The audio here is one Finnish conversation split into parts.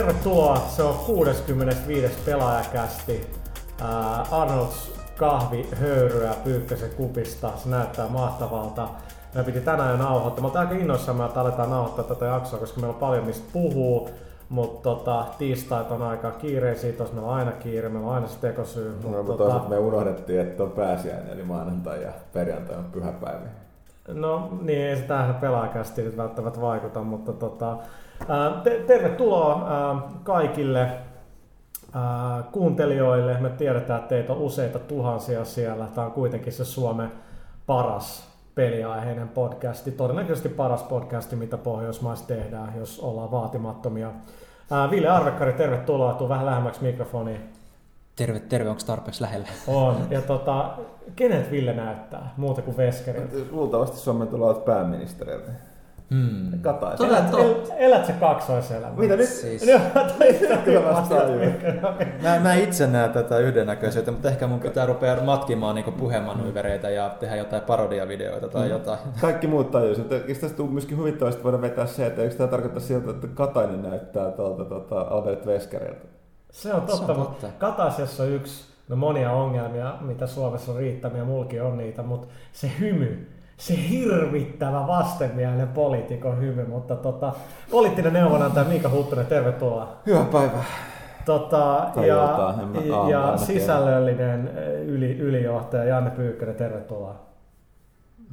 Tervetuloa, se on 65. pelaajakästi. Äh, Arnolds kahvi höyryä Pyykkösen kupista, se näyttää mahtavalta. Me piti tänään jo nauhoittaa. Mä oon aika innoissaan, että aletaan nauhoittaa tätä jaksoa, koska meillä on paljon mistä puhuu. Mutta tota, tiistait on aika kiireisiä, tos meillä on aina kiire, meillä on aina se tekosyy. No, mutta tota... me unohdettiin, että on pääsiäinen, eli maanantai ja perjantai on pyhäpäivä. No niin, ei se tähän pelaajakästi nyt välttämättä vaikuta, mutta tota, te- tervetuloa kaikille kuuntelijoille. Me tiedetään, että teitä on useita tuhansia siellä. Tämä on kuitenkin se Suomen paras peliaiheinen podcasti. Todennäköisesti paras podcasti, mitä Pohjoismaissa tehdään, jos ollaan vaatimattomia. Ville Arvekkari, tervetuloa. Tuu vähän lähemmäksi mikrofoniin. Terve, terve, onko tarpeeksi lähellä? On. Ja tota, kenet Ville näyttää muuta kuin Veskeriltä? Luultavasti Suomen tulee pääministeriltä. Hmm. Kataisen. Elät, el, elät se kaksoiselämä. Mitä nyt? Siis... Kyllä mä, mä itse näen tätä yhdennäköisyyttä, mutta ehkä mun pitää rupea matkimaan niin puhemanyyvereitä ja tehdä jotain parodiavideoita tai mm. jotain. Kaikki muut tajuisivat. Eikö tästä tule myöskin huvittavasti voida vetää se, että eikö tämä tarkoita siltä, että Katainen näyttää tuolta tuota, Albert Veskeriltä? Se on totta, se on totta. Kataisessa on yksi, no monia ongelmia, mitä Suomessa on riittämiä, mulki on niitä, mutta se hymy, se hirvittävä vastenmielinen poliitikon hymy, mutta tota, poliittinen neuvonantaja Miika Huttunen, tervetuloa. Hyvää päivää. Tota, ja, ja, ja sisällöllinen yli, ylijohtaja Janne Pyykkönen, tervetuloa.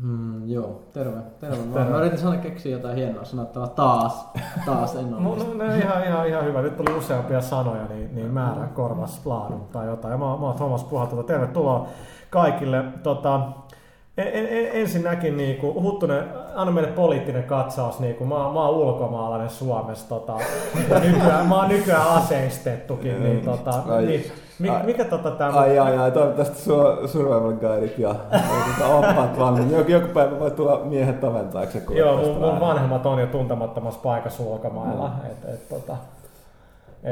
Mm, joo, terve. terve. Mä, terve. mä yritin sanoa keksiä jotain hienoa sanottavaa taas. Taas en ole. no, no, ihan, ihan, ihan hyvä. Nyt tuli useampia sanoja, niin, niin määrä korvas laadun tai jotain. Ja mä, mä oon Thomas Puhalta. Tervetuloa kaikille. Tota, ensinnäkin niin kuin, Huttunen, anna meille poliittinen katsaus. Niin kuin, mä, mä oon ulkomaalainen Suomessa. Tota, nykyään, mä oon nykyään aseistettukin. niin, tota, niin, mikä, mikä tota tämä... Ai, ai, ai, toivottavasti su- survival guideit ja, ja oppaat valmiin. Joku, joku päivä voi tulla miehet oven taakse. Joo, mun, mun, vanhemmat on jo tuntemattomassa paikassa ulkomailla. Mm. Et, et, tota,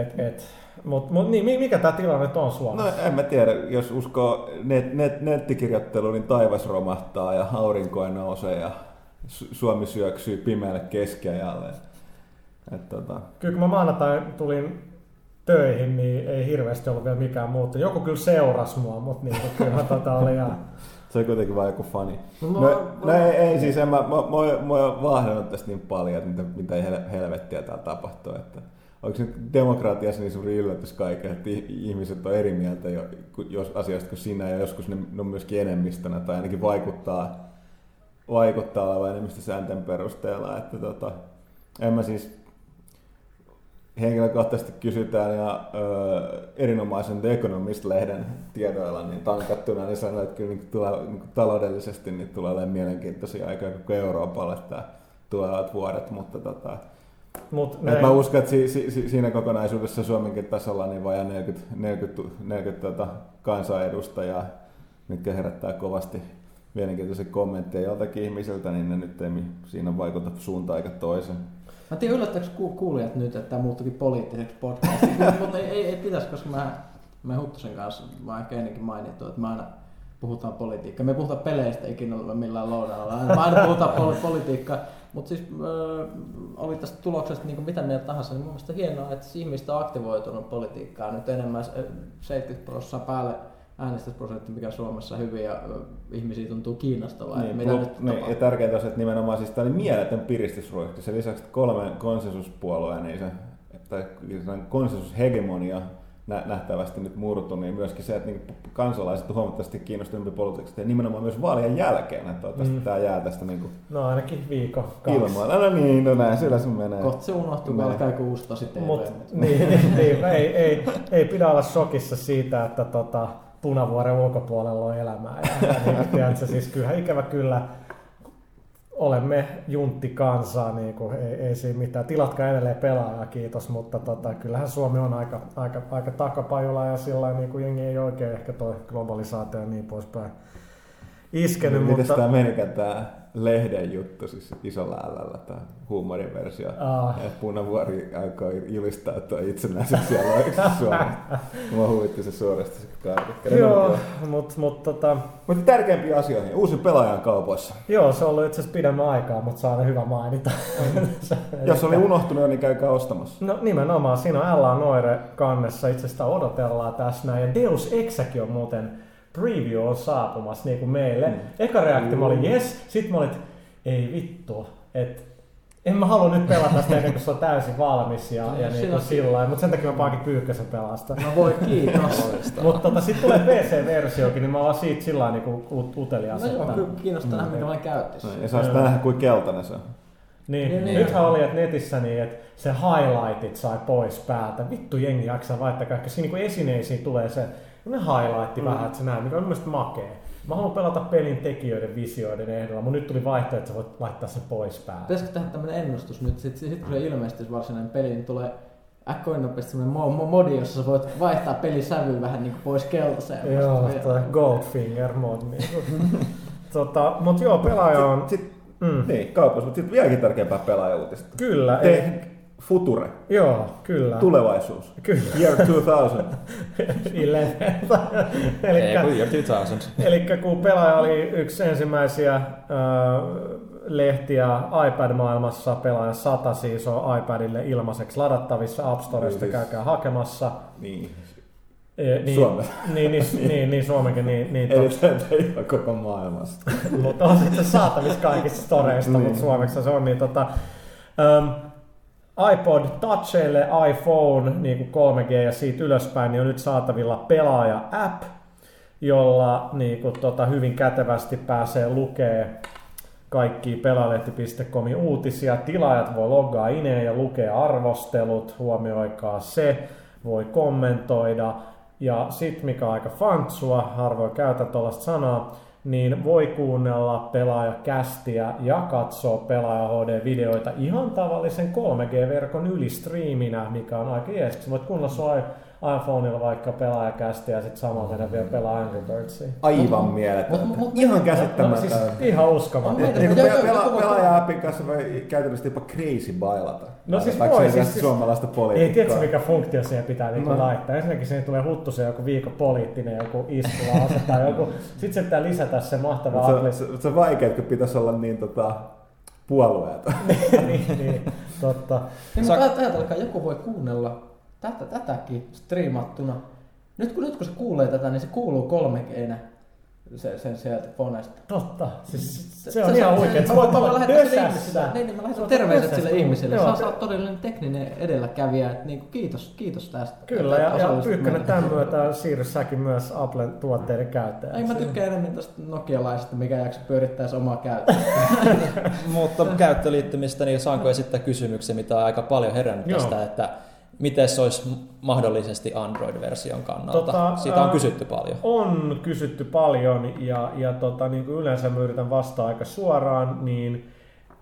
et, et, Mut, mut niin, mikä tämä tilanne on Suomessa? No en mä tiedä, jos uskoo net, net, nettikirjoitteluun, niin taivas romahtaa ja aurinko nousee ja Suomi syöksyy pimeälle keskiajalle. Et, tota... Kyllä kun mä maanantai tulin töihin, niin ei hirveästi ollut vielä mikään muuttu. Joku kyllä seurasi mua, mutta niin, kyllä tota oli ihan... Se on kuitenkin vain joku fani. No, no, no, no ei, ei siis, en mä, mä, mä, mä oon vahdannut tästä niin paljon, että mitä, mitä helvettiä täällä tapahtuu. Että onko se demokratiassa niin suuri yllätys kaiken, että ihmiset on eri mieltä jo, jos asiasta kuin sinä ja joskus ne, ne on myöskin enemmistönä tai ainakin vaikuttaa, vaikuttaa olevan enemmistösäänten perusteella. Että tota, en mä siis henkilökohtaisesti kysytään ja ö, erinomaisen The Economist-lehden tiedoilla niin tankattuna, niin sanoo, että kyllä niin tulee, niin taloudellisesti niin tulee olemaan mielenkiintoisia aikaa koko Euroopalle tämä tulevat vuodet, mutta tota, Mut näin... mä uskon, että si, si, siinä kokonaisuudessa Suomenkin tasolla niin vajaa 40, 40, 40 tota, kansanedustajaa, mitkä herättää kovasti mielenkiintoisia kommentteja joltakin ihmiseltä, niin ne nyt ei siinä vaikuta suuntaan eikä toisen. Mä tiedän yllättääkö kuulijat nyt, että tämä muuttukin poliittiseksi podcastiksi, mutta ei, ei, ei pitäisi, koska mä, mä Huttusen kanssa, mä ehkä ennenkin mainittu, että mä aina puhutaan politiikkaa. Me ei puhuta peleistä ikinä millään loudalla. Mä aina puhutaan pol- politiikkaa. Mutta siis äh, oli tästä tuloksesta niin mitä mieltä tahansa, niin mun hienoa, että siis ihmistä on aktivoitunut politiikkaa nyt enemmän 70 prosenttia päälle äänestysprosentti, mikä Suomessa hyvin ja ihmisiä tuntuu kiinnostavaa. Niin, mitä nyt niin, ja tärkeintä on, että nimenomaan siis tämä oli mieletön piristysprojekti. Sen lisäksi kolmen konsensuspuolueen, niin se, tai konsensushegemonia nähtävästi nyt murtu, niin myöskin se, että niin kansalaiset on huomattavasti kiinnostuneempi politiikasta ja nimenomaan myös vaalien jälkeen, että toivottavasti mm. tämä jää tästä niin kuin No ainakin viikko, kaksi. Ilmoilla. No niin, no näin, sillä se menee. Kohta se unohtuu, kun alkaa joku uusi tosi TV. Mut, niin, niin, niin ei, ei, ei, pidä olla shokissa siitä, että tota, punavuoren ulkopuolella on elämää. Ja, ja niin, tiedätkö, siis kyllä ikävä kyllä olemme juntti kansaa, niin kuin, ei, ei siinä mitään. Tilatkaa edelleen pelaajaa, kiitos, mutta tota, kyllähän Suomi on aika, aika, aika takapajulla ja sillä niin kuin jengi ei oikein ehkä toi globalisaatio ja niin poispäin iskenyt. Miten mutta... tämä menikään tämä lehden juttu, siis isolla älällä tämä huumoriversio. Ah. Ja Punavuori alkoi julistaa, että on itsenäiseksi alueeksi Suomesta. Mua huvitti se suorasti se kartikka. Joo, mutta mut, tota, Mutta tärkeimpiä asioihin. Uusi pelaaja on kaupoissa. joo, se on ollut itse asiassa pidemmän aikaa, mutta saa ne hyvä mainita. Jos oli unohtunut, niin käykää ostamassa. No nimenomaan, siinä on Ella Noire kannessa, itse asiassa sitä odotellaan tässä näin. Ja Deus Exäkin on muuten preview on saapumassa niin kuin meille. Mm. Eka reaktio mä olin yes, sit mä olin, että ei vittu, että en mä halua nyt pelata sitä ennen kuin se on täysin valmis ja, No, ja niin kuin on- sillä lailla, mutta sen takia mä pankin pyykkäsen pelastaa. No voi kiitos. Mutta tota, sitten tulee PC-versiokin, niin mä oon siitä sillä lailla niin utelias. No joo, kyllä kiinnostaa nähdä, minkälainen käyttö. Ja saa sitä nähdä, kuin keltainen se on. Niin, Niin, niin, niin. nythän oli, että netissä niin, että se highlightit sai pois päältä. Vittu jengi jaksaa vaihtaa kaikki. Siinä niin esineisiin tulee se highlightti mm. vähän, että se näe, mikä on mielestäni makea. Mä haluan pelata pelin tekijöiden visioiden ehdolla, mutta nyt tuli vaihtoehto, että sä voit laittaa sen pois päältä. Pitäisikö tehdä tämmönen ennustus nyt, sit, sit kun se ilmestyisi varsinainen peli, niin tulee äkkoin nopeasti semmoinen mo- mo- modi, jossa sä voit vaihtaa pelisävyn vähän niin kuin pois keltaiseen. Joo, toi Goldfinger mod. Niin. tota, mutta joo, pelaaja on... Sitten, Mm, niin, kaupassa, mutta sitten vieläkin tärkeämpää pelaajauutista. kyllä, ei, Te, Future, joo, kyllä. tulevaisuus. Kyllä, Year 2000. Eleven. Ei, Elikkä, kun Year 2000. Eli kun pelaaja oli yksi ensimmäisiä äh, lehtiä iPad-maailmassa, pelaaja 100 siis on iPadille ilmaiseksi ladattavissa App Storesta, Niin, siis- käykää hakemassa. niin. E, niin, Suomessa. Niin, niin, niin, niin Suomenkin, niin, niin Eli tämä ei ole koko maailmasta. mutta on sitten saatavissa kaikista storeista, Niin. mutta suomeksi se on. Niin tota, um, iPod Touchille, iPhone niin kuin 3G ja siitä ylöspäin, niin on nyt saatavilla pelaaja-app, jolla niin kuin, tota, hyvin kätevästi pääsee lukee kaikki pelaalehti.comin uutisia. Tilaajat voi loggaa ineen ja lukea arvostelut, huomioikaa se, voi kommentoida. Ja sitten mikä on aika fantsua, harvoin käytän tuollaista sanaa, niin voi kuunnella pelaajakästiä ja katsoa pelaaja HD-videoita ihan tavallisen 3G-verkon yli striiminä, mikä on aika jees. Voit kuunnella sun i- iPhoneilla vaikka pelaajakästiä ja sitten samalla mennä vielä pelaa Angry Birdsia. Aivan mieletöntä. mut- mut- Ihan No, siis käsittämätöntä. ihan uskomaton. On Niin pela, voi- pelaaja-appin kanssa voi käytännössä jopa crazy bailata. No siis Vaikka voi, se ei siis- siis, siis- suomalaista Ei, poliitikkoa. tiedätkö mikä funktio siihen pitää niinku No. laittaa? Ensinnäkin siihen tulee huttusen joku viikon poliittinen joku iskulause tai joku. Sitten se pitää lisätä se mahtava Mutta appli. se, se, se on vaikea, kun pitäisi olla niin tota, puolueeta. niin, niin, totta. Niin, Sa- mutta ajatelkaa, joku voi kuunnella tätä, tätäkin striimattuna. Nyt kun, nyt kun se kuulee tätä, niin se kuuluu 3 g se, sen sieltä fonesta. Totta. Siis se, on ihan oikein. Sä voit olla sille ihmiselle, niin, niin mä lähetän terveiset sille ihmiselle. Joo, Sä, se- oot todellinen tekninen edelläkävijä. Et niin kiitos, kiitos tästä. Kyllä, ja, ja Pyykkönen tämän myötä siirry säkin myös Applen tuotteiden käyttäjäksi. Ei, mä tykkään enemmän tästä nokialaisesta, mikä jakso pyörittäisi omaa käyttöä. Mutta käyttöliittymistä, niin saanko esittää kysymyksen, mitä on aika paljon herännyt tästä, että miten se olisi mahdollisesti Android-version kannalta? Tota, Siitä on ää, kysytty paljon. On kysytty paljon ja, ja tota, niin kuin yleensä mä yritän vastata aika suoraan, niin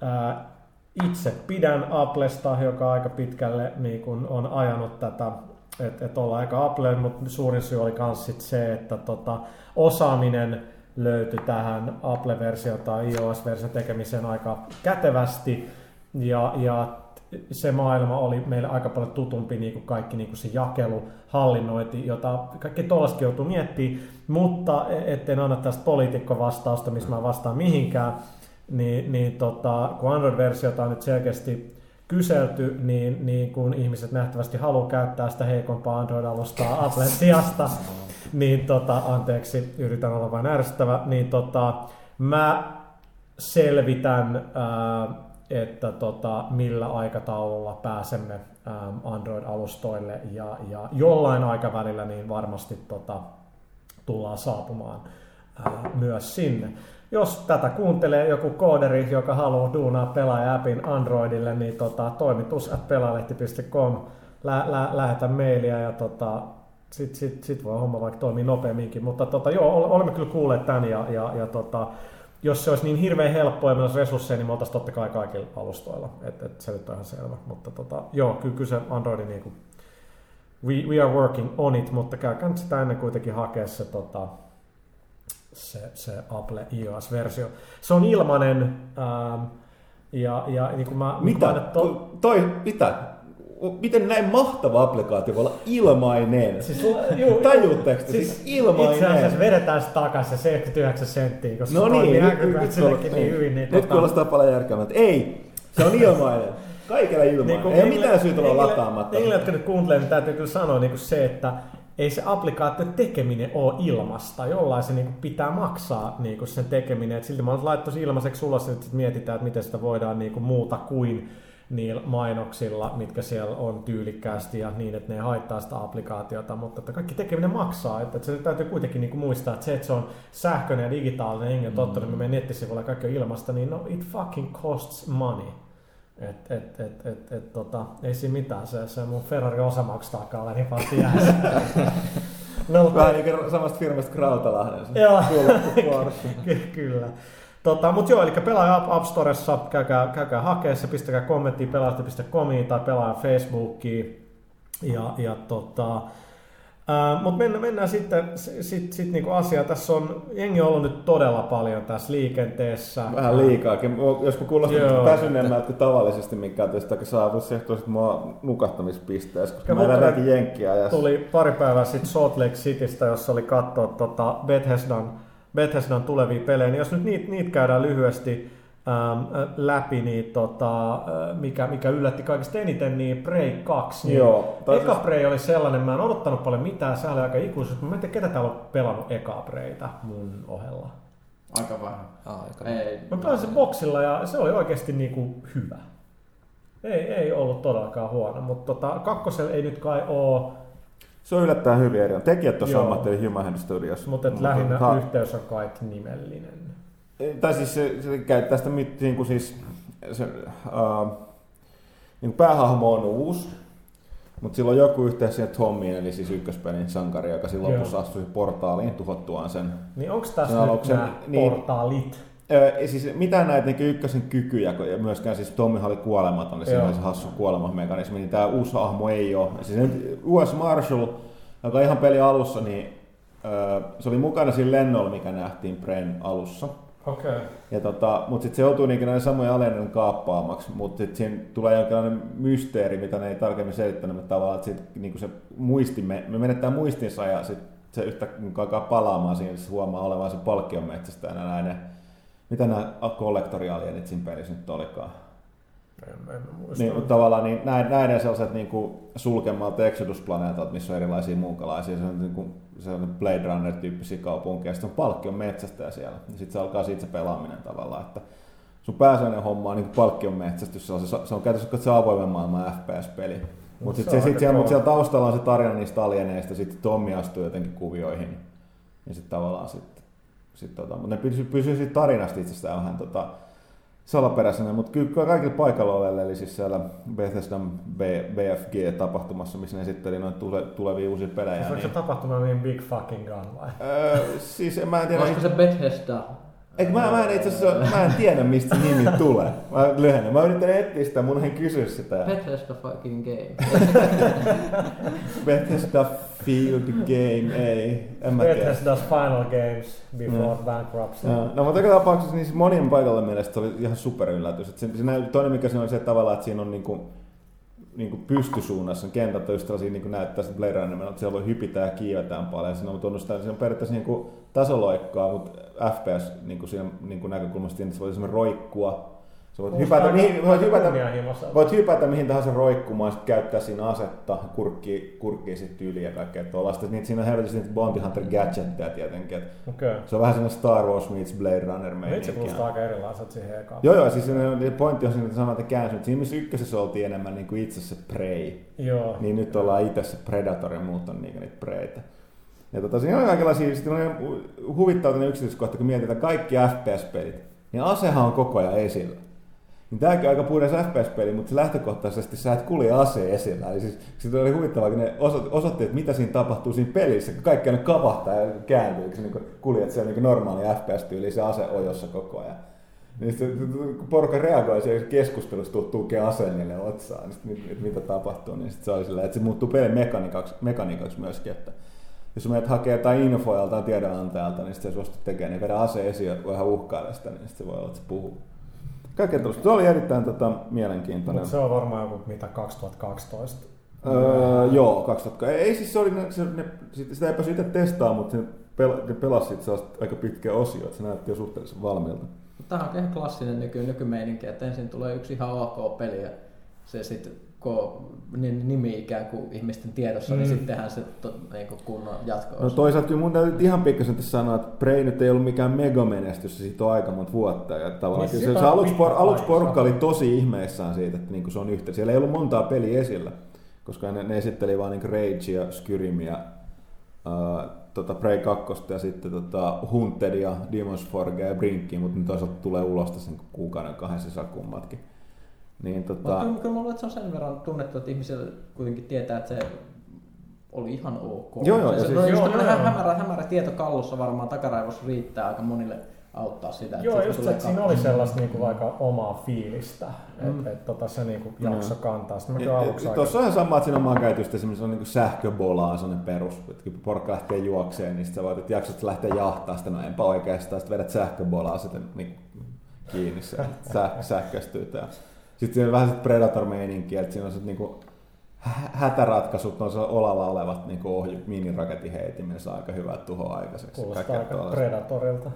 ää, itse pidän Applesta, joka aika pitkälle niin kuin on ajanut tätä, että et ollaan aika Apple, mutta suurin syy oli myös se, että tota, osaaminen löytyi tähän Apple-versio tai iOS-version tekemiseen aika kätevästi ja, ja se maailma oli meille aika paljon tutumpi niin kuin kaikki niin kuin se jakelu, hallinnointi, jota kaikki tuollaiskin joutuu miettimään, mutta etten anna tästä poliitikkovastausta, missä mä vastaan mihinkään, niin, niin tota, kun Android-versiota on nyt selkeästi kyselty, niin, niin kun ihmiset nähtävästi haluaa käyttää sitä heikompaa Android-alustaa Applen sijasta, niin tota, anteeksi, yritän olla vain ärsyttävä, niin tota, mä selvitän, ää, että tota, millä aikataululla pääsemme ää, Android-alustoille ja, ja jollain aikavälillä niin varmasti tota, tullaan saapumaan ää, myös sinne. Jos tätä kuuntelee joku kooderi, joka haluaa duunaa pelaaja-appin Androidille, niin tota, toimitus pelaalehti.com, lä- lä- lähetä mailia ja tota, sitten sit, sit voi homma vaikka toimii nopeamminkin. Mutta tota, joo, ol- olemme kyllä kuulleet tämän ja, ja, ja tota, jos se olisi niin hirveän helppoa ja meillä olisi resursseja, niin me oltaisiin totta kai kaikilla alustoilla. Et, et se nyt on ihan selvä. Mutta tota, joo, kyllä, kyllä se Androidin niin kuin, we, we are working on it, mutta käykää nyt sitä ennen kuitenkin hakea se tota, se, se Apple iOS-versio. Se on ilmainen, ähm, ja, ja niin kuin mä... Mitä? Mä to... Toi, mitä? Miten näin mahtava applikaatio voi olla ilmainen? Siis, juu, Tajuutteko siis, siis ilmainen? Itse asiassa vedetään se takaisin se 79 senttiä, koska no se niin, nyt, sillekin nyt, niin hyvin. Niin, nyt tota, kuulostaa paljon järkevämältä. Ei, se on ilmainen. Kaikilla ilmainen. Niin Ei niille- mitään syytä olla niille- lataamatta. Niille, jotka nyt kuuntelee, niin täytyy kyllä sanoa niin kuin se, että ei se applikaation tekeminen ole ilmasta. Jollain se niin kuin pitää maksaa niin kuin sen tekeminen. Et silti mä laittanut ilmaiseksi ulos, että mietitään, että miten sitä voidaan niin kuin muuta kuin niillä mainoksilla, mitkä siellä on tyylikkäästi ja niin, että ne haittaa sitä applikaatiota, mutta että kaikki tekeminen maksaa. Että, että se täytyy kuitenkin niin kuin muistaa, että se, että se on sähköinen ja digitaalinen, enkä Mm. totta, niin me nettisivuilla kaikki on ilmasta, niin no it fucking costs money. Et, et, et, et, et, tota, ei siinä mitään, se, se mun Ferrari osamakstaakaan niin paljon jäässä. no, Vähän niin kuin samasta firmasta kuin Rautalahden. se Joo. kyllä. Tota, mutta joo, eli pelaaja App, Storessa, käykää, käykää hakea se, pistäkää kommenttia pelaajasta.comiin tai pelaaja Facebookiin. Ja, ja tota, mutta mennään, mennään sitten sit, sit niinku asiaan. Tässä on jengi on ollut nyt todella paljon tässä liikenteessä. Vähän liikaakin. Jos mä kuulostan väsyneemmältä kuin tavallisesti, mikä on tietysti aika saavutus, se johtuu mua nukahtamispisteessä, koska Ja mä multa eläinkin jenkkiajassa. Tuli pari päivää sitten Salt Lake Citystä, jossa oli katsoa tota Bethesdan, Bethesdan tulevia pelejä. Niin jos nyt niitä, niitä käydään lyhyesti äm, läpi, niin tota, äh, mikä, mikä yllätti kaikista eniten, niin Prey 2. Niin Joo, Eka siis- Prey oli sellainen, mä en odottanut paljon mitään, se oli aika ikuisuus. Mä en tiedä, ketä täällä on pelannut Eka Preytä mun ohella. Aika vähän. Aika. Ei. Mä pelasin boksilla ja se oli oikeasti niinku hyvä. Ei, ei ollut todellakaan huono, mutta tota, kakkosella ei nyt kai oo, Se on yllättäen hyvin eri. Tekijät tuossa ammatteli Human Hand Studios. mutta et lähinnä ha- yhteys on kai nimellinen. Tai siis se, se käy tästä mit- niin kuin siis, se, uh, niin kuin päähahmo on uusi, mutta sillä on joku yhteys siihen Tommiin, eli siis ykköspelin sankari, joka silloin lopussa astui portaaliin tuhottuaan sen. Niin onko Sen tässä nyt aluksen- nämä niin. portaalit? Ö, siis mitään näitä niin ykkösen kykyjä, ja myöskään siis Tommi oli kuolematon, niin siinä oli se hassu kuolemamekanismi, niin tämä uusi hahmo ei ole. Siis nyt US Marshall, joka ihan peli alussa, niin se oli mukana siinä lennolla, mikä nähtiin Brain alussa. Okei. Okay. Ja tota, mutta sitten se joutuu niinku näiden samojen alennon kaappaamaksi, mutta sitten siinä tulee jonkinlainen mysteeri, mitä ne ei tarkemmin selittänyt, mutta tavallaan että sit, niinku se muisti, me, me menettää muistinsa ja sitten se yhtä alkaa palaamaan siinä, se huomaa olevan se palkkion metsästä ja näin. Mitä nämä kollektorialienit siinä pelissä nyt olikaan? En, en muista. Niin, mutta tavallaan niin, näin, näiden sellaiset niin kuin sulkemalta Exodus-planeetat, missä on erilaisia muukalaisia, se on, niin kuin, se on Blade Runner-tyyppisiä kaupunkeja, sitten on palkkion metsästä siellä, ja sitten se alkaa siitä se pelaaminen tavallaan, että sun pääsäinen homma on niin kuin palkkion metsästys, se on, se, se on käytössä se avoimen maailman FPS-peli. Mutta se sitten sit siellä, mut siellä taustalla on se tarina niistä alieneista, sitten Tommi astuu jotenkin kuvioihin, ja sitten tavallaan sitten sit, tota, mutta ne pysyy, pysyy siitä tarinasta itsestään vähän tota, salaperäisenä, mutta kyllä kaikilla paikalla olevilla, eli siis siellä Bethesdan B, BFG-tapahtumassa, missä ne esitteli noita tule, tulevia uusia pelejä. Onko se Niin, tapahtuma niin Big Fucking Gun vai? öö, siis mä en tiedä, Olisiko se Bethesda? Eikö mä, mä, en itse asiassa, mä en tiedä mistä se nimi tulee. Mä lyhennän. Mä yritän etsiä sitä, mun en kysyä sitä. Bethesda fucking game. Bethesda Field Game, ei. En mä tiedä. Bethesda's Final Games Before Mm. Bankruptcy. Joo, No mutta joka tapauksessa niin monien paikalla mielestä se oli ihan super yllätys. Et se, se näy, toinen mikä siinä on se että tavallaan, että siinä on niinku, niinku pystysuunnassa, kentät on just tällaisia niinku näyttää sitä Blade Runner, että siellä voi hypitään ja kiivetään paljon. Siinä on tunnustaa, siinä on periaatteessa niinku tasoloikkaa, mutta FPS niinku siinä niinku näkökulmasta, että se voi esimerkiksi roikkua. Sä voit hypätä, mihin, voit hypätä. Voit hypätä mihin tahansa roikkumaan, sit käyttää siinä asetta, kurkki, kurkkii sitten yli ja kaikkea tuollaista. Niin siinä on helvetisti niitä Bounty Hunter gadgetteja tietenkin. Et Okei. se on vähän sellainen Star Wars meets Blade Runner Okay. Itse meininki. kuulostaa aika erilaiselta siihen ekaan. Joo, joo, siis se pointti on siinä, että sanotaan, että käänsi, mutta siinä missä ykkösessä oltiin enemmän niin kuin itse se Prey, Joo. niin nyt ollaan itse se Predator ja muut on niin niitä Preytä. Ja tota, siinä on kaikenlaisia, huvittava yksityiskohta, kun mietitään kaikki FPS-pelit, niin asehan on koko ajan esillä. Niin tämäkin on aika puhdas FPS-peli, mutta se lähtökohtaisesti sä et kulje ase esillä. Eli siis, sitten oli huvittavaa, kun ne oso- osoitti, että mitä siinä tapahtuu siinä pelissä, kun kaikki aina kavahtaa ja kääntyy, kun niin kuljet siellä niin normaali FPS-tyyli se ase ojossa koko ajan. Niin sitten kun porukka reagoi siihen keskustelussa, tukee aseen niille otsaan, niin sit, mit, mitä tapahtuu, niin sit se oli silleen, että se muuttuu pelin mekaniikaksi, mekaniikaksi myöskin, että jos menet hakee jotain infoa joltain tiedonantajalta, niin sitten se suostu tekemään, niin vedä ase esiin ja vähän uhkailla sitä, niin sitten se voi olla, että se puhuu. Kaikkea tuollaista. Se oli erittäin tota, mielenkiintoinen. Mutta se on varmaan joku mitä 2012. Öö, joo, 2000. Ei, siis se oli, ne, se, ne, sitä ei päässyt itse testaamaan, mutta ne, pel, ne pelasi aika pitkä osio, että se näytti jo suhteellisen valmiilta. Tämä on ihan klassinen nyky, nykymeininki, että ensin tulee yksi ihan ok peli ja se sitten nimi ikään kuin ihmisten tiedossa, niin mm. niin sittenhän se to, niin kuin kunnon jatko No toisaalta kyllä mun täytyy ihan pikkasen tässä sanoa, että Prey nyt ei ollut mikään megamenestys, se siitä on aika monta vuotta. Ja tavallaan niin, se, se, aluksi, por, aluksi porukka oli tosi ihmeissään siitä, että niin kuin se on yhteen. Siellä ei ollut montaa peliä esillä, koska ne, ne esitteli vaan niin Rage ja Skyrimia, uh, tota Prey 2 ja sitten tota Hunted ja Demon's Forge ja Brinkin, mutta nyt toisaalta tulee ulos tässä niin kuukauden kahdessa saa kummatkin. Niin, tota... kyllä, kyllä mä luulen, että se on sen verran tunnettu, että ihmisillä kuitenkin tietää, että se oli ihan ok. Joo, joo. Se, siis, no, joo, joo, hämärä, hämärä tieto kallussa varmaan takaraivossa riittää aika monille auttaa sitä. Joo, just se, että siinä oli sellaista niinku vaikka omaa fiilistä, mm. että et, tota, se niinku jakso kantaa. Sitten ja, aluksi Tuossa on ihan sama, että siinä on maankäytöstä esimerkiksi on niinku sähköbolaa, sellainen perus, että kun porukka lähtee juokseen, niin sä voit, että jaksot lähteä jahtaa sitä, no enpä oikeastaan, sitten vedät sähköbolaa sitten niin kiinni, se säh, sähköistyy. Sitten siinä on vähän Predator-meininkiä, että siinä on sitten niinku hätäratkaisut, on olalla olevat niin ohju, miniraketin saa aika hyvää tuhoa aikaiseksi. Kuulostaa aika Predatorilta.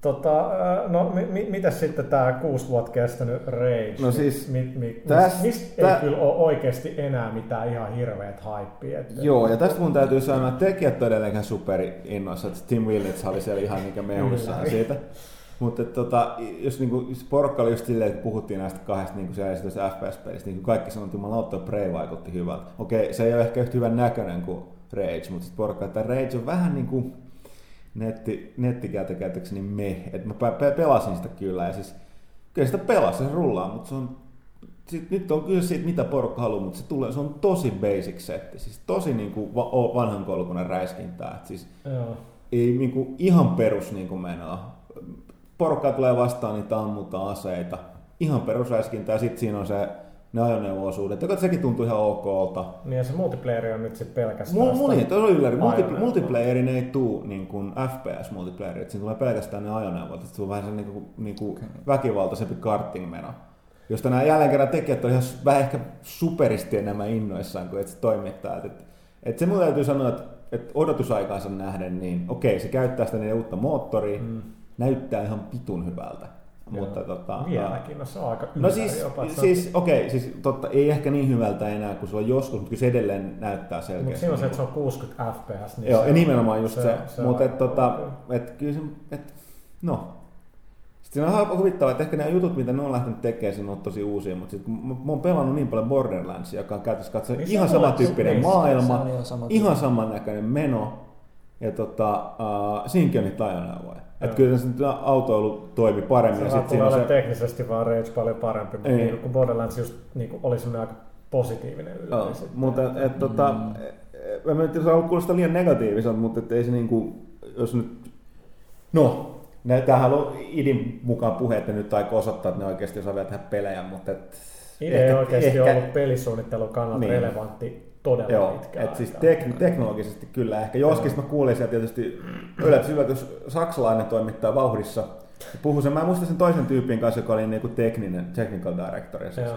Tota, no mi, mitä sitten tämä kuusi vuotta kestänyt Rage? No siis, mi, mi, täs, mis, tä... ei kyllä ole oikeasti enää mitään ihan hirveät haippia. Että... Joo, ja tästä mun täytyy sanoa, että tekijät on edelleenkin superi innoissa, että Tim Willits oli siellä ihan mikä mehuissaan siitä. Mutta tota, jos niinku, porukka oli just silleen, että puhuttiin näistä kahdesta niinku FPS-pelistä, niin kaikki sanoi, että jumalauta Prey vaikutti hyvältä. Okei, se ei ole ehkä yhtä hyvän näköinen kuin Rage, mutta sitten porukka, että Rage on vähän niin kuin netti, nettikäytökäytökseni me. Että mä pelasin sitä kyllä ja siis kyllä sitä pelasi, se rullaa, mutta se on sit, nyt on kyllä siitä, mitä porukka haluaa, mutta se, tulee, se on tosi basic setti, siis tosi niin kuin vanhan koulukunnan räiskintää. Et siis Joo. ei niin kuin, ihan perus niin kuin menoa porukka tulee vastaan, niin ammutaan aseita. Ihan perusräiskintä ja sitten siinä on se ne ajoneuvo-osuudet, joka sekin tuntuu ihan okolta. Niin ja se multiplayer on nyt sitten pelkästään... Mulla, mulla, niin, on ylläri. Multi, multiplayerin ei tuu niin kuin FPS-multiplayer, että siinä tulee pelkästään ne ajoneuvot, että se on vähän se niin kuin, niin kuin okay. väkivaltaisempi karting-meno. Josta nämä jälleen kerran tekijät on ihan vähän ehkä superisti enemmän innoissaan kuin se toimittaa. Et, et, et se mun täytyy sanoa, että, että odotusaikaansa nähden, niin okei, se käyttää sitä niin uutta moottoria, mm näyttää ihan pitun hyvältä. Joo. Mutta tota, Vieläkin, no se on aika No siis, jopa, siis okei, okay, siis totta, ei ehkä niin hyvältä enää kuin se on joskus, mutta kyllä se edelleen näyttää selkeästi. Mutta on se, että se on 60 fps. Niin Joo, se, nimenomaan just se. se, se mutta et, tota, et, kyllä se, et, no. Sitten on ihan huvittavaa, että ehkä nämä jutut, mitä ne on lähtenyt tekemään, siinä on tosi uusia, mutta sitten mä, mä oon pelannut niin paljon Borderlands, joka on käytössä katsoa niin ihan samantyyppinen maailma, ihan samannäköinen meno, ja tota, uh, siinkin on niitä ajoneuvoja. Että kyllä se autoilu toimi paremmin. Se ja sit siinä se... teknisesti vaan Rage paljon parempi, mutta niin, kun Borderlands just niin kuin oli semmoinen aika positiivinen no, Mutta et, et, tota, mm. mä en tiedä, se kuulostaa liian negatiiviselta, mutta et ei se niinku, jos nyt, no, tämähän on idin mukaan puhe, että nyt aikoo osoittaa, että ne oikeasti osaa vielä tehdä pelejä, mutta et, Ide ei oikeasti ehkä, ollut pelisuunnittelun kannalta niin. relevantti todella Joo, pitkään et siis tek- teknologisesti kyllä ehkä. Joskin mä kuulin sieltä tietysti yllätys, yllätys, saksalainen toimittaa vauhdissa. Puhui sen, mä muistan sen toisen tyypin kanssa, joka oli niinku tekninen, technical director. Ja siis.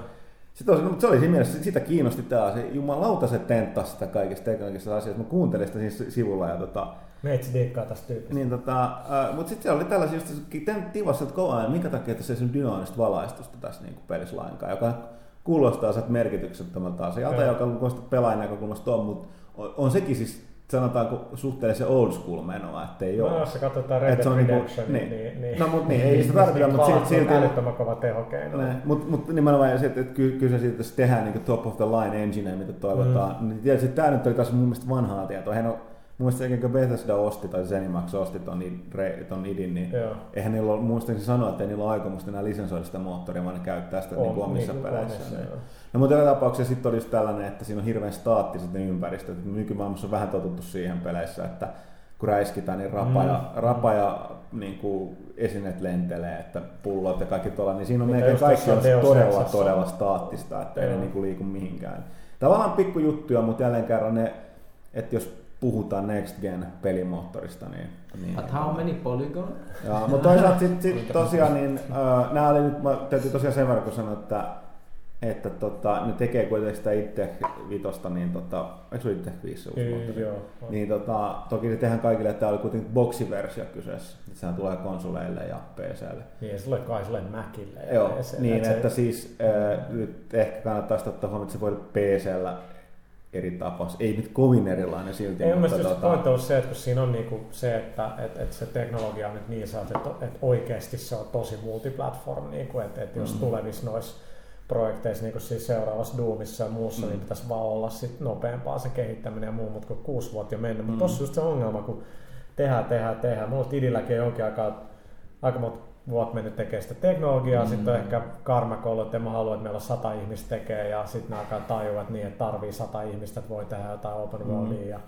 Sitten se, mutta se oli siinä mielessä, sitä kiinnosti tämä se jumalauta se tenttasi sitä kaikista teknologisista asioista. Mä kuuntelin sitä siinä sivulla ja tota, Meitsi diikkaa tästä tyypistä. Niin, tota, äh, mutta sitten siellä oli tällaisia, just tivassa, että kovaa, minkä takia että se ei dynaamista valaistusta tässä niin pelissä lainkaan, joka kuulostaa sieltä merkityksettömältä asialta, joka kuulostaa pelaajan näkökulmasta on, mutta on, on sekin siis sanotaanko suhteellisen old school menoa, että ei no, ole. jos katsotaan Red Dead niinku- Redemption, niin, niin, niin, no, mutta niin, ei sitä tarvitse, mutta silti... silti älyttömän kova tehokeino. Mutta mut, nimenomaan se, että, että kyllä se siitä, että tehdään niin top of the line engine, mitä toivotaan, mm. niin tietysti tämä nyt oli taas mun mielestä vanhaa tietoa. Eihän ole mielestä kun Bethesda osti tai Zenimax osti ton, ton idin, niin Joo. eihän niillä ole, muistaakseni sanoa, että ei niillä ole aikomusta enää lisensoida sitä moottoria, vaan ne käyttää sitä on, niin omissa niin, peleissä. Niin. No mutta joka tapauksessa sitten olisi tällainen, että siinä on hirveän staattiset ne ympäristöt. Nykymaailmassa on vähän totuttu siihen peleissä, että kun räiskitään, niin rapa ja, mm. rapa ja niin kuin esineet lentelee, että pullot ja kaikki tuolla, niin siinä on melkein kaikki on todella, todella staattista, että ei ne niin kuin liiku mihinkään. Tavallaan pikkujuttuja, mutta jälleen kerran ne, että jos puhutaan Next Gen pelimoottorista, niin... niin But how many polygon? Joo, mutta toisaalta sitten sit tosiaan, niin, äh, nämä oli nyt, mä täytyy tosiaan sen verran, kun sanoa, että, että tota, ne tekee kuitenkin sitä itse vitosta, niin tota, eikö se ole itse viisi uusi moottori? joo. Niin tota, toki se tehdään kaikille, että tämä oli kuitenkin boksiversio kyseessä. Että sehän tulee konsoleille ja PClle. Niin, se tulee kai sulle Macille. ja Joo, PClle, niin se- että siis äh, nyt ehkä kannattaa sitä ottaa huomioon, että se voi olla PCllä eri tapaus. Ei nyt kovin erilainen silti. Ei mutta tota, pointti on se, että kun siinä on niinku se, että et, et se teknologia on nyt niin saatu, että, että oikeasti se on tosi multiplatform, niinku, että, että jos Mm. tulevissa noissa projekteissa, niin kuin siis seuraavassa Doomissa ja muussa, Mm. niin pitäisi vaan olla sit nopeampaa se kehittäminen ja muu, mutta kun kuusi vuotta jo mennyt. Mutta Mm. tossa just se ongelma, kun tehdään, tehdään, tehdään. Mulla on idilläkin jonkin aikaa aika monta vuotta mennyt tekemään sitä teknologiaa, mm. sitten on ehkä karmakollo, että en mä halua, että meillä on sata ihmistä tekee ja sitten ne alkaa tajua, että niin, että tarvii sata ihmistä, että voi tehdä jotain open Mm. worldia. Ja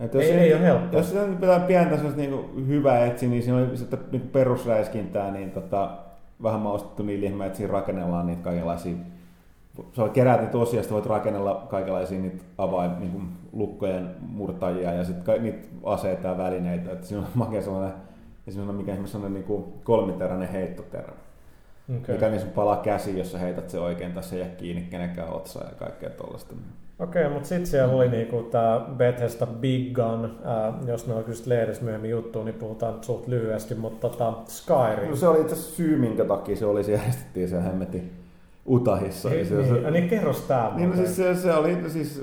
Että jos Ei- ei ole helppoa. Jos sitä pitää pientä niinku hyvää etsiä, niin siinä oli sitä niinku perusräiskintää, niin tota, vähän maustettu niin ihme, että siinä rakennellaan niitä kaikenlaisia se on keräät niitä osia, sitten voit rakennella kaikenlaisia niitä avain, niin kuin lukkojen murtajia ja sitten niitä aseita ja välineitä. Että siinä on makea sellainen, esimerkiksi mikä esimerkiksi sellainen niin kuin kolmiteräinen heittoterä, Okay. mikä niin sun palaa käsi, jos sä heität se oikein tai se ei jää kiinni kenenkään otsaan ja kaikkea tollaista. Okei, mutta sitten siellä oli niinku tämä Bethesda Big Gun, ää, jos me on kyllä lehdessä myöhemmin juttu, niin puhutaan suht lyhyesti, mutta tota, Skyrim. No se oli itse syy, minkä takia se oli, se järjestettiin se hemmetin Utahissa. niin, se, niin, se, niin kerros tää Niin, no siis se, se oli siis...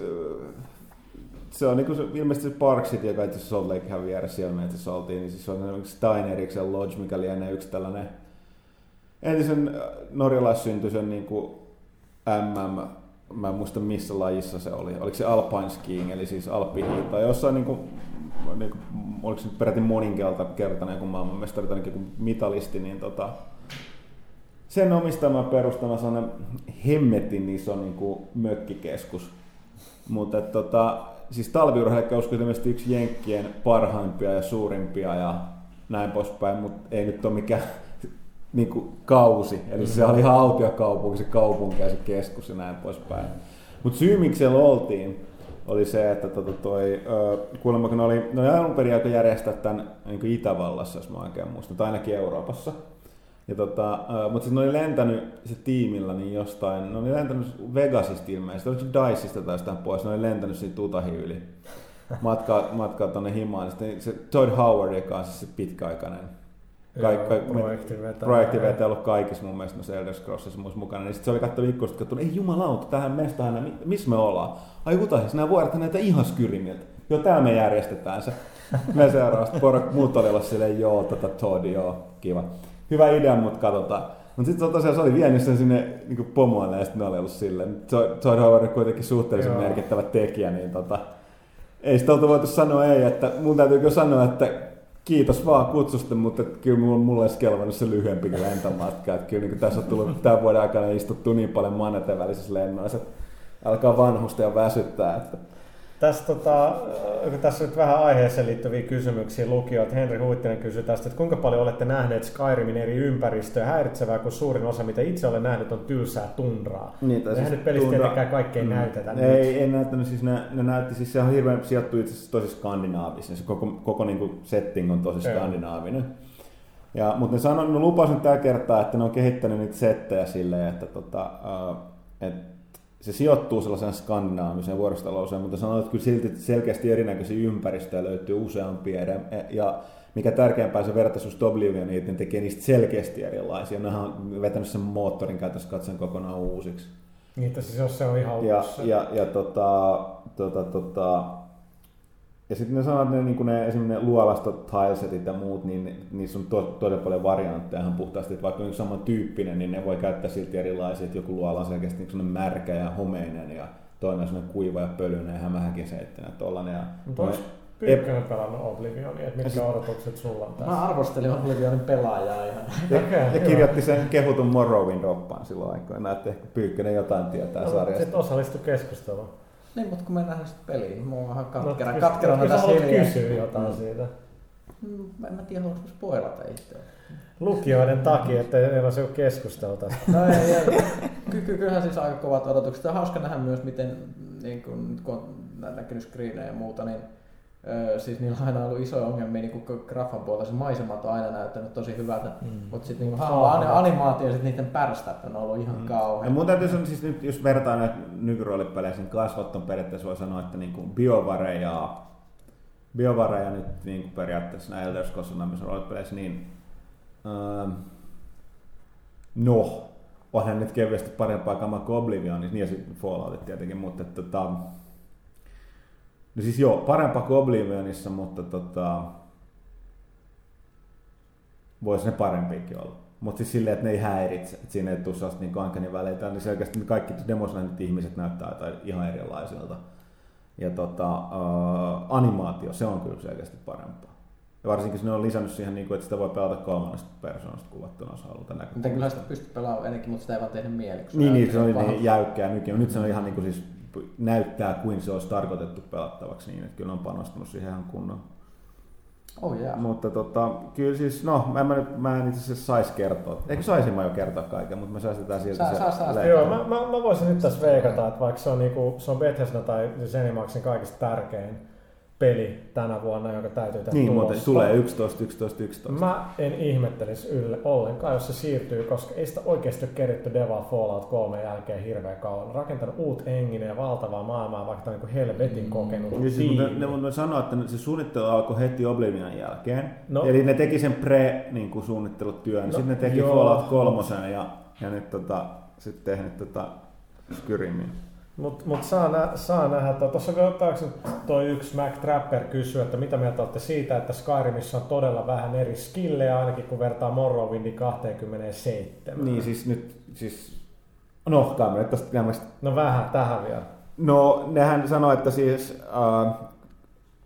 Se on niinku se, ilmeisesti se Park City, joka itse Salt Lakehän vieressä siellä me itse asiassa oltiin, niin siis se on yksi Steineriksen Lodge, mikä lienee yksi tällainen entisen äh, norjalaissyntyisen niinku MM, mä en muista missä lajissa se oli, oliko se Alpine Skiing, eli siis alppihiihto, jossain niinku, niinku, oliko se nyt peräti moninkertainen kuin maailmanmestari tai kuin mitalisti, niin tota, sen omistama perustama sellainen hemmetin iso niin kuin mökkikeskus. Mutta tota, siis talviurheilijakkaus on ilmeisesti yksi Jenkkien parhaimpia ja suurimpia ja näin poispäin, mutta ei nyt ole mikään niin kuin kausi. Eli se oli ihan autiokaupunki, se kaupunki ja se keskus ja näin poispäin. Mutta syy miksi siellä oltiin, oli se, että tota toi, kuulemma kun ne oli, ne oli alun perin aika järjestää tämän niin Itävallassa, jos mä oikein muistan, tai ainakin Euroopassa. Ja tota, mutta sitten ne oli lentänyt se tiimillä niin jostain, ne oli lentänyt Vegasista ilmeisesti, oliko se Diceista tai jostain pois, ne oli lentänyt siitä Utahin yli matkaa, matkaa tonne himaan. Niin Sitten se Todd Howard, joka on siis se pitkäaikainen kaik- kaik- projektivetäjä. ollut kaikissa mun mielestä noissa Elder Scrollsissa muissa mukana, niin sitten se oli katsonut ikkunasta, katsonut, ei jumalauta, tähän mestahan, mi- missä me ollaan? Ai Utahissa, nämä vuodet näitä ihan skyrimiltä. Joo, täällä me järjestetään se. Me seuraavasta porok, muut oli olla silleen, joo, tota Todd, joo, kiva. Hyvä idea, mutta katsotaan. Mutta sitten tosiaan se oli vienyt sen sinne niin pomoille ja sitten ne oli ollut silleen. Todd Howard on kuitenkin suhteellisen Joo. merkittävä tekijä, niin tota, ei sitä oltu voitu sanoa ei, että mun täytyy kyllä sanoa, että kiitos vaan kutsusta, mutta että kyllä mulla, mulla olisi kelvannut se lyhyempikin lentomatka. Että kyllä niin tässä on tullut tämän vuoden aikana istuttu niin paljon manneten välisissä lennoissa, että alkaa vanhusta ja väsyttää. Että Tässä, tota, kun tässä nyt vähän aiheeseen liittyviä kysymyksiä lukijoilta. Henri Huittinen kysyi tästä, että kuinka paljon olette nähneet Skyrimin eri ympäristöjä häiritsevää, kun suurin osa, mitä itse olen nähnyt, on tylsää tundraa. Niin, Eihän siis nyt pelistä tundra- tietenkään kaikkea Mm. näytetä. nyt. Ei, ei näyttänyt, siis ne, ne näytti, siis se on hirveän sijoittu itse asiassa tosi skandinaavisen, se koko, koko niin kuin setting on tosi skandinaavinen. Ja, mutta ne sanoi, ne lupasivat nyt tällä kertaa, että ne on kehittänyt niitä settejä silleen, että tota, uh, et se sijoittuu sellaiseen skandinaaviseen vuoristotalouteen, mutta sanoit, että kyllä silti selkeästi erinäköisiä ympäristöjä löytyy useampia. eri- Ja mikä tärkeämpää, se vertaisuus Oblivioniin, ne tekee niistä selkeästi erilaisia. Nehän on vetänyt sen moottorin käytössä katsoen kokonaan uusiksi. Niin, että siis jos se on ihan Ja, uusi. ja, ja, tota, tota, tota, ja sitten ne sanoo, että ne, niin ne, esimerkiksi ne luolastot, tilesetit ja muut, niin niissä on to, todella paljon variantteja ihan puhtaasti, että vaikka on yksi samantyyppinen, niin ne voi käyttää silti erilaisia, että joku luola on selkeästi niin sellainen märkä ja homeinen ja toinen on sellainen kuiva ja pölyinen ja hämähäkin seittinä tollainen. Ja Mutta onko Pyykkönen pelannut Oblivionia, että mitkä odotukset sulla on tässä? Mä arvostelin Oblivionin pelaajaa ihan. ja, Okei, ja hyvä. kirjoitti sen kehutun Morrowind oppaan silloin aikoina, että ehkä Pyykkönen jotain tietää sarjasta. Sitten osallistu keskusteluun. Niin, mutta kun me nähdään sitä peliä, mä oon vähän katkera. No, tässä haluat hiljaa. kysyä jotain Mm. siitä. Mm, En mä tiedä, haluaisiko spoilata itse. Lukijoiden takia, että ei ole se keskustelu tästä. No ei, ei. Ky- ky- kyllähän siis aika kovat odotukset. Ja hauska nähdä myös, miten niin kun, kun on näkynyt screenejä ja muuta, niin Öö, siis niillä on aina ollut isoja ongelmia niin kuin graffan puolella. Se maisemat on aina näyttänyt tosi hyvältä, mm. mutta sitten niin animaatio ja sit niiden pärstät on ollut ihan mm. kauhean. Ja mun täytyy sanoa, siis nyt jos vertaa näitä nykyroolipeleihin, niin kasvot on periaatteessa voi sanoa, että niin kuin biovareja, biovareja nyt niin kuin periaatteessa näillä Elder Scrolls roolipeleissä, niin öö, no, onhan nyt kevyesti parempaa kamaa kuin Oblivion, niin ja sitten Falloutit tietenkin, mutta että, tota, No siis joo, parempaa kuin Oblivionissa, mutta tota, voisi ne parempiakin olla. Mutta siis silleen, että ne ei häiritse, että siinä ei tule sellaista niin kankani väleitä, niin selkeästi kaikki demos ihmiset näyttää jotain ihan erilaisilta. Ja tota, uh, animaatio, se on kyllä selkeästi parempaa. Ja varsinkin ne on lisännyt siihen, niin kuin, että sitä voi pelata kolmannesta persoonasta kuvattuna, jos halutaan näkyä. Mutta kyllä sitä pystyy pelaamaan ennenkin, mutta sitä ei vaan tehdä mieliksi. Niin, niin se on niin jäykkää nykyään. Nyt se on ihan niin kuin siis näyttää kuin se olisi tarkoitettu pelattavaksi niin, että kyllä on panostanut siihen ihan kunnon. Oh yeah. Mutta tota, kyllä siis, no, mä, mä, mä en itse asiassa saisi kertoa. Eikö saisin mä jo kertoa kaiken, mutta me säästetään silti sa, se sa, sa, Joo, mä, mä, mä, voisin nyt tässä veikata, että vaikka se on, niinku, se on Bethesda tai Zenimaxin kaikista tärkein peli tänä vuonna, joka täytyy tehdä Niin, mutta tulee 11, 11, 11. Mä en ihmettelisi ylle ollenkaan, jos se siirtyy, koska ei sitä oikeasti ole keritty Deva Fallout 3 jälkeen hirveän kauan. Rakentanut uut engine ja valtavaa maailmaa, vaikka tämä niin helvetin mm. kokenut mm. siis, mutta ne, mutta sanoa, että se suunnittelu alkoi heti Oblivion jälkeen. No. Eli ne teki sen pre-suunnittelutyön, niin no, sitten ne teki joo. Fallout 3 ja, ja nyt tota, sitten tehnyt tota Skyrimin. Mutta mut saa, nä, saa nähdä, että tuossa taakse toi yksi Mac Trapper kysyy, että mitä mieltä olette siitä, että Skyrimissa on todella vähän eri skillejä, ainakin kun vertaa Morrowindin 27. Niin siis nyt, siis, no kamerat tästä No vähän, tähän vielä. No nehän sanoi, että siis, äh,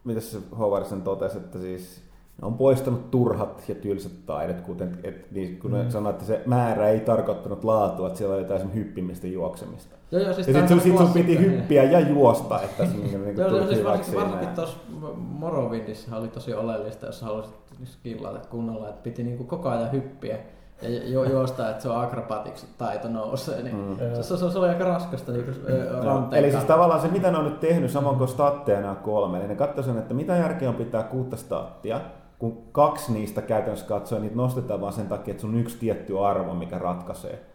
mitä se Howardson totesi, että siis ne on poistanut turhat ja tylsät taidot, kuten et, niin, kun mm. ne sanoi, että se määrä ei tarkoittanut laatua, että siellä oli jotain hyppimistä juoksemista. Joo, joo, siis ja sitten sit sun piti hyppiä ja juosta, että se niin, niin joo, joo, siis varsinkin, varsinkin tuossa Morrowindissä oli tosi oleellista, jos haluaisit skillata kunnolla, että piti niin kuin koko ajan hyppiä ja ju- juosta, että se on akrobatics taito nousee, niin mm. se, se, se, oli aika raskasta niin ranteen Eli siis tavallaan se, mitä ne on nyt tehnyt, samoin kuin statteja nämä kolme, niin ne katsoivat, että mitä järkeä on pitää kuutta stattia, kun kaksi niistä käytännössä katsoen, niitä nostetaan vaan sen takia, että sun yksi tietty arvo, mikä ratkaisee,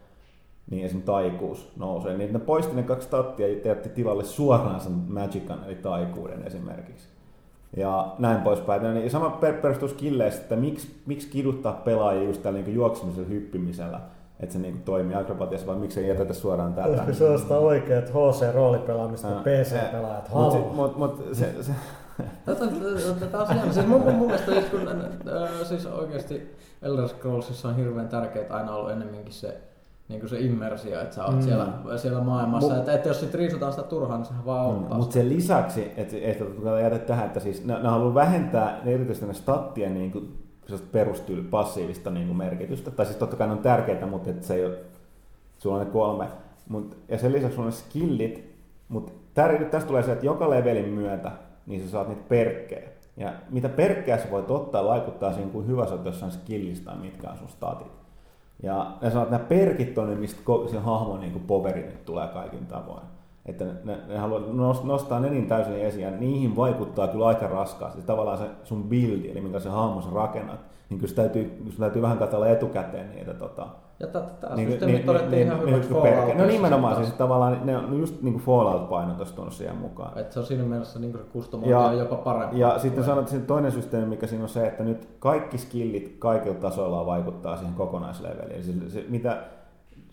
niin esimerkiksi taikuus nousee, niin ne poisti ne kaksi stattia ja teetti tilalle suoraan sen magican, eli taikuuden esimerkiksi. Ja näin poispäin. Niin sama perustuu skilleistä, että miksi, miksi kiduttaa pelaajia just tällä niin juoksemisella hyppimisellä, että se niin toimii akrobatiassa, vai miksi ei jätetä suoraan tätä? Olisiko sellaista oikeat HC-roolipelaamista, PC-pelaajat haluaa? Mutta mut, mut se, se, Tätä on siis mun, mun mielestä siis, kun, äh, siis oikeasti Elder Scrollsissa on hirveän tärkeää aina ollut enemmänkin se niin kuin se immersio, että sä oot mm. siellä, siellä maailmassa. että, että jos sit riisutaan sitä turhaan, niin sehän vaan mm. Mutta sen lisäksi, että, että jätet tähän, että siis ne, ne haluaa vähentää ne erityisesti ne stattien niin kuin, perustyyli passiivista niin kuin merkitystä. Tai siis totta kai ne on tärkeitä, mutta että se ei ole, sulla on ne kolme. Mut, ja sen lisäksi sulla on ne skillit, mutta tästä tulee se, että joka levelin myötä niin sä saat niitä perkkejä. Ja mitä perkkejä sä voit ottaa, vaikuttaa siihen, kuin hyvä sä oot jossain skillistä, mitkä on sun statit. Ja ne sanoo, että nämä perkit on ne, mistä se hahmon niin poveri nyt tulee kaikin tavoin. Että ne, ne, haluaa nostaa ne niin täysin esiin, ja niihin vaikuttaa kyllä aika raskaasti. Tavallaan se sun buildi, eli minkä se hahmo sä rakennat, niin kyllä täytyy, täytyy vähän katsella etukäteen niitä tota, ja tämä niin, systeemi niin, todettiin niin, ihan niin, hyväksi niin. No nimenomaan, siis tavallaan ne on just niin kuin Fallout-painotus tuonut siihen mukaan. Että se on siinä mielessä niin kuin se kustomointi on jopa parempi. Ja sitten sanot, että toinen systeemi, mikä siinä on se, että nyt kaikki skillit kaikilla tasoilla vaikuttaa siihen kokonaisleveliin. Eli se, se, mitä,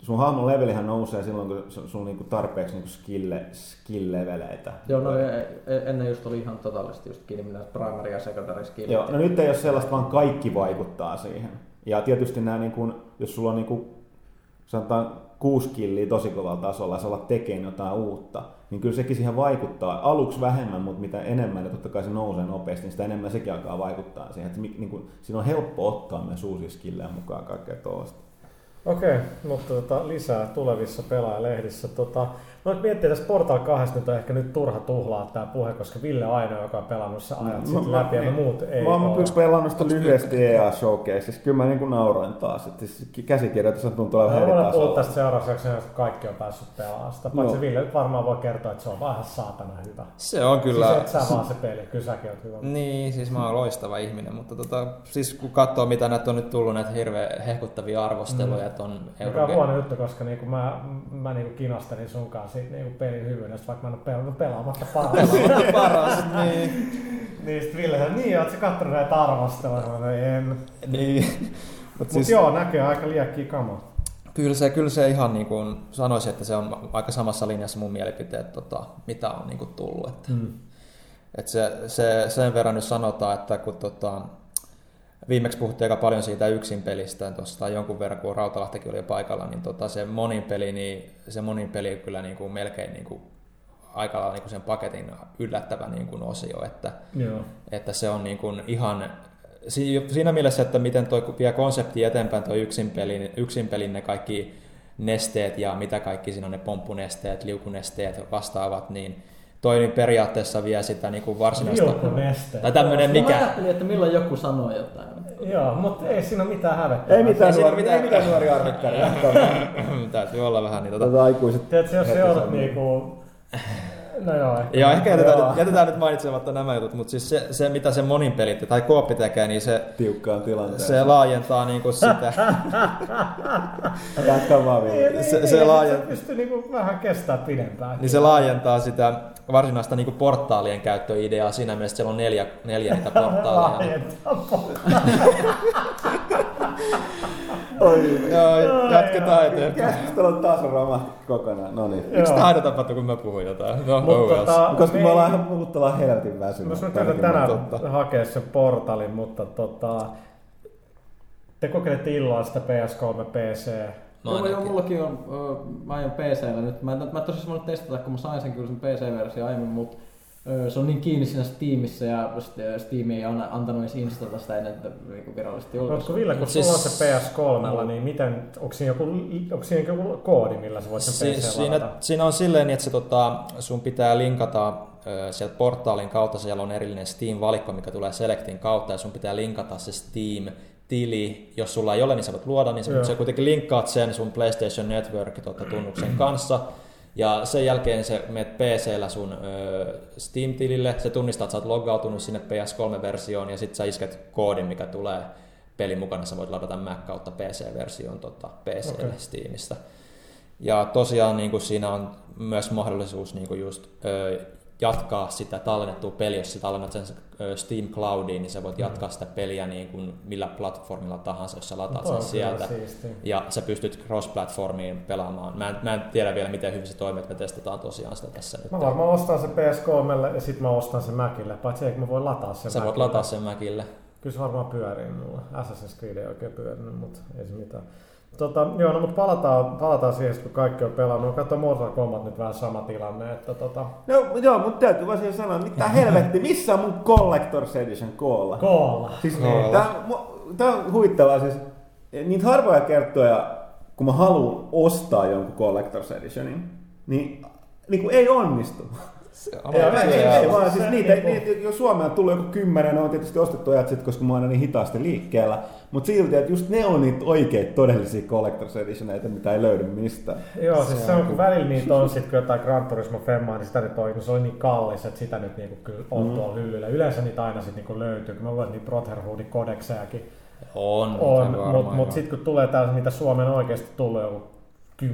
sun hahmon levelihän nousee silloin, kun sun niinku tarpeeksi niinku skille, skill-leveleitä. Joo, no e, e, ennen just oli ihan totaalisesti just kiinni minä primary ja secondary skill. Joo, no nyt ei ole sellaista, vaan kaikki vaikuttaa siihen. Ja tietysti nämä, niin kuin, jos sulla on niin kuin, sanotaan kuusi killiä tosi kovalla tasolla ja sä alat tekemään jotain uutta, niin kyllä sekin siihen vaikuttaa. Aluksi vähemmän, mutta mitä enemmän, ja totta kai se nousee nopeasti, niin sitä enemmän sekin alkaa vaikuttaa siihen. Että niin kuin, siinä on helppo ottaa myös uusia skillejä mukaan kaikkea tuosta. Okei, mutta tota, lisää tulevissa pelaajalehdissä. Tota, Voit miettiä, että Portal 2 nyt on ehkä nyt turha tuhlaa tämä puhe, koska Ville on ainoa, joka on pelannut se ajat No, sitten mä- läpi ja me muut ei Mä oon yksi pelannut sitä lyhyesti EA Showcaseissa. Kyllä mä niin kuin nauroin taas. Että siis käsikirjoitus on tuntuu olevan eri tasolla. tästä seuraavaksi kun kaikki on päässyt pelaamaan sitä. Paitsi No. Ville nyt varmaan voi kertoa, että se on vähän saatana hyvä. Se on kyllä... Siis et sä vaan se peli, kyllä säkin oot hyvä. Niin, siis mä oon loistava ihminen, mutta tota, siis kun katsoo mitä näitä on nyt tullut, näitä hirveän hehkuttavia arvosteluja, että on Mikä on huono juttu, koska niinku mä, mä niinku kinastelin sun kanssa siitä niinku pelin hyvyydestä, vaikka mä en ole pelannut pelaamatta paras. paras, niin. niin sit Ville sanoi, niin oot sä kattonut näitä arvosteluja? Sanoin, en. niin. Mut Mut siis, joo, näkyy aika liekkiä kamaa. kyllä, se, kyllä se ihan niin kuin sanoisin, että se on aika samassa linjassa mun mielipiteet, tota, mitä on niin kuin tullut. Että, Mm. että se, se, sen verran nyt sanotaan, että kun tota, viimeksi puhuttiin aika paljon siitä yksin pelistä, tuossa tai jonkun verran, kun Rautalahtikin oli jo paikalla, niin tota, se monin peli, niin se monin peli kyllä niin kuin melkein niin kuin aika lailla niin kuin sen paketin yllättävä niin kuin osio, että, Joo. että se on niin kuin ihan si- siinä mielessä, että miten tuo vie konsepti eteenpäin tuo yksin pelin, yksin pelin ne kaikki nesteet ja mitä kaikki siinä on ne pomppunesteet, liukunesteet vastaavat, niin toi niin periaatteessa vie sitä niin kuin varsinaista... Liukuneste. Tai tämmöinen Mä mikä... ajattelin, että milloin joku sanoo jotain. Joo, mutta ei siinä ole mitään hävettävää. Ei mitään, nuori, mitään- ei mitään nuori arvikkari. Täytyy olla vähän niin tota... Tätä aikuiset. Tiedätkö, jos se sanoo. niinku... No joo, ehkä. Joo, ehkä jätetään, Joo. nyt, jätetään nyt mainitsematta nämä jutut, mutta siis se, se mitä se monin pelit tai kooppi tekee, niin se, Tiukkaan tilanteeseen. se laajentaa niinku sitä. Jatka vaan vielä. Niin, se- niin, se niin, laajen- se pystyy niinku vähän kestää pidempään. niin se laajentaa sitä varsinaista niinku portaalien käyttöideaa siinä mielessä, siellä on neljä, neljä niitä portaaleja. Laajentaa Oi. Joo, jatketaan eteenpäin. Keskustelun taso romahti kokonaan. No niin. Miksi tämä aina tapahtuu, kun mä puhun jotain? No, Mut oh well. tota, Koska me me- ollaan ihan muut ollaan helvetin väsyneet. Jos mä täytän tänään totta. hakea sen portalin, mutta tota, te kokeilette illalla sitä PS3 PC. Mä Joo, joo, mullakin on, ö, mä aion PCllä nyt. Mä, en- mä tosiaan voinut testata, kun mä sain sen kyllä sen PC-versio aiemmin, mutta ö, se on niin kiinni siinä Steamissa ja st- Steam ei anna- antanut edes instata sitä ennen, että niinku virallisesti Oletko julkaisu. Ville, kun Mut sulla on siis- se PS3, niin miten, onko siinä joku, onko siinä joku koodi, millä sä voit sen Si- PC siinä, ladata? siinä on silleen, niin, että se, tota, sun pitää linkata sieltä portaalin kautta, siellä on erillinen Steam-valikko, mikä tulee Selectin kautta, ja sun pitää linkata se Steam-tili. Jos sulla ei ole, niin sä voit luoda, niin sä, sä kuitenkin linkkaat sen sun PlayStation Network-tunnuksen kanssa, ja sen jälkeen se menet PCllä sun ö, Steam-tilille, se tunnistaa, että sä oot loggautunut sinne PS3-versioon, ja sitten sä isket koodin, mikä tulee pelin mukana, sä voit ladata Mac kautta PC-version tota, PClle Okei. okay. Steamista. Ja tosiaan niin kuin siinä on myös mahdollisuus niin kuin just, ö, jatkaa sitä tallennettua peliä, jos sä tallennat sen Steam Cloudiin, niin sä voit jatkaa sitä peliä niin kuin millä platformilla tahansa, jos sä lataat sen kyllä sieltä. siistiä. Ja sä pystyt cross-platformiin pelaamaan. Mä en, mä en tiedä vielä, miten hyvin se toimii, että me testataan tosiaan sitä tässä nyt. Mä varmaan ostan sen PS3 ja sitten mä ostan sen Macille, paitsi eikö mä voi lataa sen Sä voit Macille. lataa sen Macille. Kyllä se varmaan pyörii mulla. Assassin's Creed ei oikein pyörinyt, mutta ei se mitään. Tota, joo, no, mutta palataan, palataan siihen, kun kaikki on pelannut. Katso Mortal Kombat nyt vähän sama tilanne, että tota, No joo, mutta täytyy vaan siihen sanoa, mitä helvetti, missä on mun Collector's Edition koolla? koolla. Siis Koolla. tää, mu- tää on huvittavaa siis, niitä harvoja kertoja, kun mä haluan ostaa jonkun Collector's Editionin, niin, niin kuin ei onnistu. Se on Ei, Ei, aivan ei, ei, siellä. ei, vaan siis Se niitä, niinku- niitä, jos Suomeen on tullut joku kymmenen, ne on tietysti ostettu ajat sitten, koska mä oon aina niin hitaasti liikkeellä. Mutta silti, että just ne on niitä oikeita todellisia Collector's Editioneita, mitä ei löydy mistään. Joo, siis se on, kun välillä niitä on sit, kun jotain Gran Turismo Femmaa, niin sitä nyt on, kun se on niin kallis, että sitä nyt niinku kyllä on Mm. tuolla hyllyllä. Yleensä niitä aina sit niinku löytyy, kun mä luen niitä Brotherhoodin kodeksejakin On, on, mutta mut sitten kun tulee täällä niitä Suomen oikeasti tullut joku 10-20.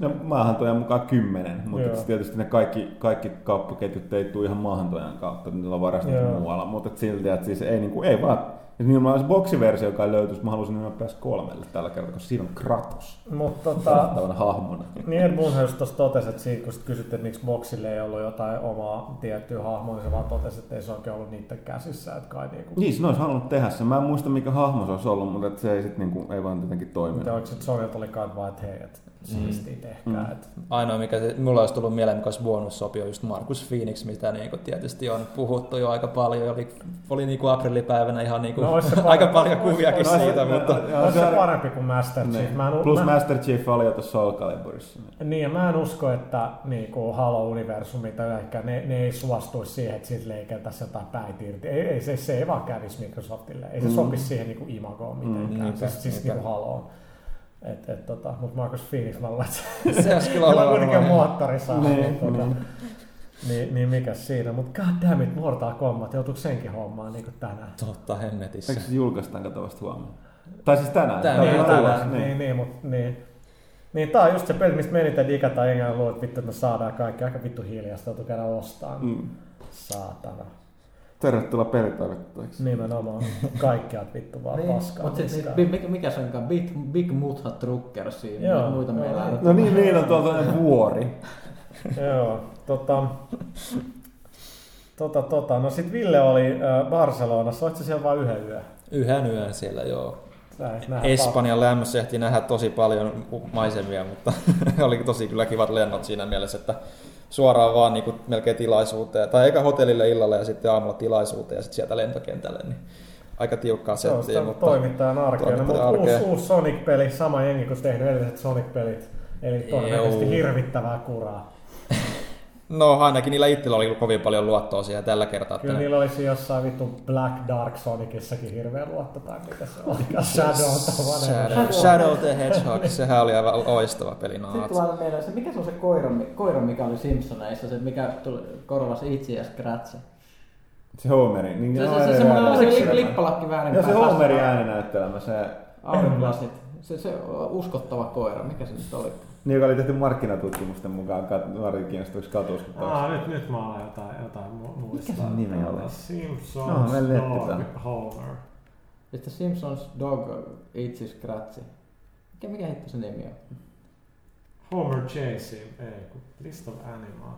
No maahantojan mukaan kymmenen, mutta Joo. tietysti ne kaikki, kaikki kauppaketjut ei tule ihan maahantojan kautta, niillä on varastettu muualla. Mutta silti, että siis ei, niinku, ei vaan, että nimenomaan se boksiversio, joka löytyisi, mä halusin nimenomaan päästä kolmelle tällä kertaa, koska siinä on Kratos Mutta tota, hahmona. niin Ed Boonhouse tuossa totesi, että siitä, kun kysyttiin, että miksi Boxille ei ollut jotain omaa tiettyä hahmoa, niin se vaan totesi, että ei se oikein ollut niiden käsissä. Että kai niinku, Niin, se olisi halunnut tehdä sen. Mä en muista mikä hahmo se olisi ollut, mutta et se ei, sit niinku, ei vaan jotenkin Mutta toiminut. oliko se, että Sonylt oli kai vaan, että hei, että siistiä tehkää. Mm. Et, Ainoa, mikä se, mulla olisi tullut mieleen, mikä olisi bonussopio, on just Markus Phoenix, mitä niin kuin tietysti on puhuttu jo aika paljon. Oli, oli niin kuin aprillipäivänä ihan niin kuin, No, aika paljon kuviakin olisi- siitä, no, mutta... Joo, on se se- parempi kuin Master Chief. Niin. Mä en, Plus mä, Master Chief oli jo tuossa Soul Caliburissa. Niin, ja mä en usko, että niinku Halo-universumi tai ehkä ne, ne ei suostuisi siihen, että siitä leikeltäisiin jotain päät irti. Ei, ei, se, se ei vaan kävisi Microsoftille. Ei se Mm. sopisi siihen niinku imagoon mitenkään. niinpä, siis siis niinpä. niinku Haloon. Et, et, tota, mutta Marcus Phoenix, mä luulen, että Se olisi kyllä olla kuitenkin on moottorissa. Niin, niin, tota, niin. niin, niin mikä siinä. Mutta goddammit, Mortal Kombat, joutuuko senkin hommaan niin tänään? Totta hemmetissä. Eikö se julkaistaan kato vasta huomenna? Tai siis tänään. Tänään, Tai niin, tänään, tulos, tänään, niin, niin, mutta niin. Niin tää on just se peli, mistä meni tää digata, enkä luulet, että vittu, että me saadaan kaikki aika vittu hiljasta, joutuu käydä ostaa. Mm. Saatana. Tervetuloa pelitoimittajaksi. Nimenomaan. Kaikkea vittu vaan Niin, paskaa. mutta sitten niskaan. mikä, mikä se onkaan? Big, Big Mutha Truckers, Joo, muita joo. meillä on. No niin, niin on tuolta vuori. Joo, tota... Tota, tota. No sit Ville oli äh, Barcelonassa, olit sä siellä vain yhden yön? Yhden yön siellä, joo. Espanjan lämmössä ehti nähdä tosi paljon maisemia, mutta oli tosi kyllä kivat lennot siinä mielessä, että suoraan vaan niin kuin melkein tilaisuuteen, tai eikä hotellille illalla ja sitten aamulla tilaisuuteen ja sitten sieltä lentokentälle, niin aika tiukkaa Se on settiä, sitä mutta toimittajan arkea. No, toimittajan mutta uusi, arkea. uusi Sonic-peli, sama jengi kuin tehnyt edelliset Sonic-pelit. Eli todennäköisesti hirvittävää kuraa. No ainakin niillä itsellä oli kovin paljon luottoa siihen tällä kertaa. Kyllä niillä olisi jossain vittu Black Dark Sonicissakin hirveä luotto tai mitä se olikaan. Shadow Shadow. Shadow the Hedgehog, sehän oli aivan loistava peli. No, Sitten tulee mieleen se, mikä se on se koira, koira mikä oli Simpsoneissa, se mikä tuli, korvasi itse ja Scratch. Se Homeri. Niin Se, joo, se, se, semmoinen oli se li- lippalakki väärin Joo, se. Homeri ääninäyttelemä, se, Aurinklasit. Se, se uskottava koira, mikä se nyt oli? Niin, joka oli tehty markkinatutkimusten mukaan, kat- nuori kiinnostuiksi katuuskottavaksi. Aa, nyt, nyt mä alan jotain, jotain mu- muistaa. Mikä sen nimi oli? Simpsons No, Dog. Homer. Sitten Simpsons Dog Itchy Scratchy. Mikä, mikä hitto se nimi on? Homer Chasing, ei kun List of Animal.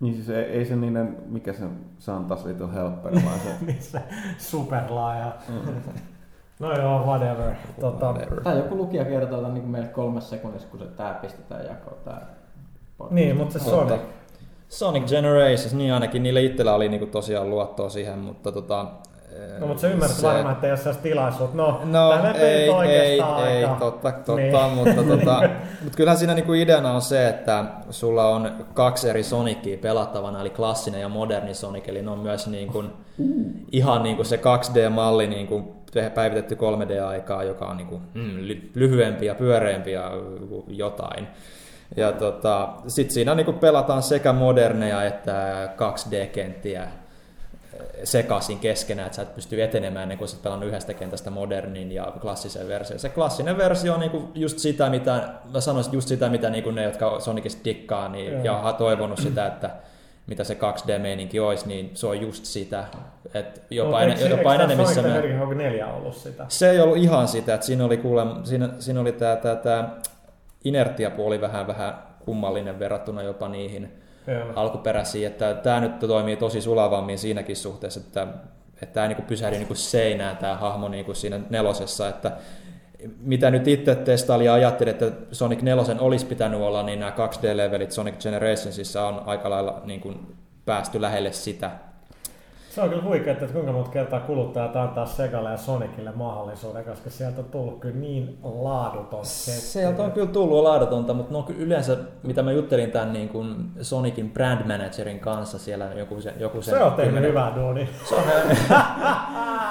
Niin siis ei, ei se niiden, mikä se Santas Little Helper, vaan se... niin se superlaaja. No joo, whatever. Tota, whatever. Tai joku lukija kertoo tämän niin meille kolmessa sekunnissa, kun se tää pistetään jakoon. Tää podcast. niin, mutta se. Sonic. Sonic Generations, niin ainakin niillä itsellä oli niinku tosiaan luottoa siihen, mutta tota... No, mutta sä ymmärrät varmaan, että ole sellaista tilaisuutta. No, No tää nyt ei, ei, oikeastaan ei, aika- totta, totta Niin. mutta, tota, mutta kyllähän siinä niinku ideana on se, että sulla on kaksi eri Sonicia pelattavana, eli klassinen ja moderni Sonic, eli ne on myös niinku, ihan niinku se 2D-malli niinku päivitetty 3D-aikaa, joka on niinku, mm, ly- lyhyempi ja pyöreämpi ja jotain. Ja tota, sitten siinä niinku pelataan sekä moderneja että 2D-kenttiä sekaisin keskenään, että sä et pysty etenemään ennen kuin sä pelannut yhdestä kentästä modernin ja klassisen version. Se klassinen versio on niinku just sitä, mitä, mä sanoisin just sitä, mitä niinku ne, jotka Sonicista dikkaa niin, ja toivonut sitä, että mitä se 2D-meininki olisi, niin se on just sitä, että jopa, Mut en, jopa määrin. Hedgehog 4 ollut sitä? Se ei ollut ihan sitä, että siinä oli kuule, siinä, siinä oli tämä, tämä, tämä inertiapuoli vähän, vähän kummallinen verrattuna jopa niihin Joo. alkuperäisiin, että tämä nyt toimii tosi sulavammin siinäkin suhteessa, että että tämä ei niinku pysähdy niinku seinään tämä hahmo niinku siinä nelosessa, että mitä nyt itse testailin ja ajattelin, että Sonic 4 olisi pitänyt olla, niin nämä 2D-levelit Sonic Generationsissa on aika lailla niin kuin päästy lähelle sitä. Se on kyllä huikea, että kuinka monta kertaa kuluttajat antaa Segalle ja Sonicille mahdollisuuden, koska sieltä on tullut kyllä niin laaduton setti. Sieltä on kyllä tullut laadutonta, mutta no kyllä yleensä, mitä mä juttelin tämän niin kuin Sonicin brand managerin kanssa siellä joku se, joku Se on tehnyt kymmenen- hyvää. Se on,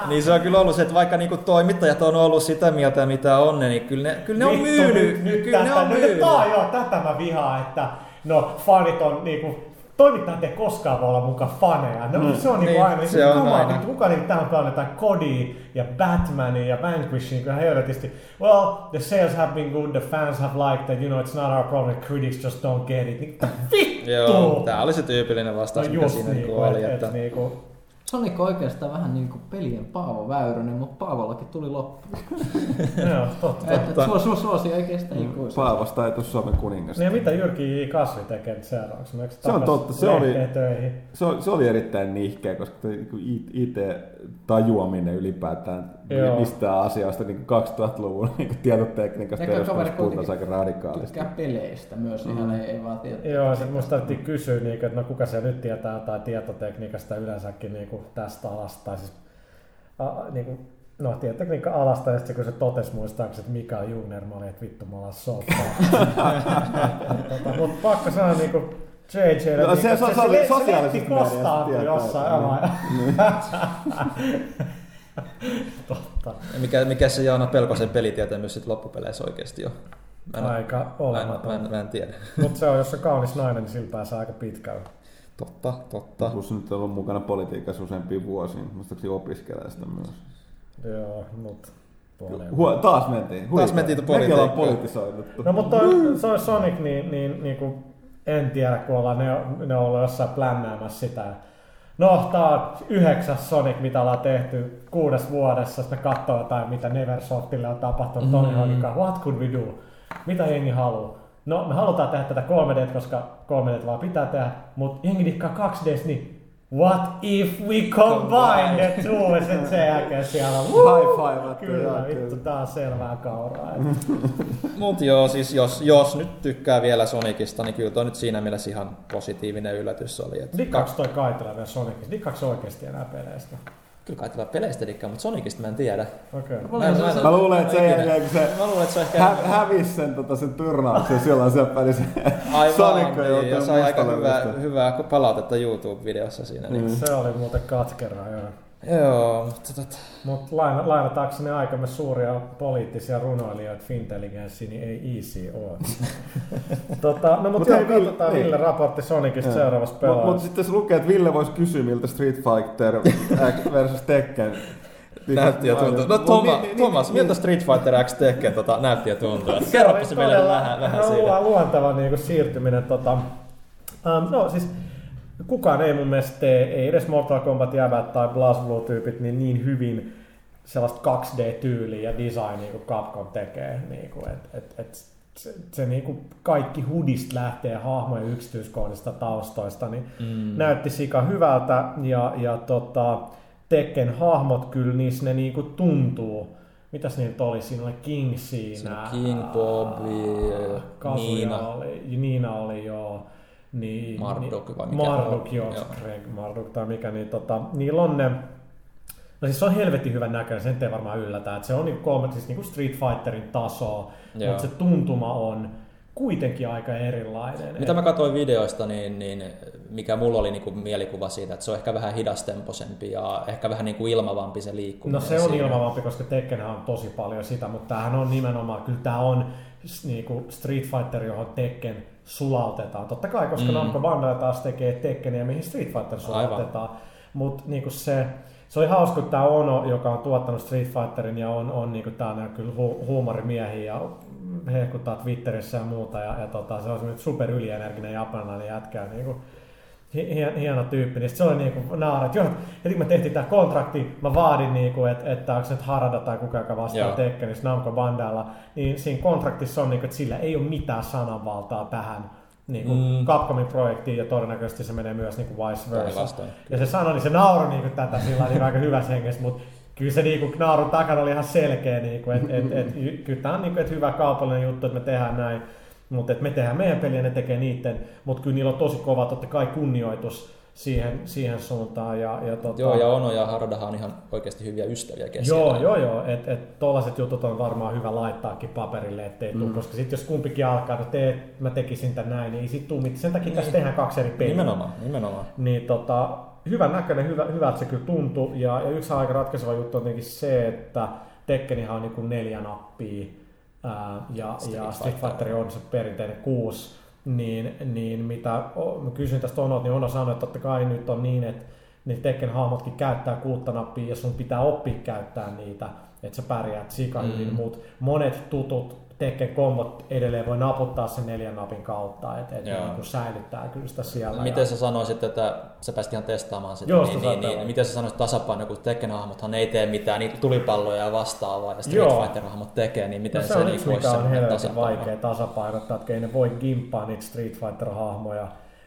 niin se on kyllä ollut se, että vaikka niinku toimittajat on ollut sitä mieltä, mitä on, niin kyllä ne, kyllä ne on myynyt. Nyt, nyt kyllä ne tätä, on nyt, myynyt. on joo, tätä mä vihaan, että no fanit on niinku, toimittajat ei koskaan voi olla mukaan faneja. No, Mm, se on niinku niin, aina. se on aina. Vittu, kuka niinku täällä on pelannut jotain Codia ja Batmania ja Vanquishing kyllä helvetisti. Well, the sales have been good, the fans have liked it, you know, it's not our problem, critics just don't get it. Niin, vittu! Joo, tää oli se tyypillinen vastaus, no mikä siinä niinku, niinku oli. et, Että, et, niinku, Sonic on oikeastaan vähän niin kuin pelien Paavo Väyrynen, mutta Paavollakin tuli loppu. Joo, totta. Että et, suo, suo, suosi ei kestä ikuisesti. Paavosta ei tule Suomen kuningasta. Niin ja mitä Jyrki J. Kasvi tekee nyt seuraavaksi? Meneekö Se on totta, se oli- Töihin? Se oli, se oli erittäin nihkeä, koska IT-tajuaminen ylipäätään Joo. mistään asioista niin 2000-luvun niin tietotekniikasta ja kaveri jostain puhutaan aika radikaalisti. Tykkää peleistä myös, Mm. ihan ei, ei vaan tiedä. Joo, sitten musta tarvittiin kysyä, niin, että no kuka se nyt tietää jotain tietotekniikasta yleensäkin niin kuin tästä alasta, tai siis a, niin kuin, no tietotekniikka alasta, ja sitten kun se totesi muistaakseni, että Mikael Jungner, mä olin, että vittu mä ollaan sottaa. tota, Mutta pakko sanoa niin kuin JJ, No, se- se- se oli se, se sosiaalisessa mediassa jossain. Niin. Totta. Ja Mikä, mikä se Jaana Pelkosen pelitietämys sitten loppupeleissä oikeasti on? Mä en, Aika mä en, mä olematon. en, mä en tiedä. Mutta se on, jos se kaunis nainen, niin sillä pääsee aika pitkälle. Totta, totta. Plus nyt on ollut mukana politiikassa useampia vuosia, muistaakseni opiskelee sitä myös. Joo, mutta Huo, taas mentiin. Taas mentiin Mekin ollaan politiikkaan. politisoiduttu. No mutta toi, se on Sonic, niin, niin, niin kuin, en tiedä, kun ollaan ne, ne on ollut jossain plännäämässä sitä. No, tää on yhdeksäs Sonic, mitä ollaan tehty kuudes vuodessa. Sitten katsoo jotain, mitä Neversoftille on tapahtunut. Tony Mm. Hawkin kanssa. What could we do? Mitä jengi haluaa? No, me halutaan tehdä tätä 3D, koska 3D vaan pitää tehdä, mutta jengi dikkaa 2D, niin what if we combine the two? Ja sitten sen jälkeen siellä on, High five. Kyllä, vittu, tää on selvää kauraa. Mut joo, siis jos, jos nyt tykkää vielä Sonicista, niin kyllä toi nyt siinä mielessä ihan positiivinen yllätys oli. Että Dikkaaks toi Kaitila vielä Sonicista? Dikkaaks oikeesti enää peleistä? Kyllä kai tällä peleistä dikkaa, mutta Sonicista mä en tiedä. Okei. Mä, en- mä, en- Mä luulen, että ikinä- jälkeen, kun se Mä luulen, että se ehkä... hä- hävisi sen, tota, sen turnauksen, silloin siellä pelissä Aivan, Sonicko niin, ja sai aika hyvää, hyvää palautetta YouTube-videossa siinä. Niin. Mm. Se oli muuten katkeraa, joo. Joo, mutta tota, Mutta laina, lainatakseni aikamme suuria poliittisia runoilijoita Fintelligenssi, niin ei easy ole. tota, no mutta Mut joo, Ville- katsotaan niin. Ville raportti Sonicista seuraavassa Mutta mut pelaajassa. sitten se lukee, että Ville voisi kysyä, miltä Street Fighter versus Tekken näytti ja tuntui. No Mut Toma, niin- niin- Thomas, niin- miltä Street Fighter X Tekken tota, näytti ja tuntui? Kerropa se meille vähän, vähän lu- siitä. luonteva niin kuin siirtyminen. Tota, um, no siis kukaan ei mun mielestä tee, ei edes Mortal Kombat jävät tai BlazBlue-tyypit niin, niin hyvin sellaista 2D-tyyliä ja designia kuin Capcom tekee. Niin kuin, et, et, et, se, se niin kuin kaikki hudista lähtee hahmojen yksityiskohdista taustoista, niin Mm. näytti sika hyvältä ja, ja tota, Tekken hahmot kyllä niissä ne niinku tuntuu. Mitäs niitä oli? Siinä oli King siinä. Siinä King, Bobby, Kazuya Niina. Oli, Niina oli joo. Niin, Marduk vai niin, mikä Marduk, on? joo, Joo. Greg Marduk tai mikä, niin tota, niillä on ne, no siis se on helvetin hyvän näköinen, sen ei varmaan yllätä, että se on niinku kolme, siis niinku Street Fighterin tasoa, Joo. mutta se tuntuma on kuitenkin aika erilainen. Mitä mä katsoin videoista, niin, niin mikä mulla oli niinku mielikuva siitä, että se on ehkä vähän hidastemposempi ja ehkä vähän niinku ilmavampi se liikkuminen. No se on siinä. ilmavampi, koska Tekkenhän on tosi paljon sitä, mutta tämähän on nimenomaan, kyllä tämä on s- niinku Street Fighter, johon Tekken sulautetaan. Totta kai, koska Mm. Namco Bandai taas tekee Tekkeniä, mihin Street Fighter sulautetaan. Mutta niinku se, se oli hauska, että tämä Ono, joka on tuottanut Street Fighterin ja on, on niinku tää on kyllä hu- huumorimiehiä ja hehkuttaa Twitterissä ja muuta. Ja, ja tota, se on semmoinen super ylienerginen japanilainen jätkä. Niinku, hi- hien- hieno tyyppi, niin se oli niinku naara, että joo, heti kun me tehtiin tämä kontrakti, mä vaadin niinku, että, että onko se nyt Harada tai kuka, joka vastaa. Tekkenistä Namco Bandalla, niin siinä kontraktissa on niinku, että sillä ei ole mitään sananvaltaa tähän niinku Mm. mm. Capcomin projektiin ja todennäköisesti se menee myös niinku vice versa. Päinvastoin. Ja se sanoi, niin se nauroi niinku tätä sillä niin aika hyvässä hengessä, mutta kyllä se niinku naurun takana oli ihan selkeä, niinku, että et, et, kyllä tämä on niinku, et hyvä kaupallinen juttu, että me tehdään näin, mutta me tehdään meidän peliä ne tekee niiden, mutta kyllä niillä on tosi kova totta kai kunnioitus siihen, siihen suuntaan. Ja, ja tota, Joo, ja Ono ja Haradahan on ihan oikeasti hyviä ystäviä keskenään. Joo, joo, joo. Että et, tollaset jutut on varmaan hyvä laittaakin paperille, ettei mm. tuu, koska sitten jos kumpikin alkaa, että teet, mä tekisin tän näin, niin ei sit tuu mitään. Sen takia tässä Niin. tehdään kaksi eri peliä. Nimenomaan, nimenomaan. Niin tota, hyvän näköinen, hyvä, hyvältä se kyllä tuntui. Ja, ja yksi aika ratkaiseva juttu on tietenkin se, että Tekkenihan on niin neljä nappia ää, ja, Street ja Street Fighter. On se perinteinen kuusi. Niin, niin mitä o- kysyin tästä Onot, niin Ono sanoi, että totta kai nyt on niin, että ne Tekken hahmotkin käyttää kuutta nappia ja sun pitää oppia käyttää niitä, että sä pärjäät sika Mm. hyvin, mutta monet tutut Tekken kombot edelleen voi naputtaa sen neljän napin kautta, että et niin säilyttää kyllä sitä siellä. Miten ja, sä sanoisit, että sä pääsit ihan testaamaan sitä, Joo, niin, sitä niin, niin, miten sä sanoisit tasapaino, kun Tekken-hahmothan ei tee mitään, niitä tulipalloja ja vastaavaa, ja Street. Fighter-hahmot tekee, niin miten no, se se, on niin voisi on sen helvetin tasapaino? vaikea tasapainottaa, että ei ne voi gimppaa niitä Street Fighter-hahmoja,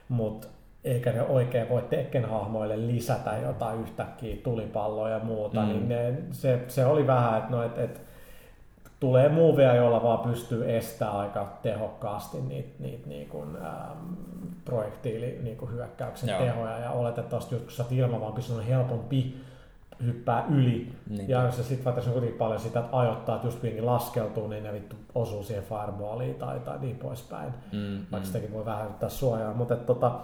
mutta eikä ne oikein voi Tekken-hahmoille lisätä jotain yhtäkkiä tulipalloja ja muuta, Mm. niin ne, se, se oli vähän, että no, et, et, tulee muoveja, joilla vaan pystyy estämään aika tehokkaasti niitä, niitä niin kuin, ähm, projektiili niin kuin hyökkäyksen Joo. tehoja ja oletettavasti just kun sä ilman vaan pystynyt helpompi hyppää yli. Niin. Ja jos se sitten vaikka se on kuitenkin paljon sitä, että ajoittaa, että just kuitenkin laskeutuu, niin ne vittu osuu siihen fireballiin tai, tai niin poispäin. Mm, Vaikka mm. sitäkin voi vähän yrittää suojaa. Mutta tota,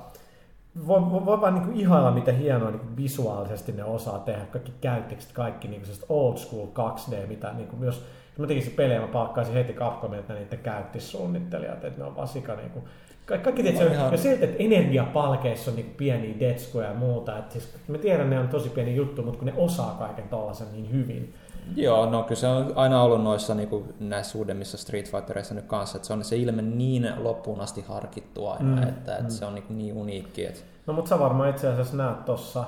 voi, voi, voi vaan niinku ihailla, miten hienoa niinku visuaalisesti ne osaa tehdä. Kaikki käytteekset, kaikki niinku old school 2D, mitä niinku myös jos mä tekisin pelejä, mä palkkaisin heti Capcomia, että ne niitä käyttissuunnittelijat, että ne on vaan sika niinku, kaikki, tietysti, ihan- ja silti, että energiapalkeissa on niinku pieniä detskuja ja muuta, että siis, mä tiedän, ne on tosi pieni juttu, mutta kun ne osaa kaiken tollasen niin hyvin, Joo, no kyllä se on aina ollut noissa niin kuin näissä uudemmissa Street Fightereissa nyt kanssa, että se on se ilme niin loppuun asti harkittu aina, mm, että, että mm. se on niin, niin uniikki. Että... No mutta sä varmaan itse asiassa näet tuossa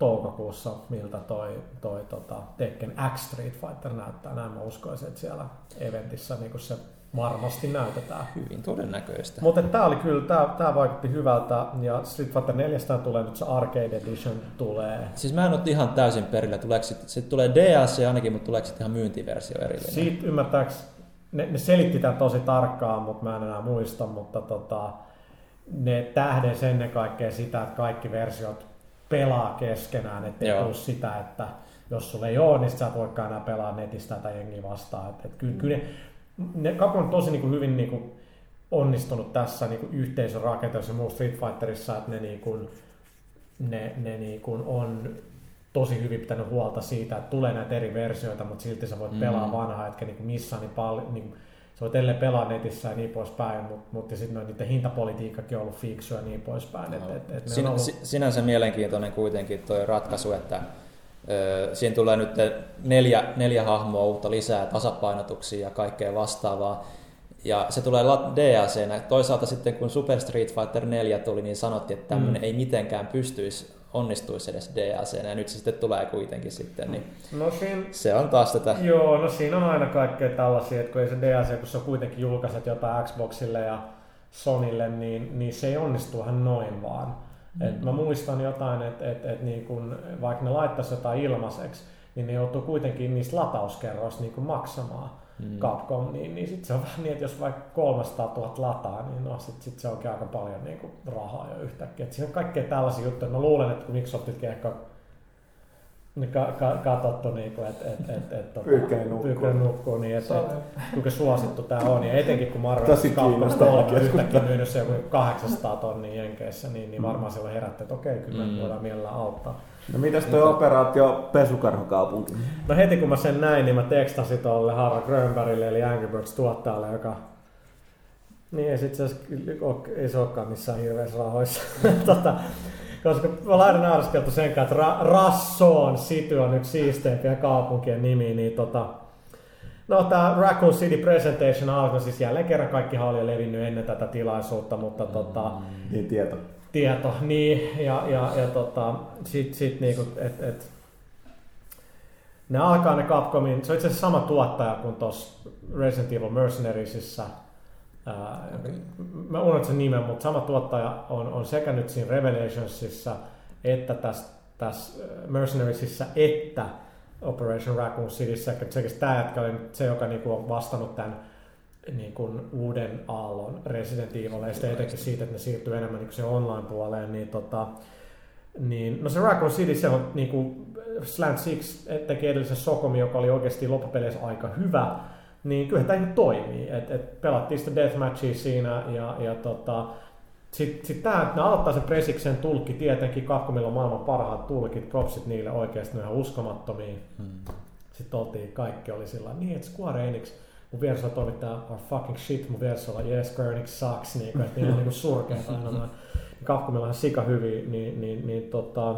toukokuussa, miltä toi, toi tota Tekken X Street Fighter näyttää. Näin mä uskoisin, että siellä eventissä niin se varmasti näytetään. Hyvin todennäköistä. Mutta tää oli kyllä, tää, tää vaikutti hyvältä ja Street Fighter 4 tulee nyt se Arcade Edition tulee. Siis mä en ole ihan täysin perillä. Tuleeko sit, sit tulee DLC ainakin, mutta tuleeko sitten ihan myyntiversio erillinen? Siitä ymmärtääks, ne, ne selitti tämän tosi tarkkaan, mutta mä en enää muista, mutta tota, ne tähden ennen kaikkea sitä, että kaikki versiot pelaa keskenään, ettei tule sitä, että jos sulla ei ole, niin sä et voikaan enää pelaa netistä tai jengiä vastaan. Et, et kyllä, kyllä ne, ne Capcom on tosi niin kuin, hyvin niin kuin, onnistunut tässä niin kuin, yhteisön rakenteessa ja muu Street Fighterissa, että ne, niin kuin, ne, ne niin kuin, on tosi hyvin pitänyt huolta siitä, että tulee näitä eri versioita, mutta silti sä voit Mm. pelaa vanhaa, etkä niin missään niin paljon, niin sä voit edelleen pelaa netissä ja niin poispäin, mutta, mutta sitten noin niiden hintapolitiikkakin on ollut fiksu ja niin poispäin. Et, et, et ne Sin, on ollut, si- sinänsä mielenkiintoinen kuitenkin tuo ratkaisu, että ö, siinä tulee nyt neljä, neljä hahmoa uutta lisää, tasapainotuksia ja kaikkea vastaavaa. Ja se tulee DLC-nä. Toisaalta sitten kun Super Street Fighter 4 tuli, niin sanottiin, että tämmöinen Mm. ei mitenkään pystyisi, onnistuisi edes DLC, ja nyt se sitten tulee kuitenkin sitten, niin no siinä, se on taas tätä Joo, no siinä on aina kaikkea tällaisia, että kun ei se DLC, kun sä kuitenkin julkaiset jotain Xboxille ja Sonille, niin, niin se ei onnistu ihan noin vaan. Mm. Et mä muistan jotain, että et, et niin kun, vaikka ne laittaisi jotain ilmaiseksi, niin ne joutuu kuitenkin niistä latauskerroista niin maksamaan mm. Capcom, niin, niin sitten se on vähän niin, että jos vaikka 300 000 lataa, niin no sit, sit se onkin aika paljon niin kuin rahaa jo yhtäkkiä. Et siinä on kaikkea tällaisia juttuja. Mä luulen, että kun Microsoftitkin ehkä niin ka, ka, katsottu, niin kuin, että et, et, et, tota, Pyykkönen nukkuu. Pyykkönen nukkuu, niin että et, kuinka suosittu tämä on. Ja etenkin kun Marvel Capcom kiinnostava 3 on keskustelu. yhtäkkiä myynyt se joku 800 tonnia Jenkeissä, niin, niin varmaan siellä herätti, että okei, kyllä me Mm. voidaan mielellään auttaa. No mitäs toi operaatio Pesukarhukaupunki? No heti kun mä sen näin, niin mä tekstasin tuolle Harra Grönbergille, eli Angry Birds tuottajalle, joka niin, ei, sit se, ei se olekaan missään hirveässä rahoissa. tota, koska mä laitan naureskeltu sen kanssa, että Ra- Rassoon City on yksi siisteimpiä kaupunkien nimi, niin tota, No tämä Raccoon City Presentation alkoi siis jälleen kerran kaikki oli levinnyt ennen tätä tilaisuutta, mutta tota, Niin tieto. Tieto, niin, ja, ja, ja tota, sit, sit niinku, et, et, ne alkaa ne Capcomin, se on itse asiassa sama tuottaja kuin tuossa Resident Evil Mercenariesissa, Ää, Okei. Mä unohdin sen nimen, mutta sama tuottaja on, on sekä nyt siinä Revelationsissa, että tässä täs Mercenariesissa, että Operation Raccoon Cityssä. Sekä tämä jätkä oli se, joka niinku on vastannut tämän niin kuin uuden aallon Resident Evil, ja sitten etenkin siitä, että ne siirtyy enemmän niin siihen online-puoleen, niin, tota, niin no se Raccoon City, se on niin kuin Slant Six teki edellisen Sokomi, joka oli oikeasti loppupeleissä aika hyvä, niin kyllä tämä toimii. Et, et pelattiin sitä deathmatchia siinä, ja, ja tota, sitten sit tämä, että ne aloittaa sen Presiksen tulkki, tietenkin Capcomilla on maailman parhaat tulkit, propsit niille oikeasti, ne on ihan uskomattomia. Hmm. Sitten oltiin, kaikki oli sillä niin, että Square Enix, mun vieressä on toimittaja are fucking shit, mun vieressä on yes, Enix sucks, niin kuin, että niillä on niin surkeita aina noin. Capcomilla on sika hyviä, niin, niin, niin tota,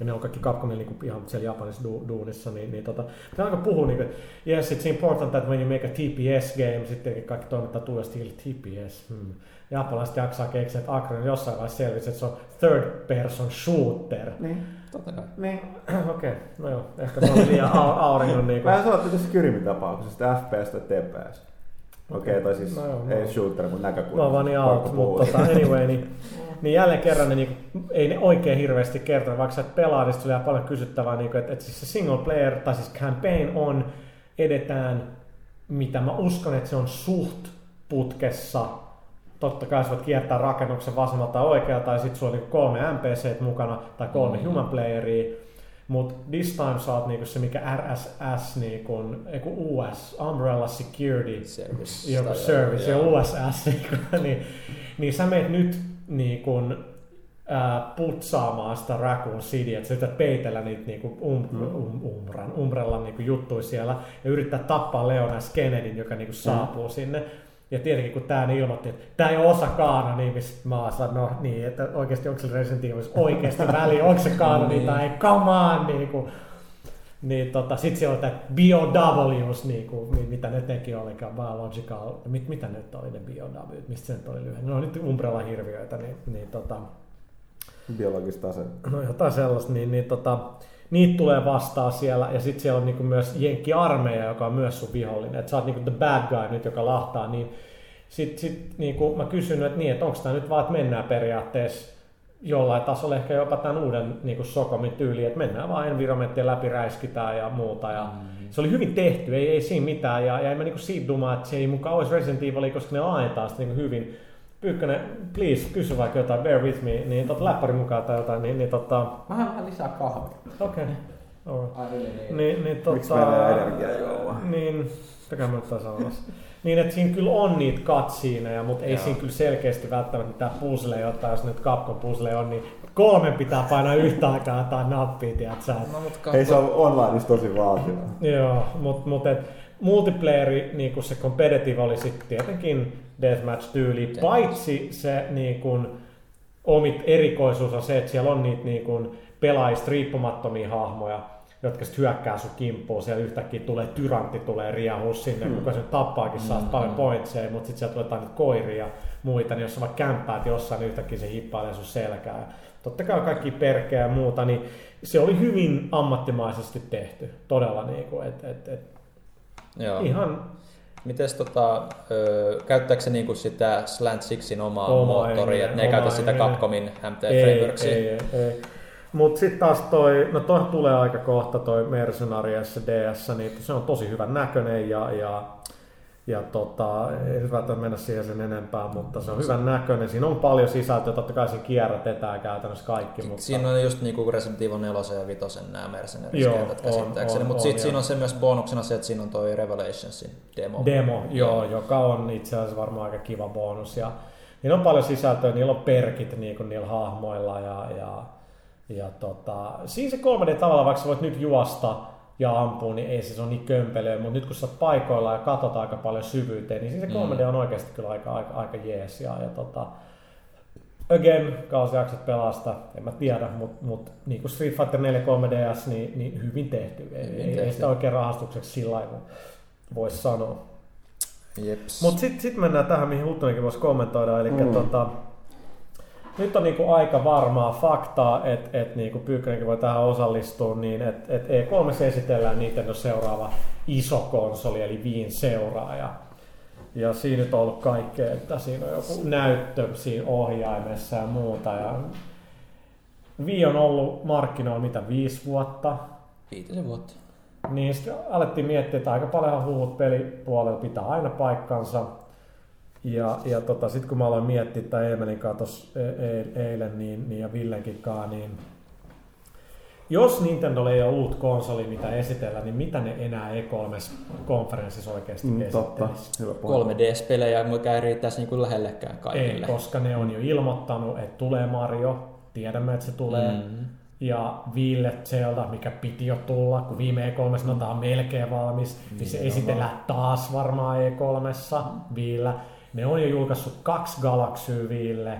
ja ne on kaikki Capcomin niin ihan siellä Japanissa du, duunissa, niin, niin tota, pitää aika puhua, niin kuin, yes, it's important that when you make a TPS game, sitten kaikki toimittaa tuulesti TPS, hmm. Japanilaiset jaksaa keksiä, että Acron jossain vaiheessa selvisi, että se on third person shooter. Niin. Totta kai. Niin. Okei, okay. no joo, ehkä se on liian au- auringon niin kuin. Vähän sanotte tässä Kyrimin tapauksessa, FPS tai TPS. Okei, okay, tai siis No joo, ei no. shooter, mutta näkökulma. Mä oon vaan niin out, mutta tota, anyway, niin, niin jälleen kerran ne, niin, ei ne oikein hirveästi kertonut, vaikka sä et pelaa, niin tulee paljon kysyttävää, niin että, että siis se single player, tai siis campaign on, edetään, mitä mä uskon, että se on suht putkessa, totta kai sä voit kiertää rakennuksen vasemmalta oikealta, tai sitten sulla on niin kolme NPC mukana, tai kolme Mhm. human playeria, mutta this time sä oot niinku se, mikä RSS, niinku, eiku US, Umbrella Security, Service. joku service ja. USS, niin, niin sä meet nyt niin kun, ää, putsaamaan sitä Raccoon City, että sä yrität peitellä niitä niinku um, um, umran, umbrellan niinku juttuja siellä ja yrittää tappaa Leon S. Kennedyn, joka niinku saapuu sinne. Ja tietenkin kun tää niin ilmoitti, että tää ei ole osa kaanonia, missä mä sanoin, no niin, että oikeasti onko se Resident Evil oikeasti väliä, onko se kaanoni Niin. tai ei, come on, niinku. Niin tota, sit siellä on tää BOWs, niinku, mi- mitä ne teki olikaan, biological, mit, mitä nyt oli ne BOW, mistä se nyt oli lyhyen? No nyt Umbrella-hirviöitä, niin, niin tota, Biologista asetta. no jotain sellaista, niin, niin tota, niitä tulee vastaan siellä, ja sitten siellä on niinku myös Jenkki-armeija, joka on myös sun vihollinen, että sä oot niinku the bad guy nyt, joka lahtaa, niin sitten sit, niinku mä kysyn, että niin, että onko tämä nyt vaan, että mennään periaatteessa jollain tasolla ehkä jopa tämän uuden niin Sokomin tyyliin, että mennään vaan environmenttia läpi, räiskitään ja muuta. Ja Mm. Se oli hyvin tehty, ei, ei siinä mitään. Ja, ja en mä niin siitä dumaa, että se ei mukaan olisi Resident Evil, koska ne laajentaa sitä niin hyvin. Pyykkönen, please, kysy vaikka jotain, bear with me, niin tota, läppäri mukaan tai jotain, niin, niin tota, Vähän, vähän lisää kahvia. okei. Okay. Ai really need. Niin, niin, tota, Miksi meillä ei energiajuomaa? Niin, mikä mä nyt sanomassa. niin, että siinä kyllä on niitä cutsceneja, mutta ei Joo. siinä kyllä selkeästi välttämättä mitään puzzleja ottaa, jos nyt Capcom puzzle on, niin kolmen pitää painaa yhtä aikaa jotain nappia, tiedät sä. No, mutta Ei se on onlineissa tosi vaativaa. Joo, mutta mut, et multiplayeri, niin kuin se competitive oli sitten tietenkin deathmatch-tyyli, Deathmatch. paitsi se niin kuin, omit erikoisuus on se, että siellä on niitä niin kuin, pelaajista riippumattomia hahmoja, jotka sitten hyökkää sun kimppuun, siellä yhtäkkiä tulee tyrantti, tulee riahua sinne, mm. kuka sen tappaakin, saa mm. paljon pointseja, mutta sitten sieltä tulee jotain koiria ja muita, niin jos sä vaikka kämppäät jossain, niin yhtäkkiä se hippailee sun selkää. Ja totta kai kaikki perkeä ja muuta, niin se oli hyvin ammattimaisesti tehty, todella niin kuin, et, et, et, joo. ihan Mites tota, käyttääkö se niinku sitä Slant Sixin omaa Oma, moottoria, että ne ei käytä sitä ei. Capcomin MT Frameworksia? ei, ei, ei. Mutta sitten taas toi, no toi tulee aika kohta toi Mercenary DS, niin se on tosi hyvän näköinen ja, ja ja tota, ei nyt välttämättä mennä siihen sen enempää, mutta se on hyvän näköinen. Siinä on paljon sisältöä, totta kai siinä kierrätetään käytännössä kaikki. Mutta... Siinä on just niinku Resident Evil 4 ja 5 nämä on, käsittääkseni, mutta sitten siinä on se myös bonuksena se, että siinä on toi Revelationsin demo. Demo, joo, joka on itse asiassa varmaan aika kiva bonus. Ja niillä on paljon sisältöä, niillä on perkit niin kuin niillä hahmoilla ja, ja, ja tota, siinä se 3D tavalla, vaikka sä voit nyt juosta ja ampua, niin ei se, on niin kömpelöä, mutta nyt kun sä oot paikoilla ja katot aika paljon syvyyteen, niin siinä se 3D on oikeasti kyllä aika, aika, aika jees. Ja, ja tota, again, kausi jaksat pelaa sitä, en mä tiedä, mutta mut, niin kuin Street Fighter 4 3DS, niin, niin hyvin tehty. Ei, Hyvin ei, ei tehty. sitä oikein rahastukseksi sillä lailla voisi sanoa. Mutta sitten sit mennään tähän, mihin Huttunenkin voisi kommentoida. Eli Mm. mm. tota, nyt on niinku aika varmaa faktaa, että et niinku Pyykkönenkin voi tähän osallistua, niin että et E3 esitellään Nintendo seuraava iso konsoli, eli Viin seuraaja. Ja siinä nyt on ollut kaikkea, että siinä on joku näyttö siinä ohjaimessa ja muuta. Ja Wii on ollut markkinoilla mitä viisi vuotta, Viitisen vuotta. niin sitten alettiin miettiä, että aika paljon huhut pelipuolella pitää aina paikkansa. Ja, ja tota, sitten kun mä aloin miettiä tätä Emelin kanssa e- e- eilen niin, niin, ja Villenkin kanssa, niin jos Nintendo ei ole uut konsoli, mitä esitellä, niin mitä ne enää E3-konferenssissa oikeasti Mm, totta. Hyvä pointti. 3DS-pelejä, mikä ei riittäisi niinku lähellekään Ei, kaikille. koska ne on jo ilmoittanut, että tulee Mario, tiedämme, että se tulee. Mm. Mm. Ja Ville Zelda, mikä piti jo tulla, kun viime E3 sanotaan on melkein valmis, niin se Nimenomaan. esitellään taas varmaan E3 Viillä. Ne on jo julkaissut kaksi Galaxyä Viille.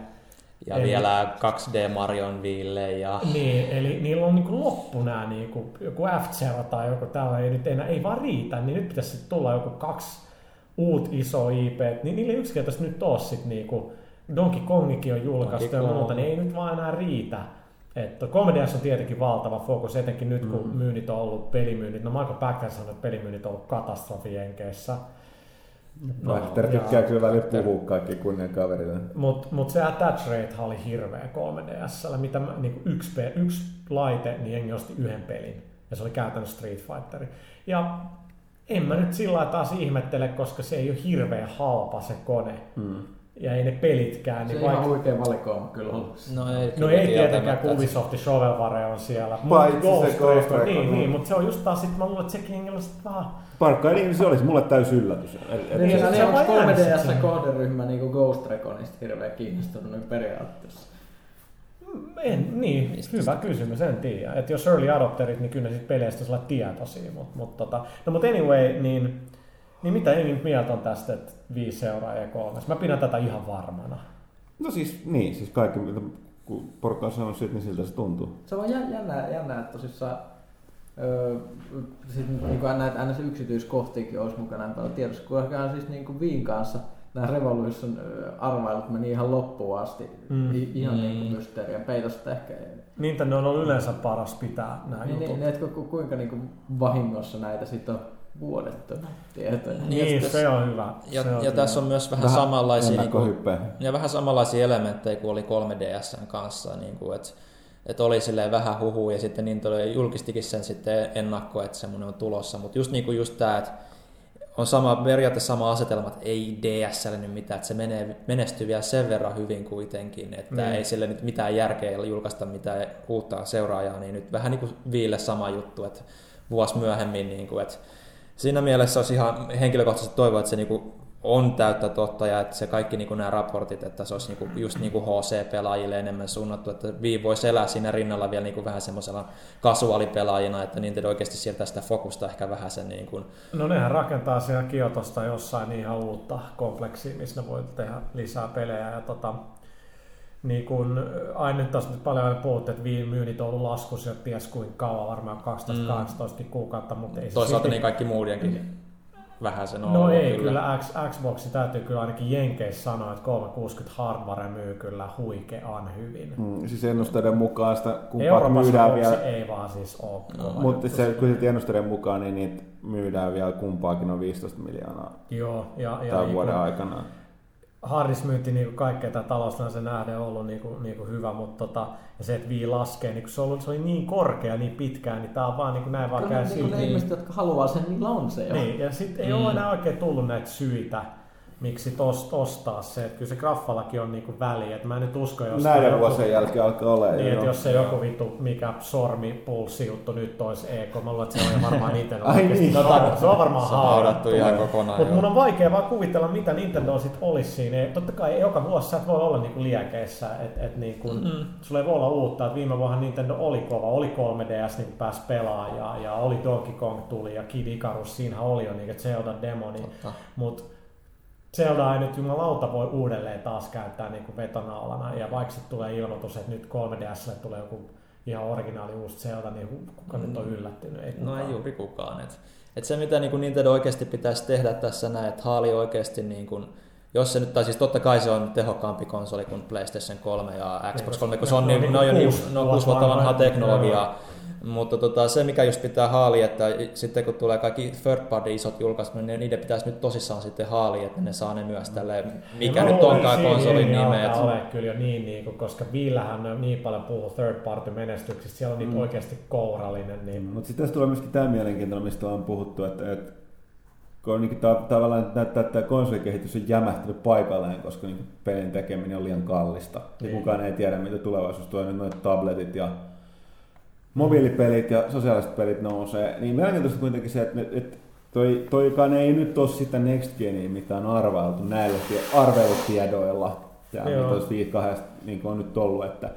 ja Eli- vielä 2D Marion Ville ja... Niin, eli niillä on niinku loppu nämä niinku, joku f tai joku tällainen, ei nyt enää, ei vaan riitä, niin nyt pitäisi tulla joku kaksi uut iso IP, niin niillä ei yksinkertaisesti nyt ole sit niinku, Donkey Kongikin on julkaistu Donkey ja Kong. muuta, niin ei nyt vaan enää riitä. Että 3DS on tietenkin valtava fokus, etenkin nyt kun Mm. myynnit on ollut pelimyynnit. No Michael Packer sanoi, että pelimyynnit on ollut katastrofi Jenkeissä. No, Peter tykkää kyllä välillä puhua kaikki kunnian kaverille. Mutta mut se attach rate oli hirveä 3DSllä, mitä mä, niin yksi, pe- yksi laite, niin jengi osti yhden pelin. Ja se oli käytännössä Street Fighter. Ja en mä nyt sillä lailla taas ihmettele, koska se ei ole hirveän halpa se kone. Mm. Ja ei ne pelitkään. Se Niin on ihan vaikka, huikea valikoima kyllä ollut. No ei, no ei tietenkään, kun Ubisoftin Shovelware on siellä. Paitsi se Ghost Ghost Recon, Recon, Niin, mm. niin, mutta se on just taas, sit mä luulen, että sekin on sit vähän... Parkkain ihmisiä oli se mulle täysi yllätys. Et, et, Niin, Niin, se- niin, se onko vaan jäänyt 3DS sitten. kohderyhmä niin Ghost Reconista hirveän kiinnostunut niin periaatteessa? En, niin, Mistä hyvä kysymys, en tiedä. Et jos early adopterit, niin kyllä ne sit peleistä olla tietoisia. Mut, mut tota, no mutta anyway, niin, niin mitä jengi nyt mieltä on tästä, että 5 euroa E3? Mä pidän tätä ihan varmana. No siis, niin, siis kaikki, mitä kun porukka on sanonut siitä, niin siltä se tuntuu. Se on jän- jännää, jännää että tosissaan öö, sit niin kuin näitä ns. yksityiskohtiakin olisi mukana paljon tiedossa, kun ehkä siis niin kuin Viin kanssa nämä Revolution arvailut meni ihan loppuun asti. Mm. Ihan Mm. niin kuin mysteeriä peitosta ehkä. Nintendo on ollut yleensä paras pitää nämä Niin, jutut. niin, niin, että ku, kuinka niin kuin vahingossa näitä sitten on vuodettu tietoja. Niin, se on hyvä. Ja, se on ja tässä on myös vähän, Vähän samanlaisia, niin kuin, ja vähän samanlaisia elementtejä kuin oli 3DSn kanssa, niin kuin, että että oli silleen vähän huhu ja sitten niin tuli, julkistikin sen sitten ennakko, että semmoinen on tulossa, mutta just niin kuin just tämä, että on sama, periaatteessa sama asetelma, että ei DSL nyt mitään, että se menee, menestyy vielä sen verran hyvin kuitenkin, että Niin. ei sille nyt mitään järkeä julkaista mitään uutta seuraajaa, niin nyt vähän niin kuin Viille sama juttu, että vuosi myöhemmin, niin kuin, että siinä mielessä olisi ihan henkilökohtaisesti toivoa, että se niin kuin on täyttä totta ja että se kaikki niin nämä raportit, että se olisi niin just niin HC-pelaajille enemmän suunnattu, että Wii voisi elää siinä rinnalla vielä niin vähän semmoisella kasuaalipelaajina, että Nintendo oikeasti sieltä sitä fokusta ehkä vähän sen niin kuin, No nehän rakentaa siellä Kiotosta jossain ihan uutta kompleksia, missä ne voi tehdä lisää pelejä. Ja tota, niin kun, aina nyt taas nyt paljon aina puhuttu, että Viin myynnit on ollut laskussa jo ties kuinka kauan, varmaan 12-18 kuukautta, mutta ei se toisaalta silti- niin kaikki muidenkin vähän sen on No ollut ei, kyllä X, Xbox täytyy kyllä ainakin Jenkeissä sanoa, että 360 hardware myy kyllä huikean hyvin. Mm, siis ennusteiden mukaan sitä kumpaa Euroopassa myydään vielä, ei vaan siis ole. kova mutta se, kun sitten ennusteiden mukaan, niin niitä myydään vielä kumpaakin noin 15 miljoonaa Joo, ja, ja tämän niin vuoden kun- aikana. Hardis myynti niin kaikkea tämä taloustilanne nähden on ollut niin kuin, niin kuin hyvä, mutta tota, ja se, että Wii laskee, niin se, on ollut, se oli niin korkea niin pitkään, niin tämä on vaan niin kuin näin vaan käy niin ne silti. ihmiset, jotka haluaa sen, niillä on se jo. Niin, ja sitten ei Mm. ole enää oikein tullut näitä syitä, miksi tost, ostaa se. Että kyllä se graffallakin on niinku väliä. Et mä en nyt usko, jos... Näiden joku- vuosien jälkeen alkaa olemaan. Niin, että jos se joku vittu, mikä sormi, pulssi juttu nyt tois EK, mä luulen, että se on varmaan Nintendo Ai oikeasti. niin. Tota, se on varmaan se on haudattu ihan Mutta kokonaan. mun joo. on vaikea vaan kuvitella, mitä Nintendo sit olisi siinä. Ja Totta kai joka vuosi sä et voi olla niinku liekeissä, että et niinku, Mm. sulla ei voi olla uutta. Et viime vuonna Nintendo oli kova, oli 3DS, niin pääsi pelaamaan ja, ja oli Donkey Kong tuli ja Kid Icarus, siinähän oli jo niinku Zelda-demo, niin Totta. mutta Zelda ei nyt jumalauta voi uudelleen taas käyttää niin kuin vetonaulana. Ja vaikka sitten tulee ilmoitus, että nyt 3DSlle tulee joku ihan originaali uusi Zelda, niin kuka nyt on yllättynyt? Ei No ei juuri kukaan. Et, et se mitä niin Nintendo oikeasti pitäisi tehdä tässä näin, että haali oikeasti niin kuin, jos se nyt, tai siis totta kai se on tehokkaampi konsoli kuin PlayStation 3 ja Xbox 3, kun se on, niin, niinku ne on jo niin, ne on kuusi vuotta vanhaa teknologiaa. Mutta tota, se, mikä just pitää haalia, että sitten kun tulee kaikki third party isot julkaisut, niin niiden pitäisi nyt tosissaan sitten haalia, että ne saa ne myös tälle, mikä Ja nyt onkaan konsolin alkaa olemaan kyllä jo niin, niin kuin, koska Viillähän on niin paljon puhuu third party menestyksistä, siellä on niitä Mm. oikeasti kourallinen. Niin, Mutta sitten tässä tulee myöskin tämä mielenkiintoinen, mistä on puhuttu, että, että kun niin ta- tavallaan näyttää, että tämä konsolikehitys on jämähtänyt paikalleen, koska niin pelin tekeminen on liian kallista. Ja Niin. kukaan ei tiedä, mitä tulevaisuus tuo, nyt noita tabletit ja mobiilipelit ja sosiaaliset pelit nousee. Niin mielenkiintoista kuitenkin se, että, että toi, toikaan ei nyt ole sitä Next Genia, mitä on arvailtu näillä tie- arvelutiedoilla. Ja mitä Wii 2 niin kuin on nyt ollut, että